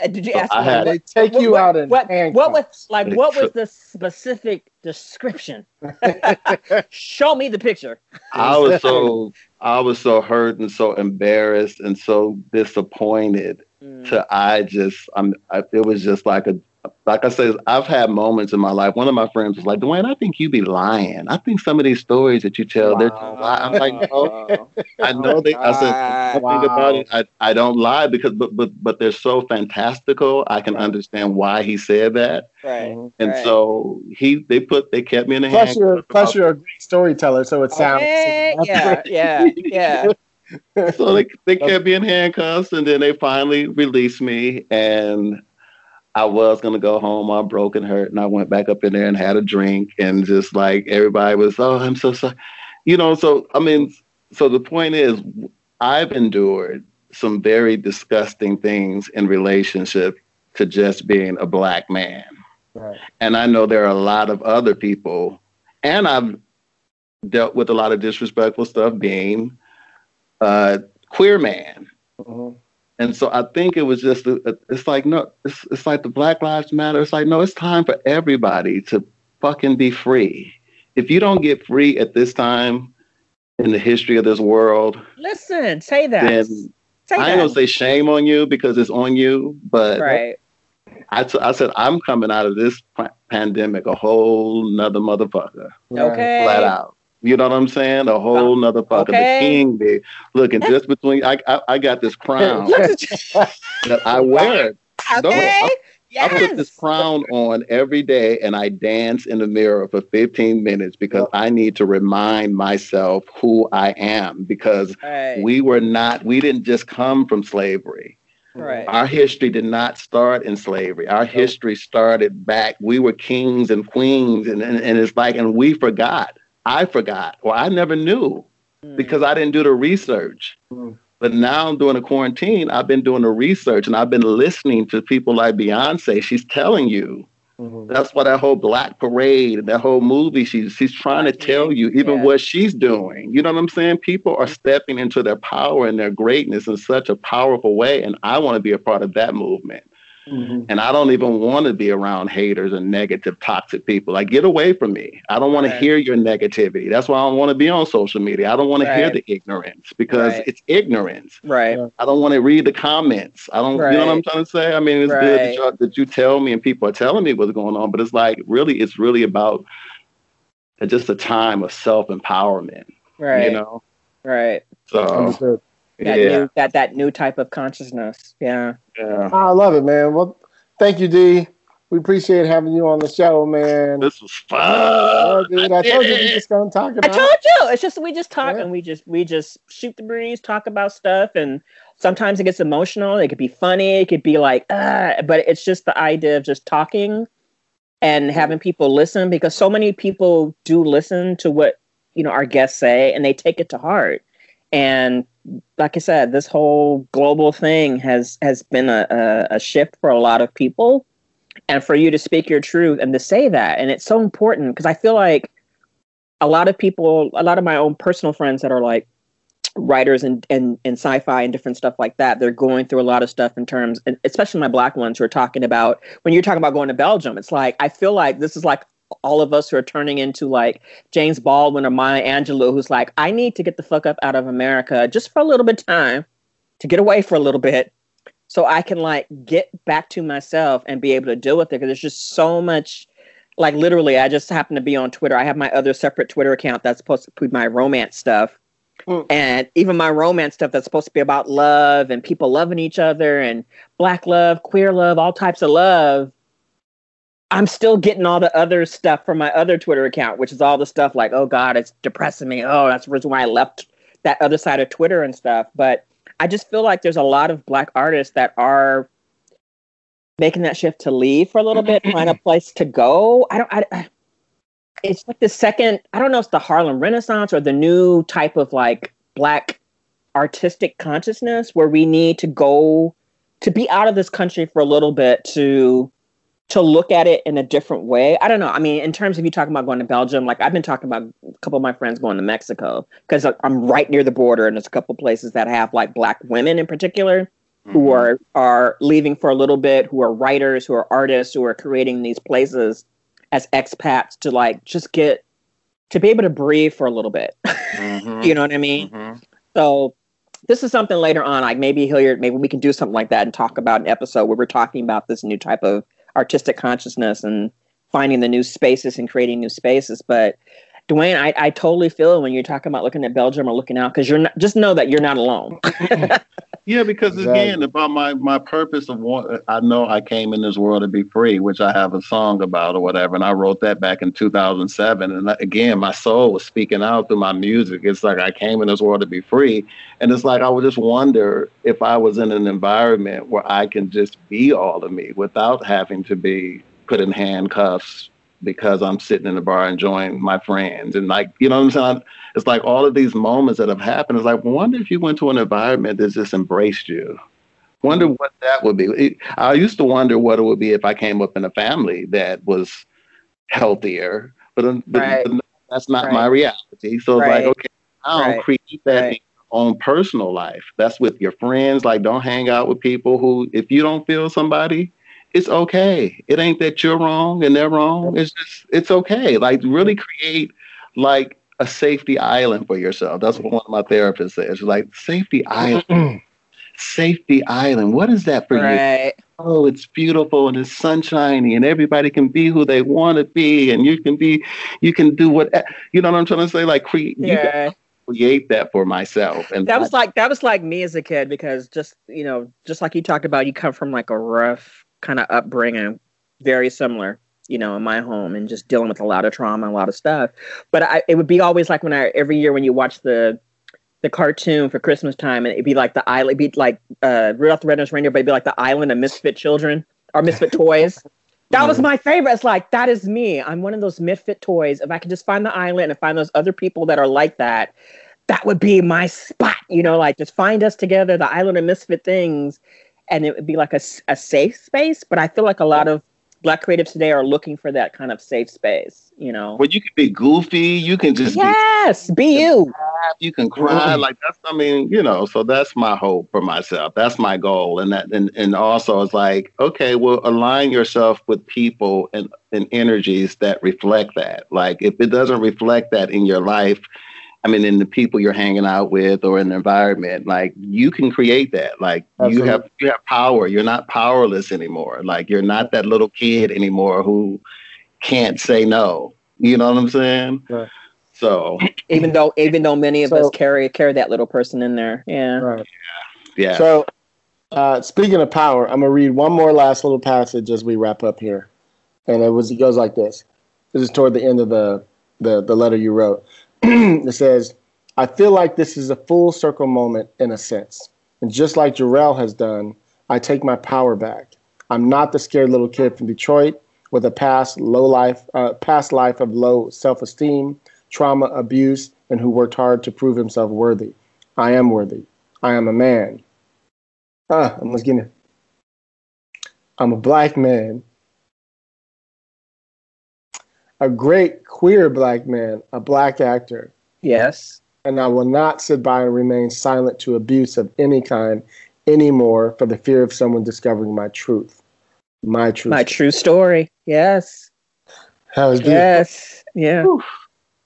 S4: Uh, Did you
S5: So
S4: ask
S5: I
S4: them,
S5: had-
S3: They take you
S4: what,
S3: out in
S4: what, what was like?
S5: They
S4: What was the specific description? [LAUGHS] Show me the picture.
S5: I was so I was so hurt and so embarrassed and so disappointed.
S4: Mm.
S5: To I just I'm I, it was just like a like I said I've had moments in my life. One of my friends was like, Dwayne, I think you be lying. I think some of these stories that you tell, they're
S3: Wow.
S5: lie. I'm like, no, I know they. I said, I
S3: Wow.
S5: think about it. I, I don't lie because, but but but they're so fantastical. I can
S3: Right.
S5: understand why he said that,
S4: right.
S3: Mhm.
S5: and
S4: Right.
S5: so he they put they kept me in the
S3: Plus,
S5: hand.
S3: you're plus you're a great storyteller, so it sounds.
S4: Okay, yeah, yeah, yeah. [LAUGHS]
S5: so they they kept me in handcuffs, and then they finally released me, and I was gonna go home all broken, hurt, and I went back up in there and had a drink, and just like everybody was, oh, I'm so sorry, you know. So I mean, so the point is, I've endured some very disgusting things in relationship to just being a black man.
S3: Right.
S5: And I know there are a lot of other people, and I've dealt with a lot of disrespectful stuff being a queer man.
S3: Mhm.
S5: And so I think it was just, it's like, no, it's, it's like the Black Lives Matter. It's like, no, it's time for everybody to fucking be free. If you don't get free at this time in the history of this world,
S4: Listen, say that.
S5: then
S4: say
S5: I ain't gonna say shame on you because it's on you, but
S4: right.
S5: I, t- I said, I'm coming out of this pa- pandemic a whole nother motherfucker.
S4: Okay.
S5: flat out. You know what I'm saying? A whole nother fucker.
S4: Okay.
S5: The king big. Looking just between I, I I got this crown [LAUGHS] that I wear.
S4: Okay.
S5: I
S4: yes.
S5: put this crown on every day and I dance in the mirror for 15 minutes because I need to remind myself who I am because
S4: Right.
S5: we were not we didn't just come from slavery.
S4: right.
S5: Our history did not start in slavery. Our history started back. We were kings and queens, and, and, and it's like, and we forgot. I forgot, or I never knew
S4: Mm.
S5: because I didn't do the research.
S3: Mm.
S5: But now I'm doing a quarantine. I've been doing the research and I've been listening to people like Beyonce. She's telling you.
S3: Mhm.
S5: That's why that whole Black Parade and that whole movie, she's she's trying to tell you even
S4: Yeah.
S5: what she's doing. You know what I'm saying? People are stepping into their power and their greatness in such a powerful way, and I want to be a part of that movement.
S3: Mhm.
S5: And I don't even want to be around haters and negative, toxic people. Like, get away from me. I don't want
S4: Right.
S5: to hear your negativity. That's why I don't want to be on social media. I don't want to hear the ignorance because
S4: Right.
S5: it's ignorance.
S4: Right.
S5: I don't want to read the comments. I don't, you know what I'm trying to say? I mean, it's good that you, that you tell me and people are telling me what's going on, but it's like, really, it's really about just a time of self empowerment,
S4: Right.
S5: you know?
S4: Right.
S5: So,
S3: Understood.
S4: That
S5: yeah,
S4: new that that new type of consciousness. Yeah.
S5: yeah.
S3: I love it, man. Well, thank you, D. We appreciate having you on the show, man.
S5: This was fun.
S3: Oh, dude, I, I told you we just gonna talk about.
S4: I told you it's just we just talk yeah. and we just we just shoot the breeze, talk about stuff, and sometimes it gets emotional. It could be funny. It could be like, uh, but it's just the idea of just talking and having people listen because so many people do listen to what you know our guests say and they take it to heart. And like I said, this whole global thing has has been a, a, a shift for a lot of people. And for you to speak your truth and to say that and it's so important because i feel like a lot of people a lot of my own personal friends that are like writers and and, and sci-fi and different stuff like that they're going through a lot of stuff in terms especially my black ones who are talking about when you're talking about going to belgium it's like i feel like this is like all of us who are turning into like James Baldwin or Maya Angelou, who's like, I need to get the fuck up out of America just for a little bit of time to get away for a little bit so I can like get back to myself and be able to deal with it because there's just so much like literally I just happen to be on Twitter. I have my other separate Twitter account that's supposed to put my romance stuff. Mm. And even my romance stuff that's supposed to be about love and people loving each other and black love, queer love, all types of love. I'm still getting all the other stuff from my other Twitter account, which is all the stuff like, oh God, it's depressing me. Oh, that's the reason why I left that other side of Twitter and stuff. But I just feel like there's a lot of black artists that are making that shift to leave for a little bit, find a mm-hmm. place to go. I don't. I, it's like the second. I don't know. if It's the Harlem Renaissance or the new type of like black artistic consciousness where we need to go to be out of this country for a little bit to to look at it in a different way. I don't know. I mean, in terms of you talking about going to Belgium, like I've been talking about a couple of my friends going to Mexico because I'm right near the border, and there's a couple of places that have like black women in particular mm-hmm. who are are leaving for a little bit, who are writers, who are artists, who are creating these places as expats to like just get to be able to breathe for a little bit. [LAUGHS] Mm-hmm. you know what I mean? Mm-hmm. So this is something later on, like maybe Hilliard, maybe we can do something like that and talk about an episode where we're talking about this new type of artistic consciousness and finding the new spaces and creating new spaces. But Dwayne, I, I totally feel it when you're talking about looking at Belgium or looking out because you're not just know that you're not alone. [LAUGHS]
S5: yeah, because exactly. again, about my my purpose of what I know I came in this world to be free, which I have a song about or whatever, and I wrote that back in 2007. And again, my soul was speaking out through my music. It's like I came in this world to be free, and it's like I would just wonder if I was in an environment where I can just be all of me without having to be put in handcuffs because I'm sitting in the bar enjoying my friends. And like, you know what I'm saying? It's like all of these moments that have happened. It's like, wonder if you went to an environment that just embraced you. Wonder mm-hmm. what that would be. I used to wonder what it would be if I came up in a family that was healthier, but, right. but that's not right. my reality. So right. it's like, okay, I don't create that in your own personal life. That's with your friends. Like, don't hang out with people who, if you don't feel somebody, it's okay. It ain't that you're wrong and they're wrong. It's just it's okay. Like really create like a safety island for yourself. That's what one of my therapists says. Like safety island. safety island. What is that for right. you? Oh, it's beautiful and it's sunshiny and everybody can be who they want to be and you can be you can do what you know what I'm trying to say? Like create yeah. create that for myself. And
S4: that was like that was like me as a kid because just you know, just like you talked about, you come from like a rough kind of upbringing, very similar, you know, in my home and just dealing with a lot of trauma, a lot of stuff. But I, it would be always like when I, every year when you watch the, the cartoon for Christmas time, and it'd be like the island, it'd be like uh, Rudolph the Red-Nosed Reindeer, but it'd be like the island of misfit children or misfit toys. [LAUGHS] That was my favorite. It's like that is me. I'm one of those misfit toys. If I could just find the island and find those other people that are like that, that would be my spot. You know, like just find us together, the island of misfit things, and it would be like a, a safe space. But I feel like a lot of black creatives today are looking for that kind of safe space, you know.
S5: Well, you can be goofy, you can just
S4: yes, be, be you.
S5: You can cry mm. like that's. I mean, you know. So that's my hope for myself. That's my goal, and that, and and also it's like, okay, well, align yourself with people and and energies that reflect that. Like, if it doesn't reflect that in your life, I mean, in the people you're hanging out with or in the environment, like you can create that. Like Absolutely. you have you have power. You're not powerless anymore. Like you're not that little kid anymore who can't say no. You know what I'm saying? Right. So
S4: even though even though many of so, us carry carry that little person in there, yeah, right.
S5: yeah. yeah.
S3: So uh, speaking of power, I'm gonna read one more last little passage as we wrap up here. and it was it goes like this. This is toward the end of the the, the letter you wrote. [CLEARS THROAT] it says, "I feel like this is a full circle moment in a sense, and just like Jarrell has done, I take my power back. I'm not the scared little kid from Detroit with a past low life, uh, past life of low self-esteem, trauma, abuse, and who worked hard to prove himself worthy. I am worthy. I am a man. Ah, I'm getting. I'm a black man. A great queer black man, a black actor,
S4: Yes.
S3: and I will not sit by and remain silent to abuse of any kind anymore for the fear of someone discovering my truth. My truth.
S4: My true story. Yes.
S3: That was beautiful.
S4: Yes. Yeah.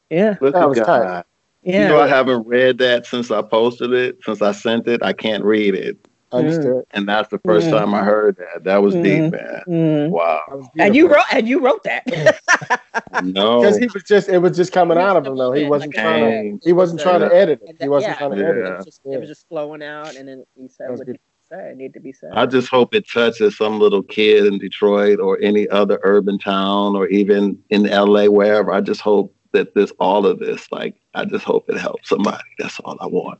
S4: Yeah.
S5: Look
S3: That was
S5: God.
S3: tight.
S4: Yeah.
S5: You know, I haven't read that since I posted it, since I sent it. I can't read it.
S3: Understood.
S5: And that's the 1st
S4: Mm.
S5: time I heard that. That was
S4: Mm.
S5: deep, man.
S4: Mm.
S5: Wow.
S4: And you wrote and you wrote that. [LAUGHS]
S5: No.
S3: because he was just it was just coming out of him though. He wasn't
S4: like
S3: trying to he wasn't trying to edit it. He wasn't
S4: yeah.
S3: trying to
S5: Yeah.
S3: edit
S4: it,
S3: it.
S4: was just, it was just flowing out and then he said
S3: That was
S4: what
S3: good.
S4: he said need to be said.
S5: I just hope it touches some little kid in Detroit or any other urban town or even in LA, wherever. I just hope that this, all of this, like, I just hope it helps somebody. That's all I want.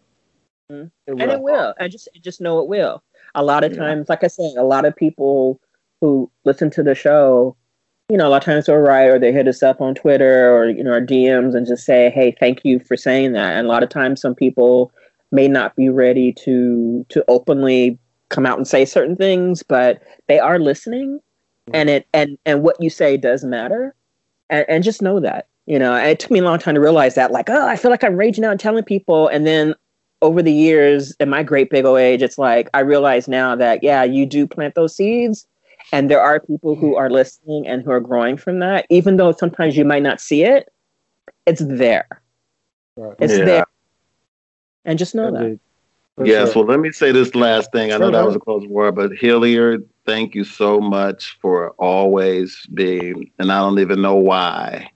S3: It
S4: and it will. I just just know it will. A lot of
S5: Yeah.
S4: times, like I said, a lot of people who listen to the show, you know, a lot of times they'll write or they hit us up on Twitter or you know our DMs and just say, "Hey, thank you for saying that." And a lot of times, some people may not be ready to to openly come out and say certain things, but they are listening, and it and and what you say does matter, and, and just know that. You know, and it took me a long time to realize that. Like, oh, I feel like I'm raging out and telling people, and then over the years in my great big old age, it's like I realize now that yeah, you do plant those seeds, and there are people who mm-hmm. are listening and who are growing from that. Even though sometimes you might not see it, it's there.
S3: Right.
S4: It's
S5: Yeah.
S4: there, and just know that.
S3: Indeed. For
S5: yes.
S3: sure.
S5: Well, let me say this last thing. I know that was a close word, but Hilliard, thank you so much for always being, and I don't even know why.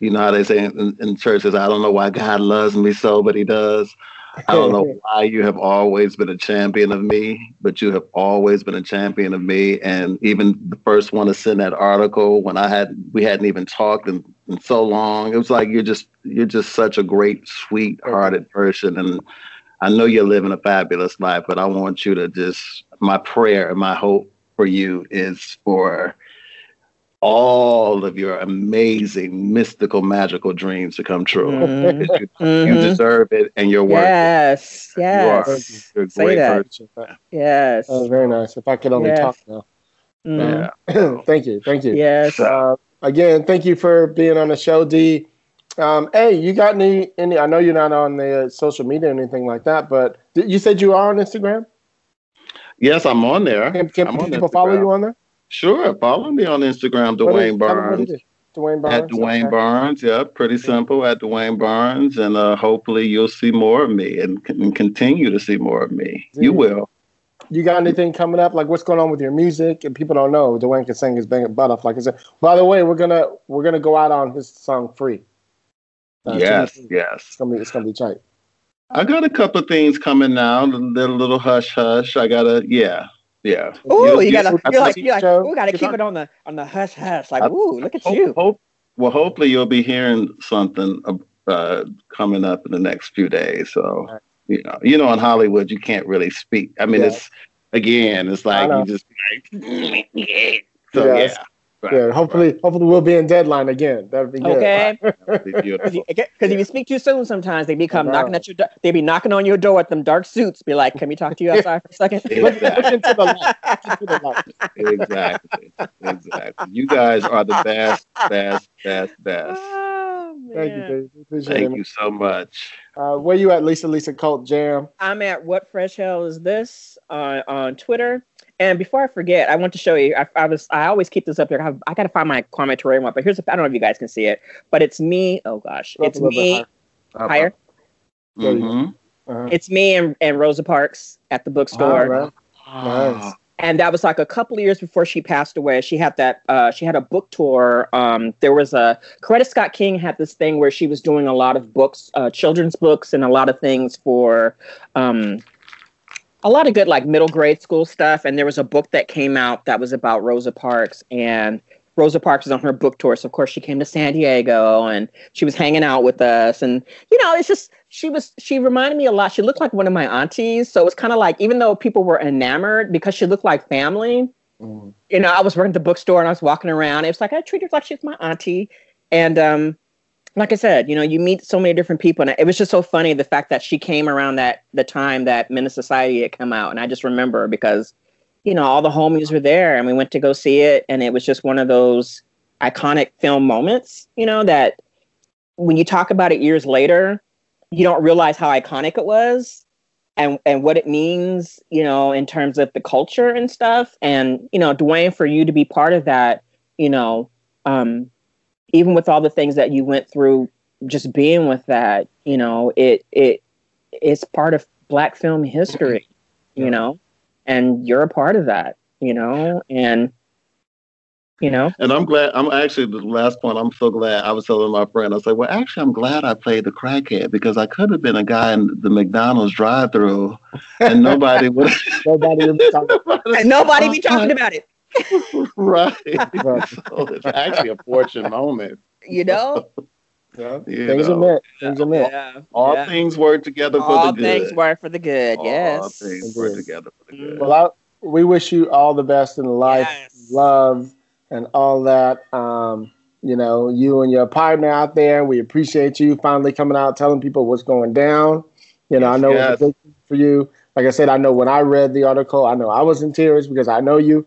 S5: You know how they say in, in churches, I don't know why God loves me so, but he does. I don't know [LAUGHS] why you have always been a champion of me, but you have always been a champion of me. And even the first one to send that article when I had we hadn't even talked in, in so long. It was like you're just you're just such a great, sweet hearted person. And I know you're living a fabulous life, but I want you to just my prayer and my hope for you is for all of your amazing, mystical, magical dreams to come true.
S4: Mhm. [LAUGHS]
S5: You, you
S4: Mhm.
S5: deserve it and you're worth
S4: Yes,
S5: it. You are.
S4: yes,
S5: You're a
S4: Say
S5: great
S4: that.
S5: person.
S4: yes,
S3: That was very nice. If I could only
S4: Yes.
S3: talk now.
S4: Mhm.
S5: Yeah. [CLEARS THROAT]
S3: thank you. Thank you.
S4: yes.
S3: Uh, again, thank you for being on the show, D. Um, hey, you got any? Any? I know you're not on the uh, social media or anything like that, but did, you said you are on Instagram.
S5: Yes, I'm on there.
S3: Can, can
S5: I'm on
S3: people follow you on there?
S5: Sure. Follow me on Instagram, Dwayne
S3: tell them what
S5: Barnes.
S3: it is. Dwayne Barnes.
S5: At Dwayne
S3: okay.
S5: Barnes, yeah, pretty simple. At Dwayne Barnes, and uh, hopefully you'll see more of me and, and continue to see more of me. You will.
S3: You got anything coming up? Like what's going on with your music? And people don't know Dwayne can sing his bang butt off. Like I said. By the way, we're gonna we're gonna go out on his song "Free." Uh,
S5: yes, yes.
S3: It's gonna be it's gonna be tight.
S5: I got a couple of things coming now. A little, little hush, hush. I gotta, yeah, yeah.
S4: Ooh,
S5: You-
S4: you gotta, you're like, you're like,
S3: show.
S4: we gotta keep it on the on the hush hush. Like,
S5: I-
S4: ooh, look at
S5: Hope,
S4: you.
S5: hope, well, hopefully you'll be hearing something uh, coming up in the next few days. So,
S3: Right.
S5: you know, you know, in Hollywood, you can't really speak. I mean,
S3: Yeah.
S5: it's again, it's like you just like, [LAUGHS] so
S3: Yes.
S5: yeah. Right,
S3: Yeah, hopefully hopefully we'll be in deadline again. That'd be good.
S4: Okay, [LAUGHS] because
S5: beautiful. [LAUGHS]
S4: if you speak too soon, sometimes they become
S3: I
S4: knocking at your door. They be knocking on your door with them dark suits. Be like, can we talk to you outside for a second? [LAUGHS]
S3: Look, look into the light. Look into the light.
S5: exactly, exactly. You guys are the best, best, best, best.
S4: Oh,
S3: Thank you,
S4: man.
S3: Appreciate
S5: Thank
S3: it.
S5: you so much.
S3: Uh, where you at, Lisa? Lisa Cult Jam.
S4: I'm at what fresh hell is this on on Twitter. And before I forget, I want to show you. I, I was I always keep this up here. I, have, I got to find my commentary one, but here's a, I don't know if you guys can see it, but it's me. Oh gosh,
S3: Go
S4: it's
S3: a little bit
S4: me higher.
S3: There you go.
S5: Mhm.
S3: Uh-huh.
S4: It's me and, and Rosa Parks at the bookstore.
S3: All right. Nice.
S4: and that was like a couple of years before she passed away. She had that. Uh, she had a book tour. Um, there was a Coretta Scott King had this thing where she was doing a lot of books, uh, children's books, and a lot of things for um, a lot of good like middle grade school stuff. And there was a book that came out that was about Rosa Parks, and Rosa Parks was on her book tour, so of course she came to San Diego and she was hanging out with us. And you know, it's just she was she reminded me a lot. She looked like one of my aunties, so it was kind of like even though people were enamored because she looked like family. Mm. You know, I was working at the bookstore and I was walking around. It was like I treated her like she was my auntie, and um, like I said, you know, you meet so many different people, and it was just so funny the fact that she came around that the time that Menace Society had come out, and I just remember because you know, all the homies were there and we went to go see it. And it was just one of those iconic film moments, you know, that when you talk about it years later, you don't realize how iconic it was and, and what it means, you know, in terms of the culture and stuff. And, you know, Dwayne, for you to be part of that, you know, um, even with all the things that you went through, just being with that, you know, it, it, it's part of black film history, you know? and you're a part of that, you know, and you know.
S5: And I'm glad. I'm actually the last point. I'm so glad. I was telling my friend. I was like, well, actually, I'm glad I played the crackhead because I could have been a guy in the McDonald's drive-through, and nobody would. [LAUGHS]
S4: nobody would be talking. [LAUGHS] and nobody be talking about it. [LAUGHS]
S5: right. [LAUGHS] so it's actually a fortunate moment.
S4: You know. [LAUGHS]
S3: Yeah. things know. are meant. Things are meant.
S5: Yeah. All yeah. things work together for
S4: all
S5: the good.
S4: All things work for the good. Yes. All
S5: things work together for the good.
S3: Well, I, we wish you all the best in life, yes. love, and all that. Um, you know, you and your partner out there. We appreciate you finally coming out, telling people what's going down. You know, I know yes. it's a big thing for you. Like I said, I know when I read the article, I know I was in tears because I know you,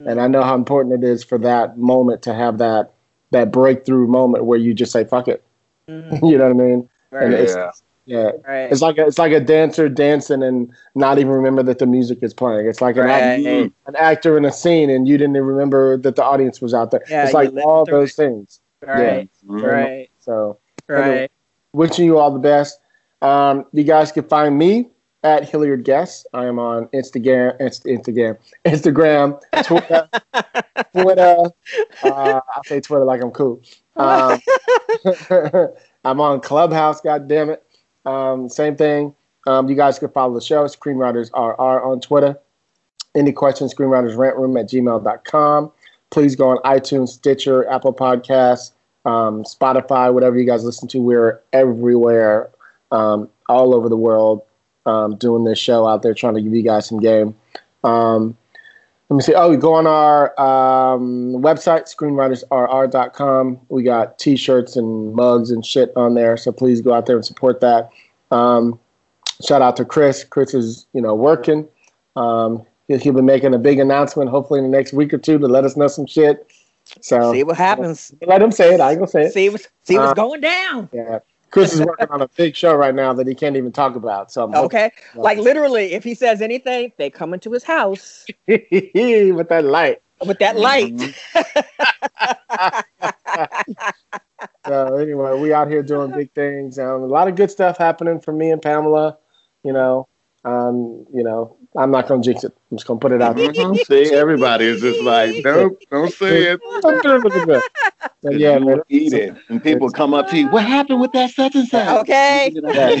S3: and I know how important it is for that moment to have that that breakthrough moment where you just say fuck it. Mm. [LAUGHS] you know what I mean?
S4: Right.
S3: It's,
S5: yeah.
S3: Yeah, right. it's like a, it's like a dancer dancing and not even remember that the music is playing. It's like an, right. act, an actor in a scene and you didn't even remember that the audience was out there. Yeah, it's like all those it. things.
S4: Right, yeah. Mm-hmm. right.
S3: So,
S4: right. Anyway,
S3: wishing you all the best. Um, you guys can find me at Hilliard Guess. I am on Instagram, Instagram, Instagram, Twitter, [LAUGHS] Twitter. Uh, I say Twitter like I'm cool. Um, [LAUGHS] I'm on Clubhouse. God damn it. Um, same thing. Um, you guys can follow the show. Screenwriters are on Twitter. Any questions? Screenwritersrantroom at gmail.com. Please go on iTunes, Stitcher, Apple Podcasts, um, Spotify, whatever you guys listen to. We're everywhere, um, all over the world um, doing this show out there, trying to give you guys some game. Um, let me see. Oh, we go on our um, website, screenwritersrr.com. We got T-shirts and mugs and shit on there, so please go out there and support that. Um, shout out to Chris. Chris is, you know, working. Um, he'll, he'll be making a big announcement, hopefully in the next week or two, to let us know some shit. So
S4: see what happens.
S3: Let him say it. I ain't gonna say it.
S4: See what's see what's uh, going down.
S3: Yeah. Chris is working on a big show right now that he can't even talk about. So I'm
S4: okay, hoping, like literally, if he says anything, they come into his house [LAUGHS]
S3: with that light.
S4: With that light.
S3: Mm-hmm. [LAUGHS] so anyway, we out here doing big things. Um, a lot of good stuff happening for me and Pamela. You know, um, you know, I'm not gonna jinx it. I'm just gonna put it out there.
S5: See, everybody is just like, nope, don't say it. but yeah, man. Eat it, and people come up to you. What happened with that such and such?
S4: Okay.
S3: Yeah.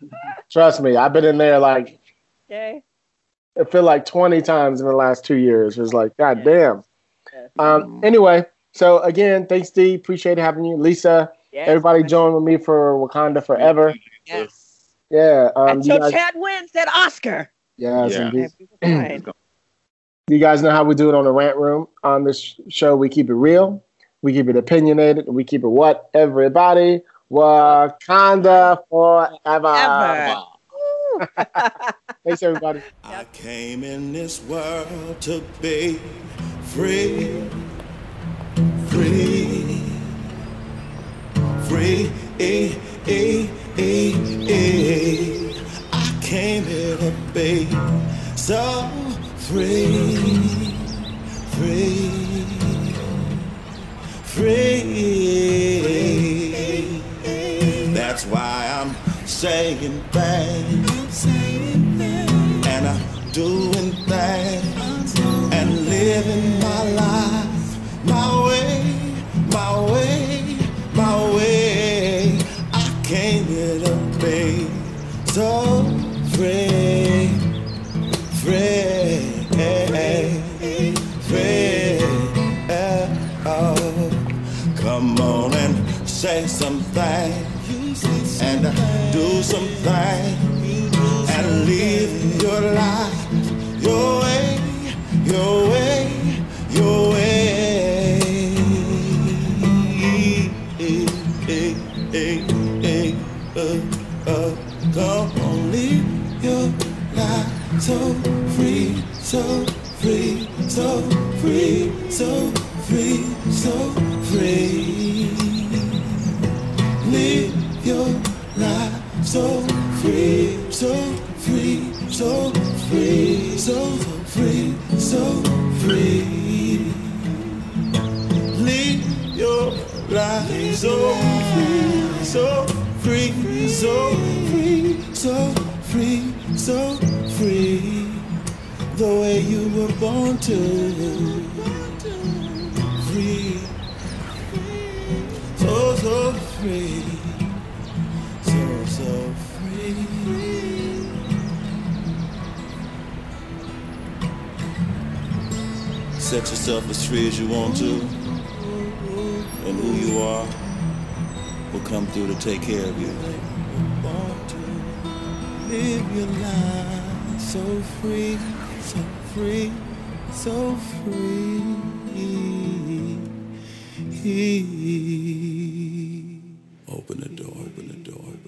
S3: [LAUGHS] Trust me, I've been in there like.
S4: Okay.
S3: I feel like 20 times in the last two years. It's like, God damn. Um, anyway, so again, thanks, Dee. Appreciate having you. Lisa, yes, everybody join with me for Wakanda Forever.
S4: Yes.
S3: Yeah.
S4: Um, Until guys, Chad wins that Oscar.
S3: Yes, yeah. you guys know how we do it on the rant room. On this show, we keep it real, we keep it opinionated, we keep it what everybody Wakanda forever. [LAUGHS] Thanks, everybody.
S6: I came in this world to be free, free, free. Eh, came here to be so free, free, free. That's why I'm saying things, and I'm doing things, and living my life my way, my way, my way. I came here to be so free, free, free. Come on and say something and do something and live your life your way, your way, your way. Hey, so free, so free, so free, so free, so free. Live your life so free, so free, so free, so free, so free. Live your life so free, so free, so free, so free, so free. Free the way you were born to. Free. So, so free. So, so free. Set yourself as free as you want to. And who you are will come through to take care of you. Live your life so free, so free, so free. Open the door, open the door.